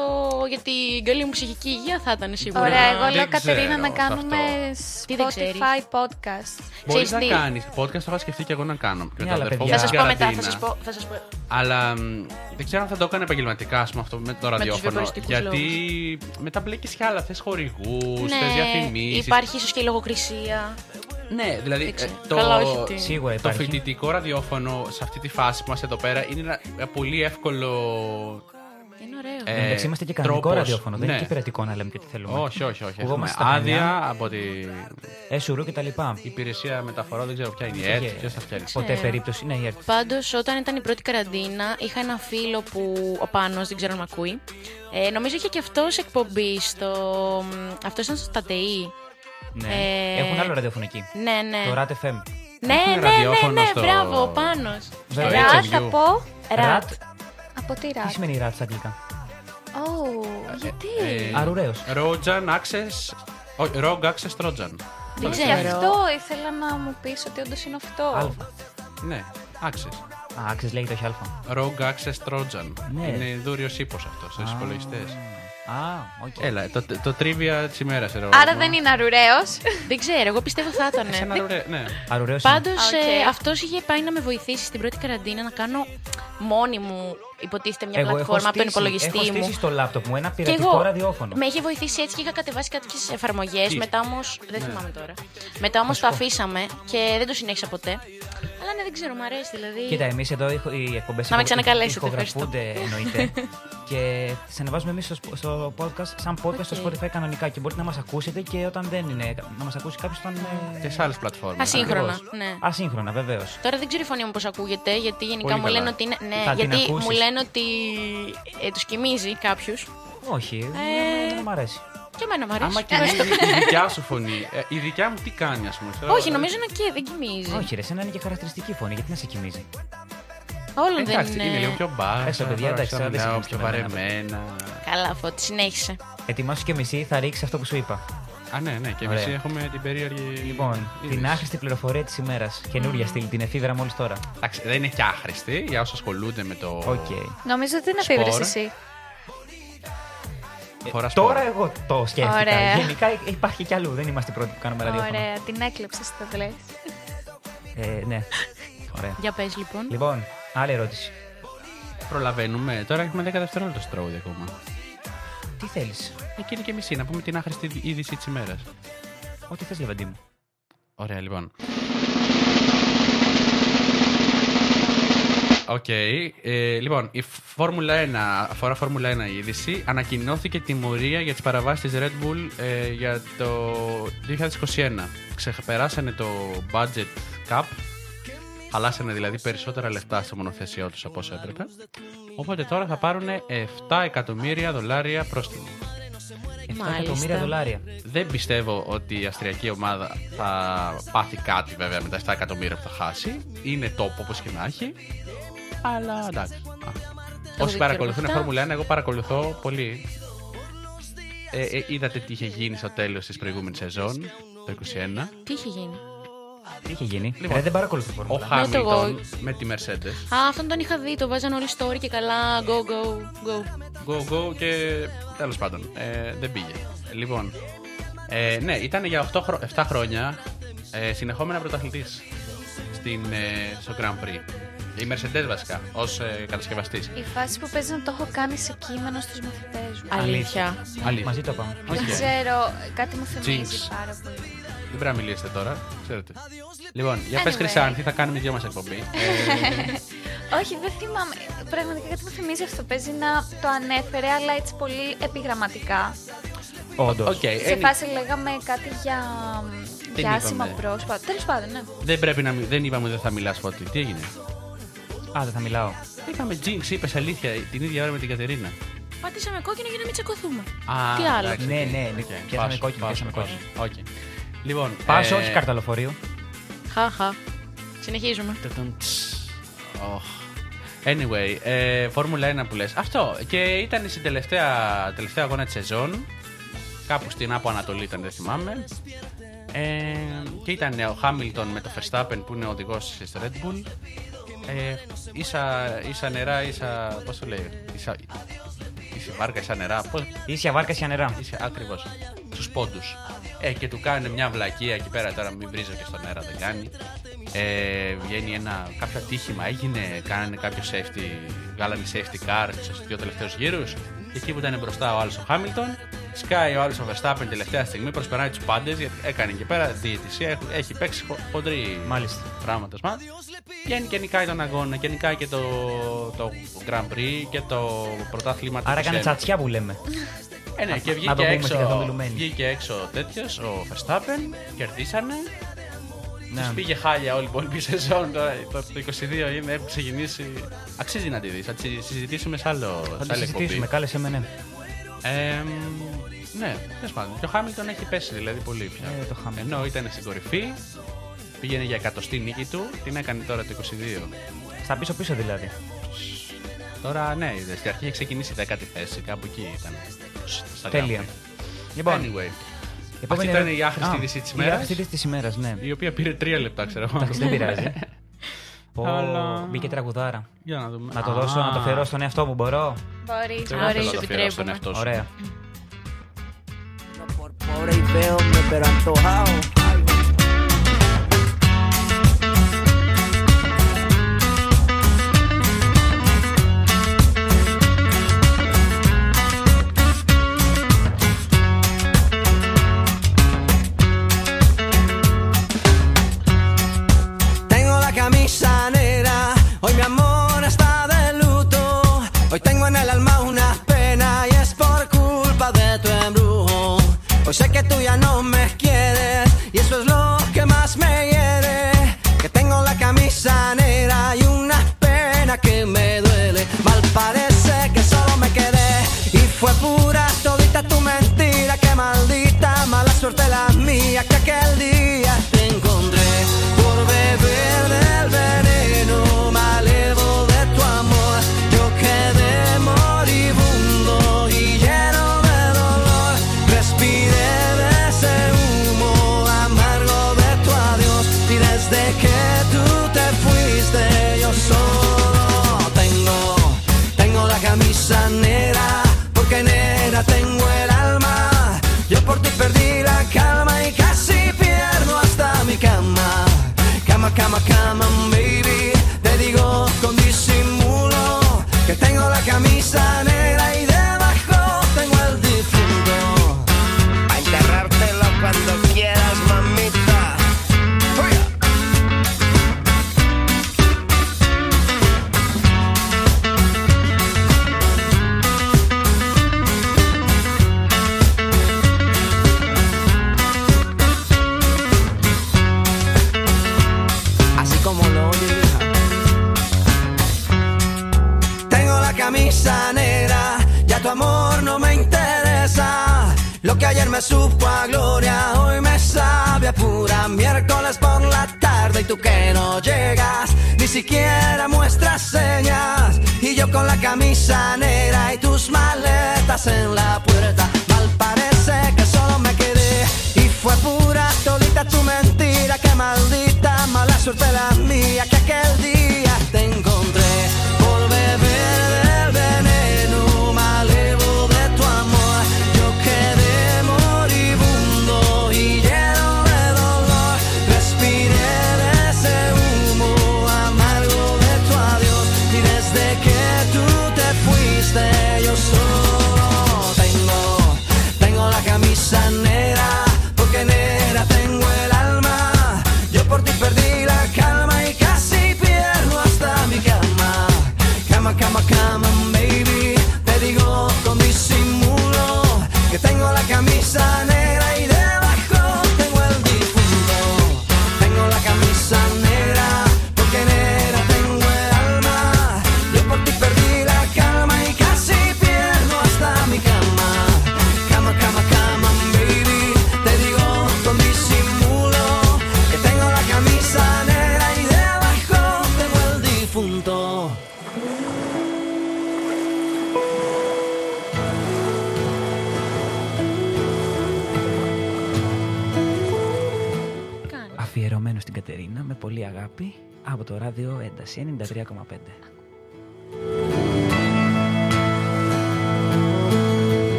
για την καλή μου ψυχική υγεία θα ήταν σίγουρα. Ωραία, εγώ Δεν λέω Κατερίνα ξέρω να σε κάνουμε Τι δεν ξέρεις. Spotify podcast. Μπορείς Ξέρεις να τι; κάνεις. Podcast το είχα σκεφτεί και εγώ να κάνω. Με Ναι, τον αλλά αδερφό παιδιά- μου Θα στην σας πω μετά, θα καραντίνα. σας πω. Θα σας πω. Αλλά μ, δεν ξέρω αν θα το έκανα επαγγελματικά ας πούμε, αυτό με το ραδιόφωνο. βιοποριστικούς Γιατί μετά μπλέκεις κι άλλα. Θες χορηγούς, θες Ναι, διαφημίσεις. υπάρχει ίσως και η λογοκρισία. Ναι, δηλαδή Δεν ξέρω. ε, το, Καλά, όχι ότι- Σίγουρα το υπάρχει. φοιτητικό ραδιόφωνο σε αυτή τη φάση που είμαστε εδώ πέρα είναι ένα ε, πολύ εύκολο. Είναι ωραίο. ε, Εν τω μεταξύ είμαστε και κανονικό τρόπος. ραδιόφωνο. Δεν Ναι. είναι και υπηρετικό να λέμε και τι θέλουμε. Όχι, όχι, όχι. Εγώ Έχουμε είμαστε στα άδεια Χανιά. από την Έσουρου και τα λοιπά. υπηρεσία μεταφορών, δεν ξέρω ποια είναι η ΕΡΤ, ποιος θα φτιάξει. Ποτέ περίπτωση είναι η ΕΡΤ. Πάντως, όταν ήταν η πρώτη καραντίνα, είχα ένα φίλο που ο Πάνος, δεν ξέρω αν με ακούει. Ε, νομίζω είχε και αυτό εκπομπή στο. Αυτός ήταν στο ΤΑΤΕΗ. Ναι. Ε, Έχουν άλλο ραδιόφωνο εκεί. Ναι, ναι. Το RAT FM. Ναι, Έχουν ναι, ναι, ραδιόφωνο ναι, στο- μπράβο, ο Πάνος. Στο Ρατ HMU. από. Ρατ. Από τι Τι ρατ. σημαίνει RAT στα αγγλικά; Ω, γιατί; Ε, Αρουραίος. Rojan Access. Όχι, Rogue Access Trojan. Δεν Γι' ξέρω. αυτό ήθελα να μου πεις ότι όντως είναι αυτό. Αλφα. Ναι, Access. Α, άξες λέγεται όχι αλφα. Rogue Access Trojan. Ναι. Είναι δούριος ύπο αυτός στους Α. υπολογιστές. Α, οκ. Έλα, το, το trivia της ημέρας. Άρα δεν είναι αρουραίος. Δεν ξέρω, εγώ πιστεύω θα ήταν. Εσένα αρουρέ- ναι. Αρουραίος Πάντως είναι. Οκ. αυτός είχε πάει να με βοηθήσει στην πρώτη καραντίνα να κάνω μόνη μου, υποτίθεται, μια Εγώ έχω πλατφόρμα από τον στήσει- υπολογιστή έχω μου. στήσει στο λάπτοπ μου ένα Και πειρατικό εγώ ραδιόφωνο. με είχε βοηθήσει έτσι και είχα κατεβάσει κάποιες εφαρμογές. Τι; Μετά όμως. Δεν Ναι. θυμάμαι τώρα. Μετά όμως σου το πω. αφήσαμε και δεν το συνέχισα ποτέ. Αλλά ναι, δεν ξέρω, μου αρέσει δηλαδή. Κοίτα, εμείς εδώ ηχο- οι εκπομπές Να με ξανακαλέσετε, ηχογραφούνται εννοείται. και τις ανεβάζουμε εμείς στο, σπ- στο podcast, σαν podcast στο OK. Spotify κανονικά. Και μπορείτε να μας ακούσετε και όταν δεν είναι. Να μας ακούσει κάποιος όταν. ε, Και σε άλλες πλατφόρμες. Ασύγχρονα, ναι. Ασύγχρονα, βεβαίως. Τώρα δεν ξέρω η φωνή μου πώς ακούγεται, γιατί γενικά Πολύ μου καλά. λένε ότι είναι. Ναι, Θα την γιατί ακούσεις; μου λένε ότι ε, τους κοιμίζει κάποιους. Όχι, Ε, δεν μου αρέσει. Και εμένα μου αρέσει. Άμα και Ευχαριστώ. η δικιά σου φωνή. ε, η δικιά μου τι κάνει, ας πούμε. ξέρω, Όχι, ε, νομίζω είναι και δεν κοιμίζει. Όχι, ρε, σένα είναι και χαρακτηριστική φωνή, γιατί να σε κοιμίζει; Όλων δεν Εντάξει, είναι. είναι λίγο πιο μπάσα. Έστω, παιδιά, τώρα, εντάξει, ξέρω, τώρα δεν μιλάω συγκρίνεστε πιο με μένα. βαρεμένα. Καλά, φώτη, συνέχισε. Ετοιμάσου και μισή, θα ρίξεις αυτό που σου είπα. Α, ναι, ναι, και Ωραία. εμεί έχουμε την περίεργη. Λοιπόν, την είδηση. άχρηστη πληροφορία της ημέρας. Καινούρια στήλη, την εφήβρα μόλις τώρα. Εντάξει, δεν είναι και άχρηστη για όσους ασχολούνται με το. Οκ. Νομίζω ότι είναι Σπορ. αφήβρες εσύ. Φορά σπορ. Τώρα εγώ το σκέφτηκα. Ωραία. Γενικά υπάρχει κι αλλού. Δεν είμαστε οι πρώτοι που κάνουμε ραδιόφωνο. Ωραία, την έκλεψες το λες. Ε, ναι. Ωραία. Για πες λοιπόν. Λοιπόν, άλλη ερώτηση. Προλαβαίνουμε. Τώρα έχουμε 10 δευτερόλεπτα στο τραγούδι ακόμα. Τι θέλεις; Εκείνη και μισή, να πούμε την άχρηστη είδηση της ημέρας. Ό,τι θες, λεβέντη μου. Ωραία, λοιπόν. Οκ. Ε, λοιπόν, η Φόρμουλα 1, αφορά Φόρμουλα 1 η είδηση. Ανακοινώθηκε τιμωρία για τις παραβάσεις της Red Bull ε, για το 2021. Ξεπεράσανε το budget cap. Χαλάσανε δηλαδή περισσότερα λεφτά στο μονοθέσιό τους από όσο έπρεπε. Οπότε τώρα θα πάρουν 7 εκατομμύρια δολάρια πρόστιμο. 7 εκατομμύρια δολάρια. Δεν πιστεύω ότι η αυστριακή ομάδα θα πάθει κάτι βέβαια με τα 7 εκατομμύρια που θα χάσει. Είναι τόπο όπως και να έχει. Αλλά εντάξει. Α. δεν Όσοι παρακολουθούν ξέρω Φόρμουλα 1, εγώ παρακολουθώ πολύ. Ε, ε, είδατε τι είχε γίνει στο τέλος της προηγούμενης σεζόν, το 2021. Τι είχε γίνει; Τι είχε γίνει. Λοιπόν, Ρε, δεν παρακολουθώ Ο Φόρμουλα. Ναι, το εγώ. Χάμιλτον με τη Mercedes. Α, αυτόν τον είχα δει, το βάζαν όλοι story και καλά. Go, go, go. Go, go και τέλος πάντων. Ε, δεν πήγε. Λοιπόν, ε, ναι, ήταν για 8, χρο- 7 χρόνια ε, συνεχόμενα πρωταθλητής στην, ε, στο Grand Prix. Η Mercedes βασικά, ως ε, κατασκευαστής. Η φάση που παίζει να το έχω κάνει σε κείμενο στους μαθητές μου. Αλήθεια. Αλήθεια. Μαζί το πάμε. Δεν Οκ. ξέρω, κάτι μου θυμίζει Jinx. πάρα πολύ. Δεν πρέπει να μιλήσετε τώρα, ξέρετε. Λοιπόν, για πες Anyway. Χρυσάνθη, θα κάνουμε δυο μας εκπομπή. Ε, Όχι, δεν θυμάμαι. Πραγματικά κάτι μου θυμίζει αυτό. Παίζει να το ανέφερε, αλλά έτσι πολύ επιγραμματικά. Όντως. Οκ, Σε ε, φάση λέγαμε κάτι για, Τι για άσημα είπαμε; πρόσωπα. Τέλος πάντων, ναι. δεν πρέπει να μι- δεν είπαμε ότι δεν θα μιλάς Φώτη. Τι έγινε; Α, δεν θα μιλάω. Είπαμε Jinx, είπες αλήθεια την ίδια ώρα με την Κατερίνα. Πατήσαμε κόκκινο για να μην τσακωθούμε. Α, Τι άλλο; εντάξει, Ναι, οκ. ναι, ναι, Οκ, πιάσαμε πάσο, κόκκινο, πάσο, πιάσαμε πάσο. Οκ. Λοιπόν, Πάσο, ε, όχι κάρτα λεωφορείου. Χαχα. Συνεχίζουμε. Τουτουμ, τς. Οχ. Anyway, ε, Φόρμουλα 1 που λες. Αυτό. Και ήταν στην τελευταία, τελευταία αγώνα της σεζόν. Κάπου στην Άπο Ανατολή ήταν, δεν θυμάμαι. Ε, και ήταν ο Χάμιλτον με το Verstappen που είναι ο οδηγός στη Red Bull. Ε, ίσα, ίσα νερά, ίσα. Πώς το λέει. Ίσα, ίση βάρκα, ίσα νερά. Πώς, Ίσια βάρκα, ίσια νερά. Ίσια, ακριβώς. Στους πόντους. Ε, και του κάνουν μια βλακεία εκεί πέρα, τώρα μην βρίζω και στον αέρα, δεν κάνει. Ε, βγαίνει ένα κάποιο ατύχημα, έγινε, κάνανε κάποιο safety, βγάλανε safety car στους δύο τελευταίους γύρους. Και εκεί που ήταν μπροστά ο άλλος ο Χάμιλτον, σκάει ο άλλος ο Verstappen τελευταία στιγμή, προσπερνάει τους πάντες, γιατί έκανε εκεί πέρα διαιτησία, έχει- έχει παίξει χο- χοντρή Μάλιστα. πράγματα. Μα. Βγαίνει και νικάει τον αγώνα και νικάει και το, το Grand Prix και το πρωτάθλημα του Άρα έκανε 21. τσατσιά που λέμε. Ε, ναι, και Να το βγήκε πούμε έξω, στην καθομιλουμένη. βγήκε έξω τέτοιος, ο Verstappen, κερδίσανε. Ναι. Τους πήγε χάλια όλη η υπόλοιπη σεζόν. Τώρα το, το 22 είναι, έχει ξεκινήσει. Αξίζει να τη δεις. Θα τη συζητήσουμε σε άλλο Θα σε τη άλλη συζητήσουμε, εκπομπή. κάλεσε με, ναι. Ε, ναι, τέλος πάντων. Και ο Χάμιλτον έχει πέσει δηλαδή πολύ πια. Ε, το Hamilton. Ενώ ήταν στην κορυφή, πήγαινε για εκατοστή νίκη του, την έκανε τώρα το 22. Στα πίσω-πίσω δηλαδή. Τώρα ναι, είδες, στην αρχή είχε ξεκινήσει η δέκατη θέση, κάπου εκεί ήταν. Στα Τέλεια. Grand Prix. Λοιπόν, anyway. επόμενη Αυτή ήταν ερω- η άχρηστη Α, είδηση της Η ημέρας. άχρηστη είδηση της ημέρας, ναι. Η οποία πήρε τρία λεπτά, ξέρω εγώ. Εντάξει, δεν πειράζει. Πω, αλλά... Μπήκε τραγουδάρα. Για να, δούμε. να το δώσω, να το φέρω στον εαυτό μου, μπορώ; Μπορείς, μπορείς. Να το φέρω στον εαυτό. Ωραία. Hoy sé que tú ya no me quieres y eso es lo que más me hiere. Que tengo la camisa negra y una pena que me duele. Mal parece que solo me quedé y fue pura todita tu mentira. Que maldita mala suerte la mía que aquel día cama, cama, baby. Te digo con disimulo que tengo la camisa negra.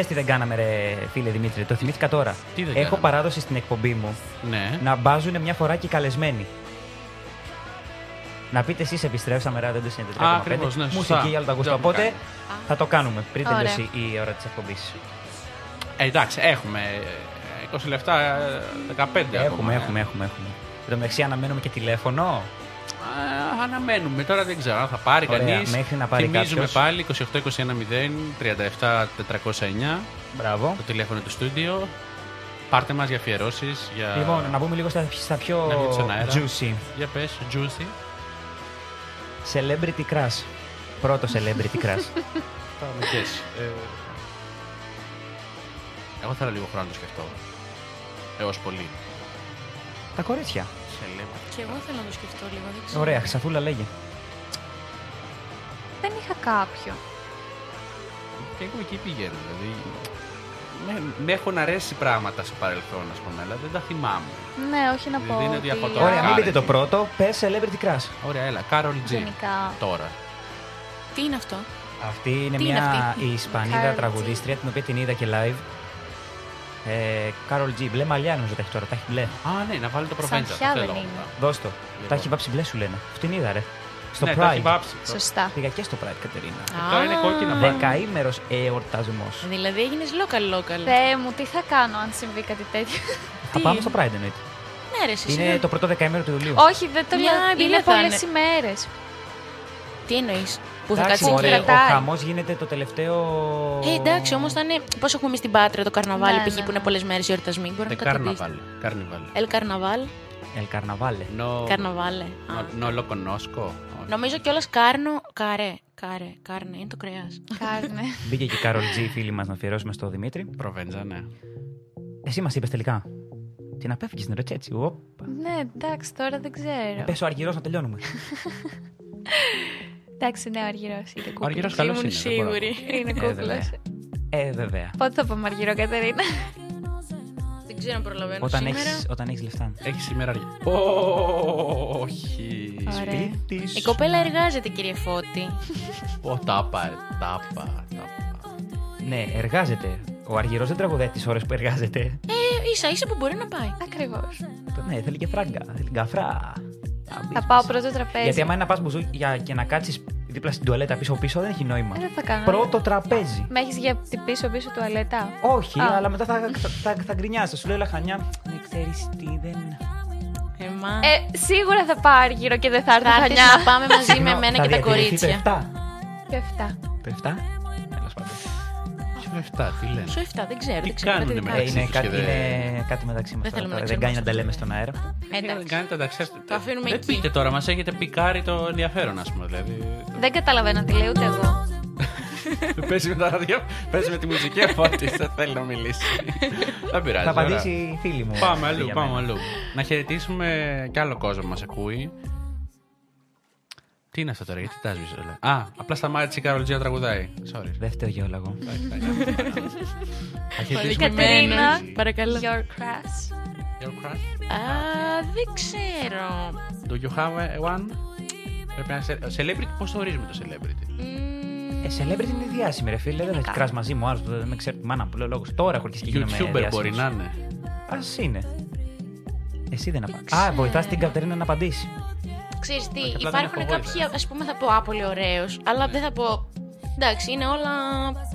Ξέρεις τι δεν κάναμε, ρε φίλε Δημήτρη, το θυμήθηκα τώρα. Τι δεν Έχω κάναμε; παράδοση στην εκπομπή μου Ναι. να μπάζουν μια φορά και οι καλεσμένοι. Να πείτε εσείς επιστρέψαμε ράδιο δεν είναι Α, ακριβώς, ναι, σωστά. Μουσική για όλα τα γούστα. Το έχουμε Οπότε κάνει. θα το κάνουμε πριν Ωραία. τελειώσει η ώρα της εκπομπής. Ε, εντάξει, έχουμε ε, 20 λεπτά, ε, 15 ακόμα, Έχουμε, ε. έχουμε, έχουμε, έχουμε. Εν τω μεταξύ αναμένουμε και τηλέφωνο. Α, αναμένουμε. Τώρα δεν ξέρω αν θα πάρει Ωραία, κανείς. μέχρι να πάρει Θυμίζουμε κάποιος. πάλι 28-21-0 37-409. Μπράβο. Το τηλέφωνο του στούντιο. Πάρτε μας για αφιερώσεις. Για... Λοιπόν, να μπούμε λίγο στα, στα πιο Να βγει στον αέρα. juicy. Για πες, juicy. Celebrity crush. Πρώτο celebrity crush. Πάμε και εσύ. Ε, Εγώ θέλω λίγο χρόνο να το σκεφτώ. Έως πολύ. τα κορίτσια. Celebrity. Και εγώ θέλω να το σκεφτώ λίγο. Δεν ξέρω. Ωραία, Χρυσαφούλα λέγε. Δεν είχα κάποιο. Και εγώ εκεί πηγαίνω. Δηλαδή. Με, με έχουν αρέσει πράγματα στο παρελθόν, ας πούμε, αλλά δεν τα θυμάμαι. Ναι, όχι να πω. Δηλαδή είναι ότι... διαφορετικό. Ωραία, μην Κάρι. πείτε το πρώτο. Πες celebrity crush. Ωραία, έλα. Carol G. Γενικά. Τώρα. Τι είναι αυτό; Αυτή είναι Τι είναι μια αυτή; Ισπανίδα Carol G. τραγουδίστρια, την οποία την είδα και live. Ε, Carol G. Μπλε μαλλιά νομίζω τα έχει τώρα, τα έχει μπλε. Α, ναι, να βάλει το προβέντσα. Σαντιά αυτό δεν θέλω. είναι. Δώσ' το. Λοιπόν. Τα έχει βάψει μπλε σου λένε. Αυτή την είδα, ρε. Στο Ναι, τα έχει Pride. βάψει. Σωστά. Πήγα και στο Pride, Κατερίνα. Τώρα είναι κόκκινα πάντα. Δεκαήμερος εορτασμός. Δηλαδή έγινες local local. Θεέ μου, τι θα κάνω αν συμβεί κάτι τέτοιο; Θα Τι; πάμε στο Pride εννοείται. Ναι, ρε, εσύ. Είναι το πρώτο δεκαήμερο του Ιουλίου. Όχι, δεν το Μια λέω. εμπειρία Είναι θα πολλές είναι. ημέρες. Τι εννοείς; Που θα Εντάξει, κάτσει μωρέ, εκεί. ο κρατάει. χαμός γίνεται το τελευταίο. Ε, εντάξει, όμως θα είναι. Πώς έχουμε εμείς στην Πάτρα το καρναβάλι, Ναι, π.χ. ναι, που είναι ναι. πολλές μέρες οι εορτασμοί. Μπορεί Ε, να καταντήσει. Carnaval. Carnival. Ελ καρναβάλ. El Carnavale. No, Καρναβάλε. no, no lo conozco. Όχι. Νομίζω κιόλας κάρνο. Καρέ. Καρέ. Κάρνε. Είναι το κρέας. Κάρνε. Μπήκε και η Carol G, φίλη μας, να αφιερώσουμε στο Δημήτρη. Προβέντζα, ναι. Εσύ μας είπες τελικά. Την απέφυγε την ερώτηση έτσι. Οπ. ναι, εντάξει, τώρα δεν ξέρω. Πες ο Αργυρός να τελειώνουμε. Εντάξει, ναι, ο Αργυρός είναι Ο Αργυρός κούκλος. καλός Ήμουν είναι. δεν μπορώ να πω. σίγουρη. Είναι Ε, κούκλος. βέβαια. Ε, βέβαια. Πότε θα πούμε Αργυρό, Κατερίνα; Δεν ξέρω αν προλαβαίνω Όταν σήμερα. έχει όταν έχεις λεφτά. Έχεις σήμερα αργία. Όχι. Ωραία. Σπίτι Η σου. κοπέλα εργάζεται, κύριε Φώτη. Ω, τάπα, τάπα, τάπα. Ναι, εργάζεται. Ο Αργυρός δεν τραγουδάει τις ώρες που εργάζεται. Ε, ίσα ίσα που μπορεί να πάει. Ακριβώς. Ναι, θέλει και φράγκα. Θέλει γκαφρά. Θα πάω πρώτο τραπέζι. Γιατί άμα είναι να πας μπουζού για και να κάτσεις δίπλα στην τουαλέτα πίσω-πίσω δεν έχει νόημα. Ε, δεν θα κάνω. Πρώτο τραπέζι. Με έχεις για την πίσω-πίσω τουαλέτα; Όχι, Α. αλλά μετά θα, θα, θα, θα γκρινιάσει. Θα σου λέει λαχανιά. Δεν ξέρεις τι δεν. Εμά. Ε, σίγουρα θα πάω Αργυρό και δεν θα έρθω Θα έρθεις χανιά. να πάμε μαζί με Συγγνώμη, εμένα θα και τα διατηρηθεί το κορίτσια. 7. Και αυτά. Το 7. Τέλο πάντων. Ποιο 7, τι λένε. Σου 7, δεν ξέρω. Τι δεν ξέρω. κάνουνε κάτι μεταξύ Ε, είναι, τους κάτι, και δεν- είναι κάτι μεταξύ μα. Δεν θέλουμε να Δεν κάνει να ξέρουμε τα αυτό. λέμε στον αέρα. Ε, Δεν Εντάξει. κάνετε εντάξει. Το αφήνουμε Δεν εκεί. πείτε τώρα, μα έχετε πικάρει το ενδιαφέρον, α πούμε. Δηλαδή. Δεν καταλαβαίνω τι λέει ούτε εγώ. Παίζει με τα ραδιά, παίζει με τη μουσική αφότη, δεν θέλει να μιλήσει. Δεν πειράζει. Θα ωραία. απαντήσει η φίλη μου. Πάμε αυτή αλλού, για πάμε μένα. αλλού. Να χαιρετήσουμε κι άλλο κόσμο που μα ακούει. Τι είναι αυτό τώρα, γιατί τα σβήσω όλα; Α, απλά σταμάτησε η Καρολτζία να τραγουδάει. Sorry. Δεν φταίω για όλα εγώ. Θα χαιρετήσουμε. Κατερίνα, Παρακαλώ. your crush. Your crush? Α, δεν ξέρω. Do you have a one? Πρέπει να σε... Celebrity, πώς το ορίζουμε το celebrity; Μμμ, Ε, celebrity είναι διάσημη, ρε φίλε. Δεν θα έχει κράσει μαζί μου άλλος που δεν με ξέρει τη μάνα μου. Λέω λόγος. Τώρα έχω αρχίσει και γίνομαι YouTuber μπορεί να είναι. Α είναι. Εσύ δεν απαντήσει. Α, βοηθάς την Κατερίνα να απαντήσει. Ξέρεις τι, Όχι, απλά δεν υπάρχουν έχω κάποιοι, ας πούμε θα πω άπολοι ωραίος, αλλά δεν θα πω, εντάξει, είναι όλα...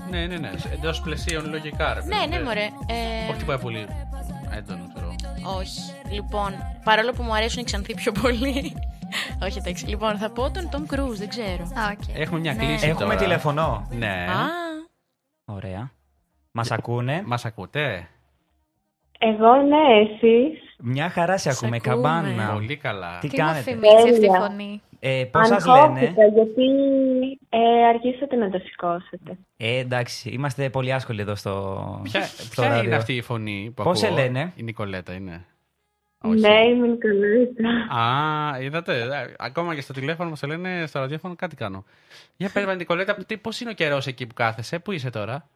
Ναι, ναι, ναι. Εντός πλαισίων λογικά. Ρε, Ναι, παιδί. ναι, μωρέ. Ε, Όχι τίποτα πολύ έντονο, ξέρω. όχι. Λοιπόν, παρόλο που μου αρέσουν οι ξανθοί πιο πολύ. όχι, εντάξει. Λοιπόν, θα πω τον Tom Cruise, δεν ξέρω. Α, οκ. Έχουμε μια Ναι. κλίση Έχουμε τώρα. τηλεφωνό. Ναι. Α, Ωραία. Μας ακούνε; Μας ακούτε; Εγώ ναι, εσείς; Μια χαρά σε ακούμε, ακούμε. καμπάνα. Πολύ καλά. Τι Τι μου κάνετε; θυμίζει αυτή η Τέλεια. φωνή; Ε, Πώς σας λένε; Αγχώθηκα γιατί ε, αργήσατε να το σηκώσετε. Ε, εντάξει, είμαστε πολύ άσχολοι εδώ στο, Ποια, στο ποια ράδιο. είναι αυτή η φωνή που Πώς σε ακούω; λένε; Η Νικολέτα είναι. Ναι, είμαι η Νικολέτα. Α, είδατε. ε, Ακόμα και στο τηλέφωνο μου σε λένε στο ραδιόφωνο κάτι κάνω. Για πες με Νικολέτα, τι- πώς είναι ο καιρός εκεί που κάθεσαι, πού είσαι τώρα;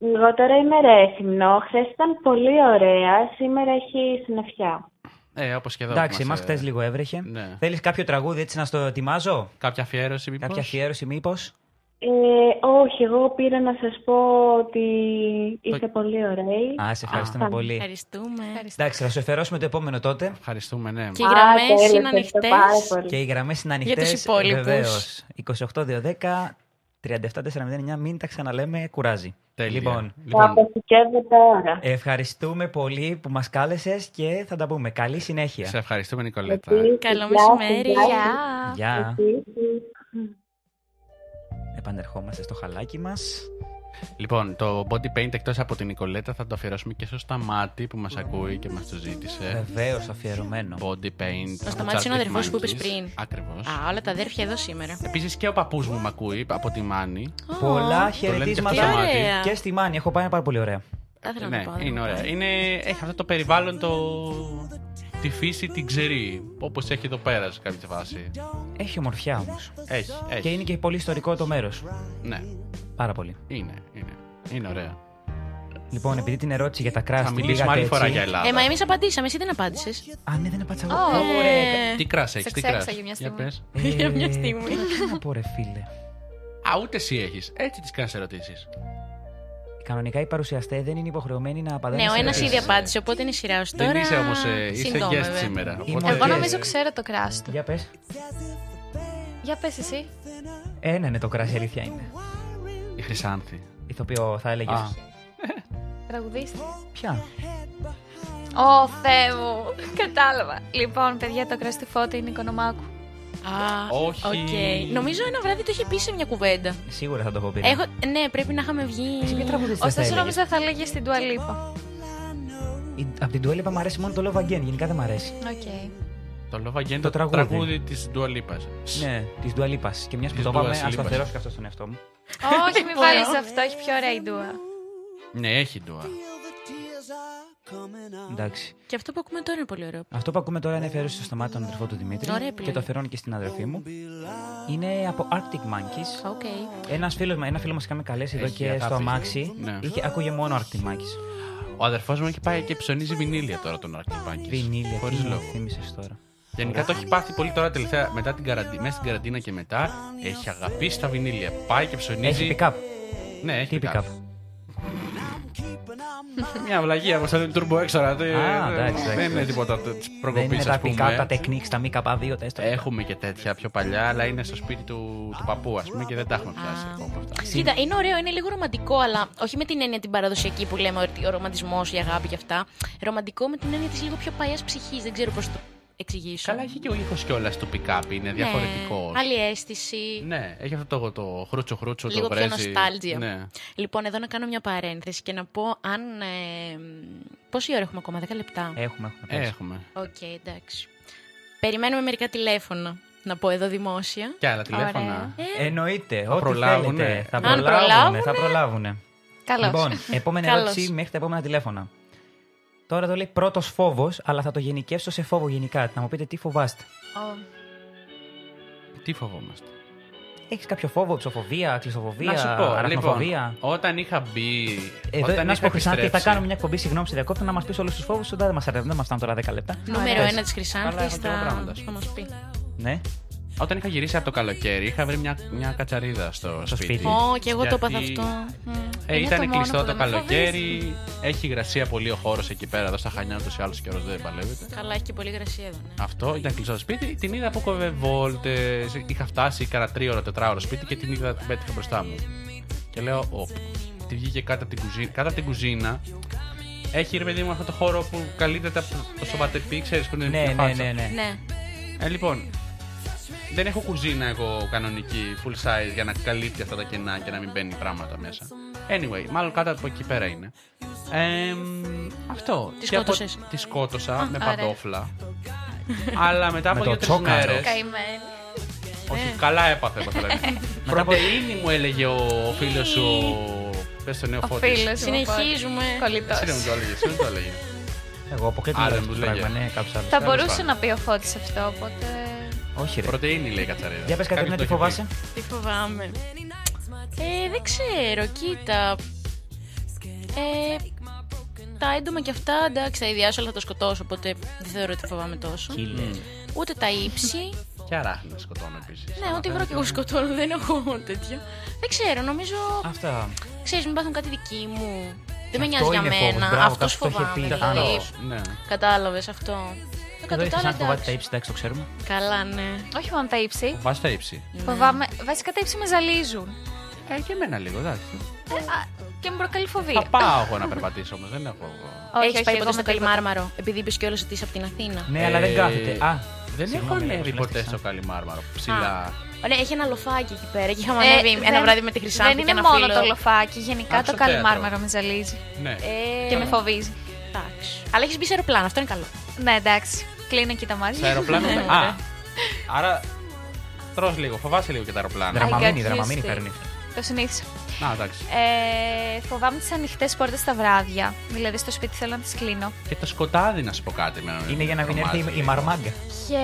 Εγώ τώρα είμαι ρέθυμνο. Χθες ήταν πολύ ωραία. Σήμερα έχει συννεφιά. Ε, όπως και εδώ. Εντάξει, που εμάς μας, χθες ε, λίγο έβρεχε. Ναι. Θέλεις κάποιο τραγούδι έτσι να στο ετοιμάζω; Κάποια αφιέρωση μήπως; Κάποια αφιέρωση, μήπως; Ε, όχι, εγώ πήρα να σας πω ότι είστε πολύ ωραίοι. Α, σε ευχαριστούμε Α, πολύ. Ευχαριστούμε. Εντάξει, θα σου εφερώσουμε το επόμενο τότε. Ευχαριστούμε, ναι. Και οι γραμμές τέλεια, είναι ευχαριστώ ανοιχτές. πάρα πολύ. Και οι γραμμές είναι Για ανοιχτές. τους υπόλοιπους. Βεβαίως. 28-210. 37-409, μην τα ξαναλέμε, κουράζει. Τέλεια. Λοιπόν, Θα αποθηκεύω τώρα. ευχαριστούμε πολύ που μας κάλεσες και θα τα πούμε. Καλή συνέχεια. Σε ευχαριστούμε, Νικολέτα. Καλό Γεια σας, μεσημέρι. γεια σας. Γεια. Γεια. Επίσης. Επανερχόμαστε στο χαλάκι μας. Λοιπόν, το body paint εκτός από την Νικολέτα θα το αφιερώσουμε και στο Σταμάτη που μας ακούει και μας το ζήτησε. Βεβαίως, αφιερωμένο. Body paint. Ο Σταμάτης είναι ο αδερφός σου που είπες πριν. Ακριβώς. Α, όλα τα αδέρφια εδώ σήμερα. Επίσης και ο παππούς μου με ακούει από τη Μάνη. Πολλά Το λένε και χαιρετίσματα στο Σταμάτη. ωραία. και στη Μάνη. Έχω πάει είναι πάρα πολύ ωραία. Θα ήθελα να Ναι, το πάω. είναι ωραία. Είναι, έχει αυτό το περιβάλλον το. Τη φύση την ξέρει. Όπως έχει εδώ πέρα σε κάποια φάση. Έχει ομορφιά όμως. Έχει, έχει. Και είναι και πολύ ιστορικό το μέρος. Ναι, Πάρα πολύ. είναι, είναι. Είναι ωραία. Λοιπόν, επειδή την ερώτηση για τα κράστη. Θα μιλήσουμε πήγατε άλλη φορά έτσι- για Ελλάδα. Ε, μα εμείς απαντήσαμε, εσύ δεν απάντησες. Α, ναι, δεν απάντησα Ω, εγώ. Ωραία. Τι κράση έχεις, Σε τι ξέχασα κράση. για μια Για στιγμή. πες. Για μια στιγμή. Τι να πω, ρε φίλε. Α, ούτε εσύ έχεις. Έτσι τις κάνεις ερωτήσεις. Κανονικά οι παρουσιαστές δεν είναι υποχρεωμένοι να απαντάνε. Ναι, ο σε ένας ερωτήσεις. ήδη απάντησε, οπότε είναι η σειρά σου τώρα. Δεν είσαι όμως. είσαι Σύντομα, guest βέβαια. σήμερα. Είμαι οπότε- Εγώ Yes. νομίζω ξέρω το κράσι του. Για πες. Για πες εσύ. Ένα είναι το κράσι, αλήθεια είναι. Η Χρυσάνθη. Ηθοποιό, θα έλεγε. Α. Τραγουδίστη. Ποια; Ω, Θεέ μου. Κατάλαβα. Λοιπόν, παιδιά, το crush του Φώτη είναι Οικονομάκου. Α, Όχι. οκ. Νομίζω ένα βράδυ το είχε πει σε μια κουβέντα. Σίγουρα θα το έχω πει. Έχω... Ναι, πρέπει να είχαμε βγει. Εσύ ποια τραγουδίστρια θα Ωστόσο, έλεγες; νόμιζα θα λεγες την Dua Lipa. Η- Απ' την Dua Lipa μου αρέσει μόνο το Love Again, γενικά δεν μου αρέσει. Οκ. Το Love Again, Το το τραγούδι. τραγούδι της Dua Lipa. Ναι, της Dua Lipa. Και μιας που Της το πάμε, Dua ας το Lipas. αφιερώσω και αυτό στον εαυτό μου. Όχι, μην βάλεις αυτό. Έχει πιο ωραία η Dua. Ναι, έχει Dua. Εντάξει. Και αυτό που ακούμε τώρα είναι πολύ ωραίο. Αυτό που ακούμε τώρα είναι αφιέρωση στο Σταμάτη τον αδερφό του Δημήτρη. Ωραία και επιλογή. το αφιερώνω και στην αδερφή μου. Είναι από Arctic Monkeys. Ok. Ένας φίλος, μα- ένα φίλο μας είχαμε καλέσει εδώ Έχει και στο αγάπη. αμάξι. Ναι. Είχε, ακούγε μόνο Arctic Monkeys. Ο αδερφός μου έχει πάει και ψωνίζει βινίλια τώρα τον Arctic Monkeys. Βινίλια, Χωρίς τι μου λόγο. θύμισες τώρα. Γενικά το έχει πάθει πολύ τώρα τελευταία, μετά την καραντίνα, μέσα στην καραντίνα και μετά. Έχει αγαπήσει τα βινίλια. Πάει και ψωνίζει. Έχει pick-up. Ναι, έχει Τι pick-up. Pick-up. Μια βλαγία όπω είναι turbo έξωρα. δεν- Α, εντάξει, Δεν εντάξει. είναι τίποτα της Δεν είναι προκοπή, τα α pick-up, τα πούμε. techniques, τα μη καπά2, τα έστω. Έχουμε και τέτοια πιο παλιά, αλλά είναι στο σπίτι του, του παππού, ας πούμε, και δεν τα έχουμε πιάσει Α. ακόμα αυτά. Κοίτα, είναι ωραίο, είναι λίγο ρομαντικό, αλλά όχι με την έννοια την παραδοσιακή που λέμε ότι ο ρομαντισμός, η αγάπη και αυτά. Ρομαντικό με την έννοια της λίγο πιο παλιάς ψυχής. Δεν ξέρω πώς το εξηγήσω. Καλά, έχει και ο ήχος κιόλας του pick-up, είναι διαφορετικός. Ναι, άλλη αίσθηση. Ναι, έχει αυτό το, το χρούτσο χρούτσο, Λίγο το πιο βρέζει. nostalgia. Ναι. Λοιπόν, εδώ να κάνω μια παρένθεση και να πω αν. Ε, πόση ώρα έχουμε ακόμα, 10 λεπτά; Έχουμε, έχουμε. πέσει. Έχουμε. Οκ, εντάξει. Περιμένουμε μερικά τηλέφωνα. Να πω εδώ δημόσια. Και άλλα τηλέφωνα. Ε, Εννοείται, Θα ό,τι προλάβουνε. θέλετε. Θα Αν προλάβουνε, προλάβουνε. θα προλάβουνε. Καλώς. Λοιπόν, επόμενη Καλώς. ερώτηση μέχρι τα επόμενα τηλέφωνα. Τώρα το λέει πρώτος φόβος, αλλά θα το γενικεύσω σε φόβο γενικά. Να μου πείτε τι φοβάστε. Ω, Τι φοβόμαστε; Έχεις κάποιο φόβο, ψοφοβία, κλειστοφοβία, Να σου πω, αραχνοφοβία; λοιπόν, όταν είχα μπει. Εδώ, όταν να σου είχα πω, Χρυσάνθη, θα επιστρέψει- κάνουμε μια εκπομπή. Συγγνώμη, σε διακόπτω να μας πεις όλους τους φόβους σου. Δεν μας αρέσει, δεν μα φτάνουν τώρα 10 λεπτά. Νούμερο Πες. 1 της Χρυσάνθη Καλά, έχω και εγώ θα, πράγματα. θα μας πει. Ναι. Όταν είχα γυρίσει από το καλοκαίρι, είχα βρει μια, μια κατσαρίδα στο, Στο σπίτι. σπίτι. Ω, και εγώ το Γιατί, έπαθα αυτό. Μμ. Ε, Είναι ήταν το μόνο κλειστό που το δεν με καλοκαίρι. Έχει υγρασία πολύ ο χώρος εκεί πέρα. Εδώ στα Χανιά ούτως ή άλλως καιρός δεν παλεύεται. Καλά, έχει και πολύ υγρασία εδώ. Ναι. Αυτό ήταν κλειστό το σπίτι. Την είδα που κόβε βόλτες. Είχα φτάσει κάνα τρίωρο, τετράωρο σπίτι και την είδα, την πέτυχα μπροστά μου. Και λέω, Οπ. Τη βγήκε κάτω από την κουζίνα. Κάτω από την κουζίνα έχει ρε παιδί μου αυτό το χώρο που καλύπτεται από το σοβατεπί, ξέρεις που είναι. Ναι, μια ναι, φάτσα. ναι, ναι. ναι. Ε, λοιπόν, δεν έχω κουζίνα εγώ κανονική, full size, για να καλύπτει αυτά τα κενά και να μην μπαίνει πράγματα μέσα. Anyway, μάλλον κάτω από εκεί πέρα είναι. Ε, αυτό. Τη Και από- σκότωσες. Τη σκότωσα με ωραία. παντόφλα. Αλλά μετά Με από το δύο-τρεις τσόκαρο. μέρε. Καημένη. Όχι, καλά έπαθε, όπως λένε. Μετά από- Πρωτεΐνη μου έλεγε ο φίλος σου. Πες το νέο Ο φώτης. φίλος μου. Συνεχίζουμε. Κολλητός. Εσύ δεν μου το έλεγες. Εσύ δεν το έλεγες. Εγώ αποκλείω Άρα να μου το λέγε. πράγμα. Ναι, κάποιος άλλος. Θα Τέλος μπορούσε πάντων. να πει ο Φώτης αυτό, οπότε... Όχι, ρε. Πρωτεΐνη λέει η κατσαρίδα. Για πες κάτι Κάποιος να το τι έχει φοβάσαι; Τι φοβάμαι. Ε, δεν ξέρω, κοίτα. Ε, τα έντομα και αυτά, εντάξει, θα ιδιάσω, αλλά θα το σκοτώσω, οπότε δεν θεωρώ ότι φοβάμαι τόσο. Killer. Ούτε τα ύψη. Και αράχνη να σκοτώνω επίσης. Ναι, ό,τι βρω και εγώ σκοτώνω, δεν έχω τέτοια. Δεν ξέρω, νομίζω. Αυτά. Ξέρεις, μην πάθουν κάτι δικοί μου. Δεν με Αυτό νοιάζει για είναι φόβος, μένα. μπράβο, Αυτός κάποιος το είχε φοβάμαι. πει. Δηλαδή. Αυτό, ναι. Κατάλαβες αυτό. Το Εδώ ήρθες κατωτάλα σαν φοβάται τα εντάξει. ύψη, εντάξει, το ξέρουμε. Καλά, ναι. Όχι μόνο τα ύψη. Βάζει τα ύψη. Φοβάμαι. Βασικά τα ύψη με ζαλίζουν. Ε, και εμένα λίγο, εντάξει. Ε, α, και μου προκαλεί φοβία. Θα πάω εγώ να περπατήσω όμως, δεν έχω εγώ. Όχι, Έχεις όχι, πάει εγώ ποτέ με στο τίποτα. Καλιμάρμαρο, επειδή είπες κιόλας ότι είσαι από την Αθήνα. Ναι, αλλά δεν Ε, κάθεται. Α, Δεν έχω συγγνώμη, ανέβει λέγω, ποτέ φυλάχτησα. στο Καλιμάρμαρο. Ψηλά. Ωραία, έχει ένα λοφάκι εκεί πέρα και είχαμε Ε, ανέβει ένα δεν- βράδυ με τη Χρυσάνθη Δεν και είναι ένα μόνο φίλο. το λοφάκι. Γενικά Α, το στο θέατρο. καλυμάρμαρο με ζαλίζει. Ναι. Ε, Και με φοβίζει. Εντάξει. Αλλά έχεις μπει σε αεροπλάνο, αυτό είναι καλό. Ναι, εντάξει. Κλείνω εκεί τα μάτια. Σε αεροπλάνο. Ναι, Α, άρα τρως λίγο, φοβάσαι λίγο και τα αεροπλάνα. Δραμαμίνη, I got δραμαμίνη used to παίρνει. Το συνήθισα. Να, εντάξει. Ε, φοβάμαι τις ανοιχτές πόρτες τα βράδια. Δηλαδή στο σπίτι θέλω να τις κλείνω. Και το σκοτάδι, να σου πω κάτι. με- Είναι για να μην τρομάζει έρθει η- η λίγο. μαρμάγκα. Και,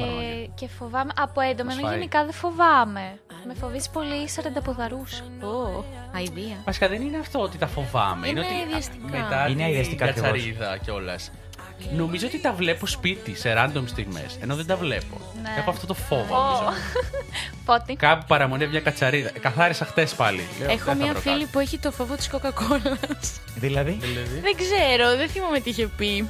μαρμάγια. και φοβάμαι. Από έντομα, Μας ενώ φάει; γενικά δεν φοβάμαι. Με φοβίζει πολύ η σαρανταποδαρούσα. Ω, αηδία. Βασικά δεν είναι αυτό ότι τα φοβάμαι. Είναι, Είναι ότι αειδιαστικά. μετά Είναι την αειδιαστικά ακριβώς. κατσαρίδα κιόλας. Νομίζω ότι τα βλέπω σπίτι σε random στιγμές. Ενώ δεν τα βλέπω. Ναι. Έχω αυτό το φόβο. Ω. νομίζω. Πότε. Κάπου παραμονεύει μια κατσαρίδα. Ε, Καθάρισα χτες πάλι. Λέω, Έχω δεν θα μία βρω φίλη κάτι. που έχει το φόβο της Coca-Cola. Δηλαδή; Δηλαδή; δεν ξέρω, δεν θυμάμαι τι είχε πει.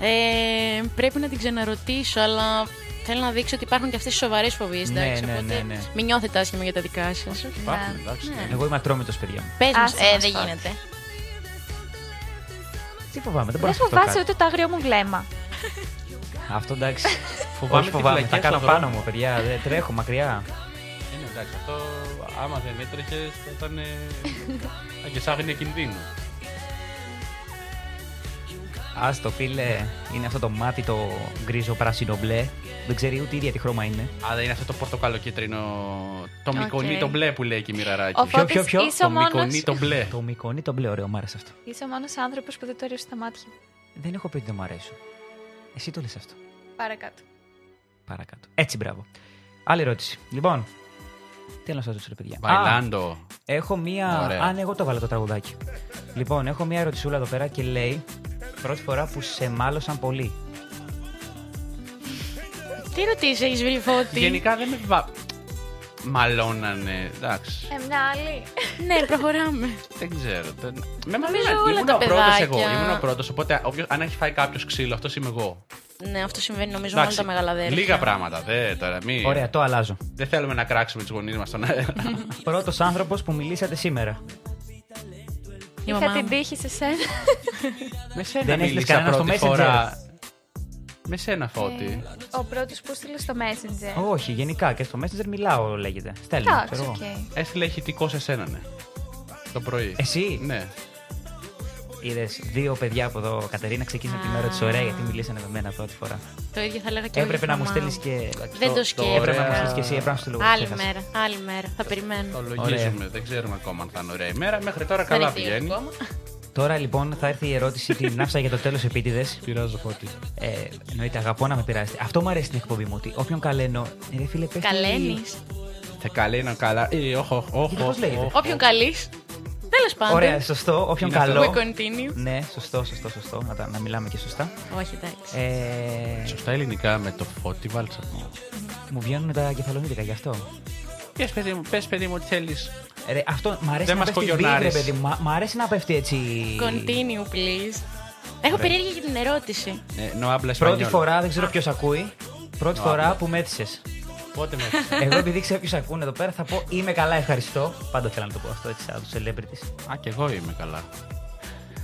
Ε, πρέπει να την ξαναρωτήσω, αλλά θέλω να δείξω ότι υπάρχουν και αυτές οι σοβαρές φοβίες. Ναι, εντάξει, ναι, οπότε ναι, ναι. Μην νιώθετε άσχημα για τα δικά σας. Υπάρχουν, εντάξει. Ναι. Εγώ είμαι ατρόμητος, παιδιά μου. Πες μας, Άσε ε, μας δεν τώρα. γίνεται. Τι φοβάμαι, δεν μπορώ Δεν να σκεφτώ φοβάσαι κάτι. ούτε το άγριο μου βλέμμα. Αυτό εντάξει. Φοβάμαι Όχι τη φοβάμαι, φυλακή τα κάνω στον πάνω δρόμο. μου, παιδιά. Δεν τρέχω μακριά. Είναι εντάξει, αυτό άμα δεν έτρεχες θα ήταν. ε, Αγκεσάγνια κινδύνου. Α το φίλε, είναι αυτό το μάτι το γκρίζο πράσινο μπλε. Δεν ξέρει ούτε η ίδια τι χρώμα είναι. Α, δεν είναι αυτό το πορτοκάλο κίτρινο. Το Οκ. μικονί το μπλε που λέει και η μοιραράκι. Ο Ποιο, ποιο, Φώτης ποιο; είσαι ο Το μόνος... μικονί το μπλε. Το μικονί το μπλε, ωραίο, μου άρεσε αυτό. Είσαι ο μόνος άνθρωπος που δεν το αρέσει στα μάτια. Δεν έχω πει ότι δεν μου αρέσουν. Εσύ το λες αυτό. Παρακάτω. Παρακάτω. Έτσι, μπράβο. Άλλη ερώτηση. Λοιπόν, τι να σας ρωτήσω, ρε παιδιά; Α, Μπαϊλάντο. έχω μία. Ωραία. Α, ναι, εγώ το βάλω το τραγουδάκι. Λοιπόν, έχω μία ερωτησούλα εδώ πέρα και λέει πρώτη φορά που σε μάλωσαν πολύ. Τι ρωτήσεις, έχεις βρει φώτη. Γενικά δεν με βα... μαλώνανε. Εντάξει. Ε, μια άλλη. ναι, προχωράμε. Δεν ξέρω. Δεν... Με Νομίζω μαλώνανε. όλα Ήμουν τα ο πρώτος παιδάκια. εγώ. Ήμουν ο πρώτος. Οπότε όποιος, αν έχει φάει κάποιος ξύλο, αυτός είμαι εγώ. Ναι, αυτό συμβαίνει νομίζω με όλα τα μεγάλα αδέρφια. λίγα πράγματα. Δε, τώρα, μη... Ωραία, το αλλάζω. Δεν θέλουμε να κράξουμε τους γονείς μας στον αέρα. Πρώτος άνθρωπος που μιλήσατε σήμερα. Η Είχα μαμά την μου. τύχη σε σένα. με σένα Δεν έστειλες μίλησα κανένα στο πρώτη Messenger? φορά. Με σένα, Φώτη. Ο πρώτος που στείλε στο Messenger. Όχι, γενικά και στο Messenger μιλάω, λέγεται. Στέλνω. Εντάξει, ξέρω οκ. εγώ. Έστειλε ηχητικό σε σένα, ναι. Το πρωί. Εσύ; Ναι. Είδες δύο παιδιά από εδώ. Κατερίνα ξεκίνησε την ώρα της ωραία γιατί μιλήσανε με μένα πρώτη φορά. Το ίδιο θα έλεγα και εγώ. Έπρεπε για να τη μου μαμά στέλνει και. Δεν το Το- σκέφτομαι. Έπρεπε να μου Ωραία. στείλεις και εσύ, έπρεπε να σου το λέω. Άλλη ξέχασα. μέρα, άλλη μέρα. Θα περιμένω. Το λογίζουμε. Δεν ξέρουμε ακόμα αν θα είναι ωραία ημέρα. Μέχρι τώρα Δεν καλά έχει πηγαίνει. ακόμα. Τώρα λοιπόν θα έρθει η ερώτηση, την άφησα για το τέλος επίτηδες. Πειράζω, Φώτη. Ε, εννοείται, αγαπώ να με πειράζετε. Αυτό μου αρέσει στην εκπομπή μου. Ότι όποιον καλένω. Ε, ρε φίλε, πες του- Καλένει. Θα καλεί να καλά. Ε, όχι, όχι, όχι. πώς λέγεται; όχι. Όποιον καλείς. Τέλος πάντων. Ωραία, σωστό. Όποιον Είναι αυτό. καλό. We continue. Ναι, σωστό, σωστό, σωστό. Να, τα- να μιλάμε και σωστά. Όχι, εντάξει. Ε, Σωστά ελληνικά με το Φώτη Βάλτσακο. μου βγαίνουν τα κεφαλονίτικα γι' αυτό. Πες παιδί μου, πες παιδί μου τι θέλεις. Ρε, αυτό μ' αρέσει Δεν να μας πέφτει κογιονάρεις. μπιγκ, ρε παιδί μου. Μ' μ' αρέσει να πέφτει έτσι. Continue, please. Έχω Ωραία. περίεργη για την ερώτηση. Ε, no habla Πρώτη español. φορά, δεν ξέρω ποιος ακούει. Πρώτη Ω, φορά άπλα. που μέτρησε. Πότε με Εγώ επειδή ξέρω ποιους ακούνε εδώ πέρα θα πω Είμαι καλά, ευχαριστώ. Πάντα θέλω να το πω αυτό έτσι σαν τους celebrities. Α, και εγώ είμαι καλά.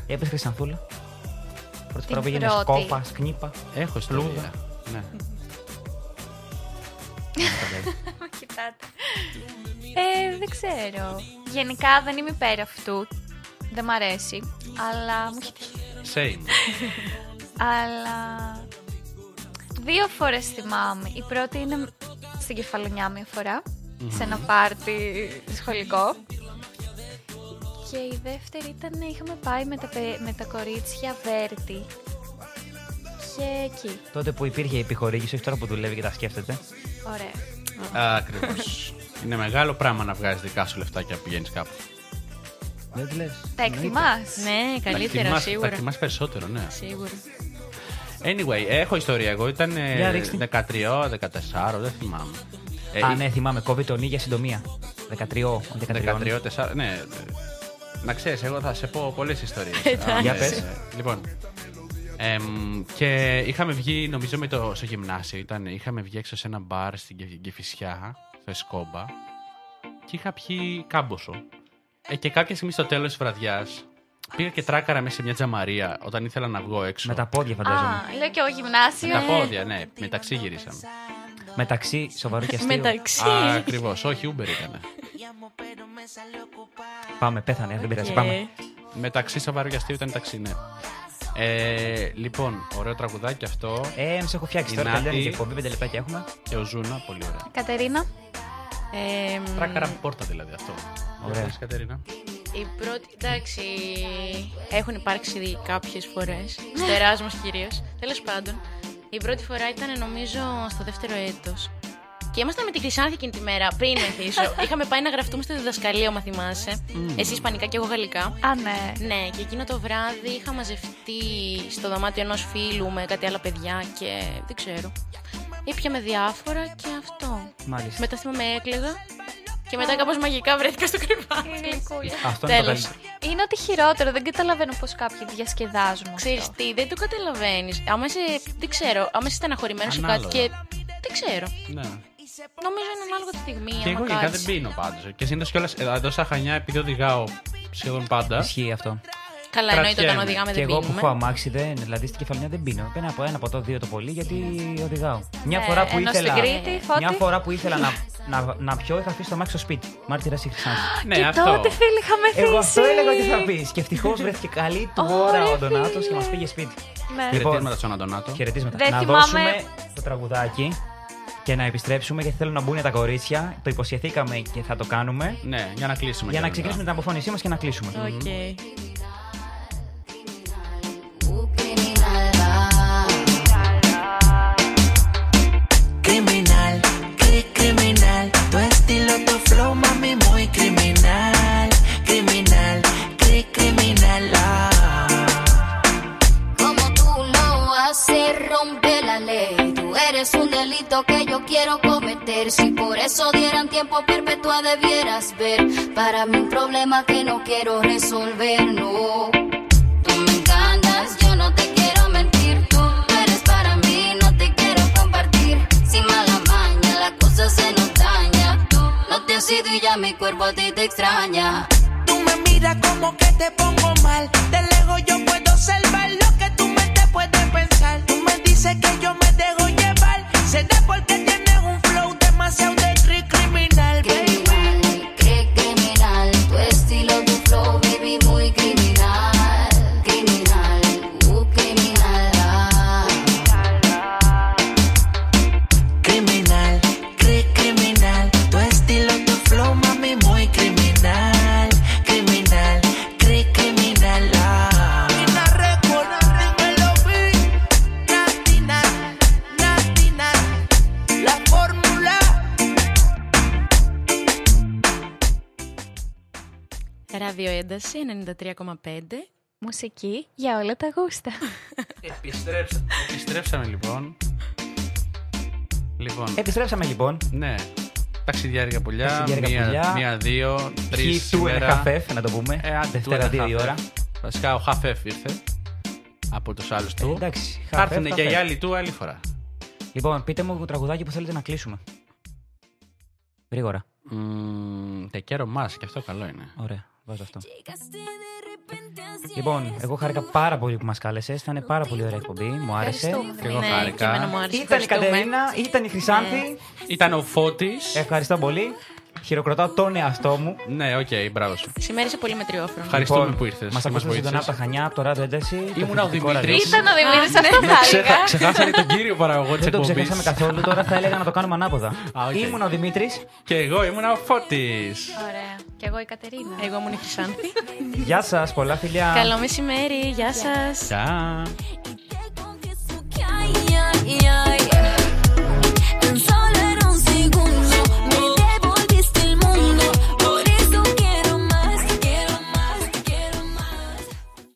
Έπεσε Χρυσανθούλα. Πρώτη Την φορά πήγαινε πρώτη. σκόπα, σκνίπα. Έχω ιστορία. Πλούγα. Ναι. Μα κοιτάτε. Ε, δεν ξέρω. Γενικά δεν είμαι υπέρ αυτού. Δεν μ' αρέσει. Αλλά μου έχει τύχει. Same. Αλλά δύο φορές θυμάμαι. Η πρώτη είναι στην κεφαλονιά μια φορά. Σε ένα πάρτι σχολικό. Και η δεύτερη ήταν, είχαμε πάει με τα, παι- με τα κορίτσια Βέρτη. Και εκεί. Τότε που υπήρχε η επιχορήγηση, όχι τώρα που δουλεύει και τα σκέφτεται. Ωραία. Ακριβώς. Είναι μεγάλο πράγμα να βγάζεις δικά σου λεφτά και να πηγαίνεις κάπου. Δεν λες. Τα εκτιμάς. Ναι, Τα καλύτερα εκτιμάς- Τα σίγουρα. εκτιμάς περισσότερο, ναι. Σίγουρα. Anyway, έχω ιστορία εγώ. Ήταν ε, Για ρίξτε. 13, 14, δεν θυμάμαι. Ε, Α, ναι, θυμάμαι. Κόβει τον ή για συντομία. 13, 13. 13, 4, ναι. Να ξέρεις, εγώ θα σε πω πολλές ιστορίες. Εντάξει. Για πες. Λοιπόν. εμ, και είχαμε βγει, νομίζω, με το, στο γυμνάσιο. Ήταν, είχαμε βγει έξω σε ένα μπαρ στην Κε- Κεφισιά, στο Εσκόμπα. Και είχα πιει κάμποσο. Ε, και κάποια στιγμή στο τέλος της βραδιάς πήγα και τράκαρα μέσα σε μια τζαμαρία όταν ήθελα να βγω έξω. Με τα πόδια, Α, φαντάζομαι. λέω και εγώ γυμνάσιος. Με τα πόδια, ναι. Μεταξύ γυρίσαμε. Μεταξύ σοβαρού και αστείου. Μεταξύ. Ακριβώς. Όχι, Uber ήταν. Πάμε, πέθανε, δεν πειράζει. Οκ. Πάμε. Μεταξύ σοβαρού και αστείου ήταν ταξί, ναι. Ε, λοιπόν, ωραίο τραγουδάκι αυτό. Ε, σε έχω φτιάξει Η τώρα. Νάτη Τελειώνει και εκπομπή, πέντε λεπτάκια έχουμε. Και ο Ζούνα, πολύ ωραία. Κατερίνα. Ε, μ, Τράκαρα πόρτα δηλαδή αυτό. Ωραία. Πες, Κατερίνα; Η πρώτη, εντάξει, έχουν υπάρξει κάποιες φορές. Στο Εράσμο κυρίως. Τέλος πάντων, η πρώτη φορά ήταν νομίζω στο δεύτερο έτος. Και ήμασταν με τη Χρυσάνθη εκείνη τη μέρα, πριν μεθύσω. Είχαμε πάει να γραφτούμε στο διδασκαλείο, μα θυμάσαι. Εσύ Ισπανικά και εγώ Γαλλικά. Α, ναι. Ναι, και εκείνο το βράδυ είχα μαζευτεί στο δωμάτιο ενός φίλου με κάτι άλλα παιδιά και δεν ξέρω. Ήπια διάφορα και αυτό. Μάλιστα. Μετά θυμάμαι έκλαιγα και μετά κάπως μαγικά βρέθηκα στο κρεβάτι. Αυτό είναι το Τέλος. καλύτερο. Είναι ότι χειρότερο. Δεν καταλαβαίνω πώς κάποιοι διασκεδάζουν. Ξέρεις αυτό. τι, δεν το καταλαβαίνεις. Άμα είσαι, δεν ξέρω, άμα είσαι στεναχωρημένος ή κάτι Ανάλογα. και δεν ξέρω. Ναι. Νομίζω είναι ανάλογα τη στιγμή. Και εγώ άμα γενικά κάτσεις. δεν πίνω πάντως. Και συνήθως κιόλας εδώ στα Χανιά, επειδή οδηγάω σχεδόν πάντα. Ισχύει αυτό. Καλά, εννοείται όταν Κρατιέμαι. οδηγάμε Και δεν εγώ που έχω πίνουμε. αμάξι, δεν, δηλαδή στην κεφαλιά δεν πίνω. Πένα από ένα ποτό, δύο το πολύ, γιατί οδηγάω. Μια Ναι, φορά που ενώ ήθελα. στην Κρήτη, Φώτη. Μια φορά που ήθελα να, να, να πιω, είχα αφήσει το αμάξι στο σπίτι. Μάρτυρα η Χρυσάνθη. Ναι, και αυτό. τότε φίλοι είχαμε μεθύσει. Εγώ αυτό έλεγα ότι θα πεις. Και ευτυχώς βρέθηκε καλή του ώρα ο Ντονάτος και μας πήγε σπίτι. Ναι. Χαιρετίσματα στον Αντωνάτο. Χαιρετίσματα. Δεν να θυμάμαι- δώσουμε το τραγουδάκι και να επιστρέψουμε γιατί θέλω να μπουν τα κορίτσια. Το υποσχεθήκαμε και θα το κάνουμε. Ναι, για να κλείσουμε. Για και να ξεκινήσουμε την αποφώνησή μας και να κλείσουμε. Οκ. Criminal, cri criminal, tu estilo, tu flow, mami, muy criminal. Criminal, cri criminal. ah. Como tú lo haces, rompe la ley. Tú eres un delito que yo quiero cometer. Si por eso dieran tiempo perpetua debieras ver. Para mí un problema que no quiero resolver, no. Tú me encantas, yo no te Y ya mi cuerpo a ti te extraña. Tú me miras como que te pongo mal. De lejos yo puedo observar lo que tu mente puede pensar. Tú me dices que yo me dejo llevar. Será porque tienes un flow demasiado Ράδιο ένταση 93,5. Μουσική για όλα τα γούστα. Επιστρέψα. Επιστρέψαμε λοιπόν. Λοιπόν. Επιστρέψαμε λοιπόν. Ναι. Ταξιδιάρικα πουλιά. Ταξιδιάρικα Μία, πουλιά. μία, δύο, τρεις. Χι του and half F, να το πούμε. Ε, άντε, Δευτέρα two and δύο half η F. ώρα. Βασικά ο half F ήρθε. Από τους άλλους του. Ε, εντάξει, Θα half έρθουν F, και half οι F. άλλοι του άλλη φορά. Λοιπόν, πείτε μου τραγουδάκι που θέλετε να κλείσουμε. Γρήγορα. Μμμ, Te quiero más, και αυτό καλό είναι. Ωραία, βάζω αυτό. Λοιπόν, εγώ χάρηκα πάρα πολύ που μας κάλεσες. Ήταν πάρα πολύ ωραία εκπομπή. Μου άρεσε. Ευχαριστούμε. Και εγώ Ναι, χάρηκα. και εμένα μου άρεσε. Ήταν η Ευχαριστούμε. Κατερίνα, ήταν η Χρυσάνθη. Ήταν ο Φώτης. Ευχαριστώ πολύ. Χειροκροτάω τον εαυτό μου. Ναι, ok, okay, μπράβο σου. Σήμερα είσαι πολύ μετριόφρονο. Ευχαριστούμε λοιπόν, που ήρθες. Μας ακούσατε ζωντανά από τα Χανιά, από το ράδιο ένταση. Ήμουν ο Δημήτρης. Ήταν ο Δημήτρης, αυτό ναι, χάρηκα. ξεχάσανε τον κύριο παραγωγό της εκπομπή. Δεν το ξεχάσαμε καθόλου, τώρα θα έλεγα να το κάνουμε ανάποδα. Ήμουν ο Δημήτρης. Και εγώ ήμουν ο Φώτης. Ωραία. Και εγώ η Κατερίνα. Εγώ ήμουν η Χρυσάνθη. Γεια σας, πολλά φιλιά. Καλό μεσημέρι, γεια σας. Γεια. Tan solo era un segundo.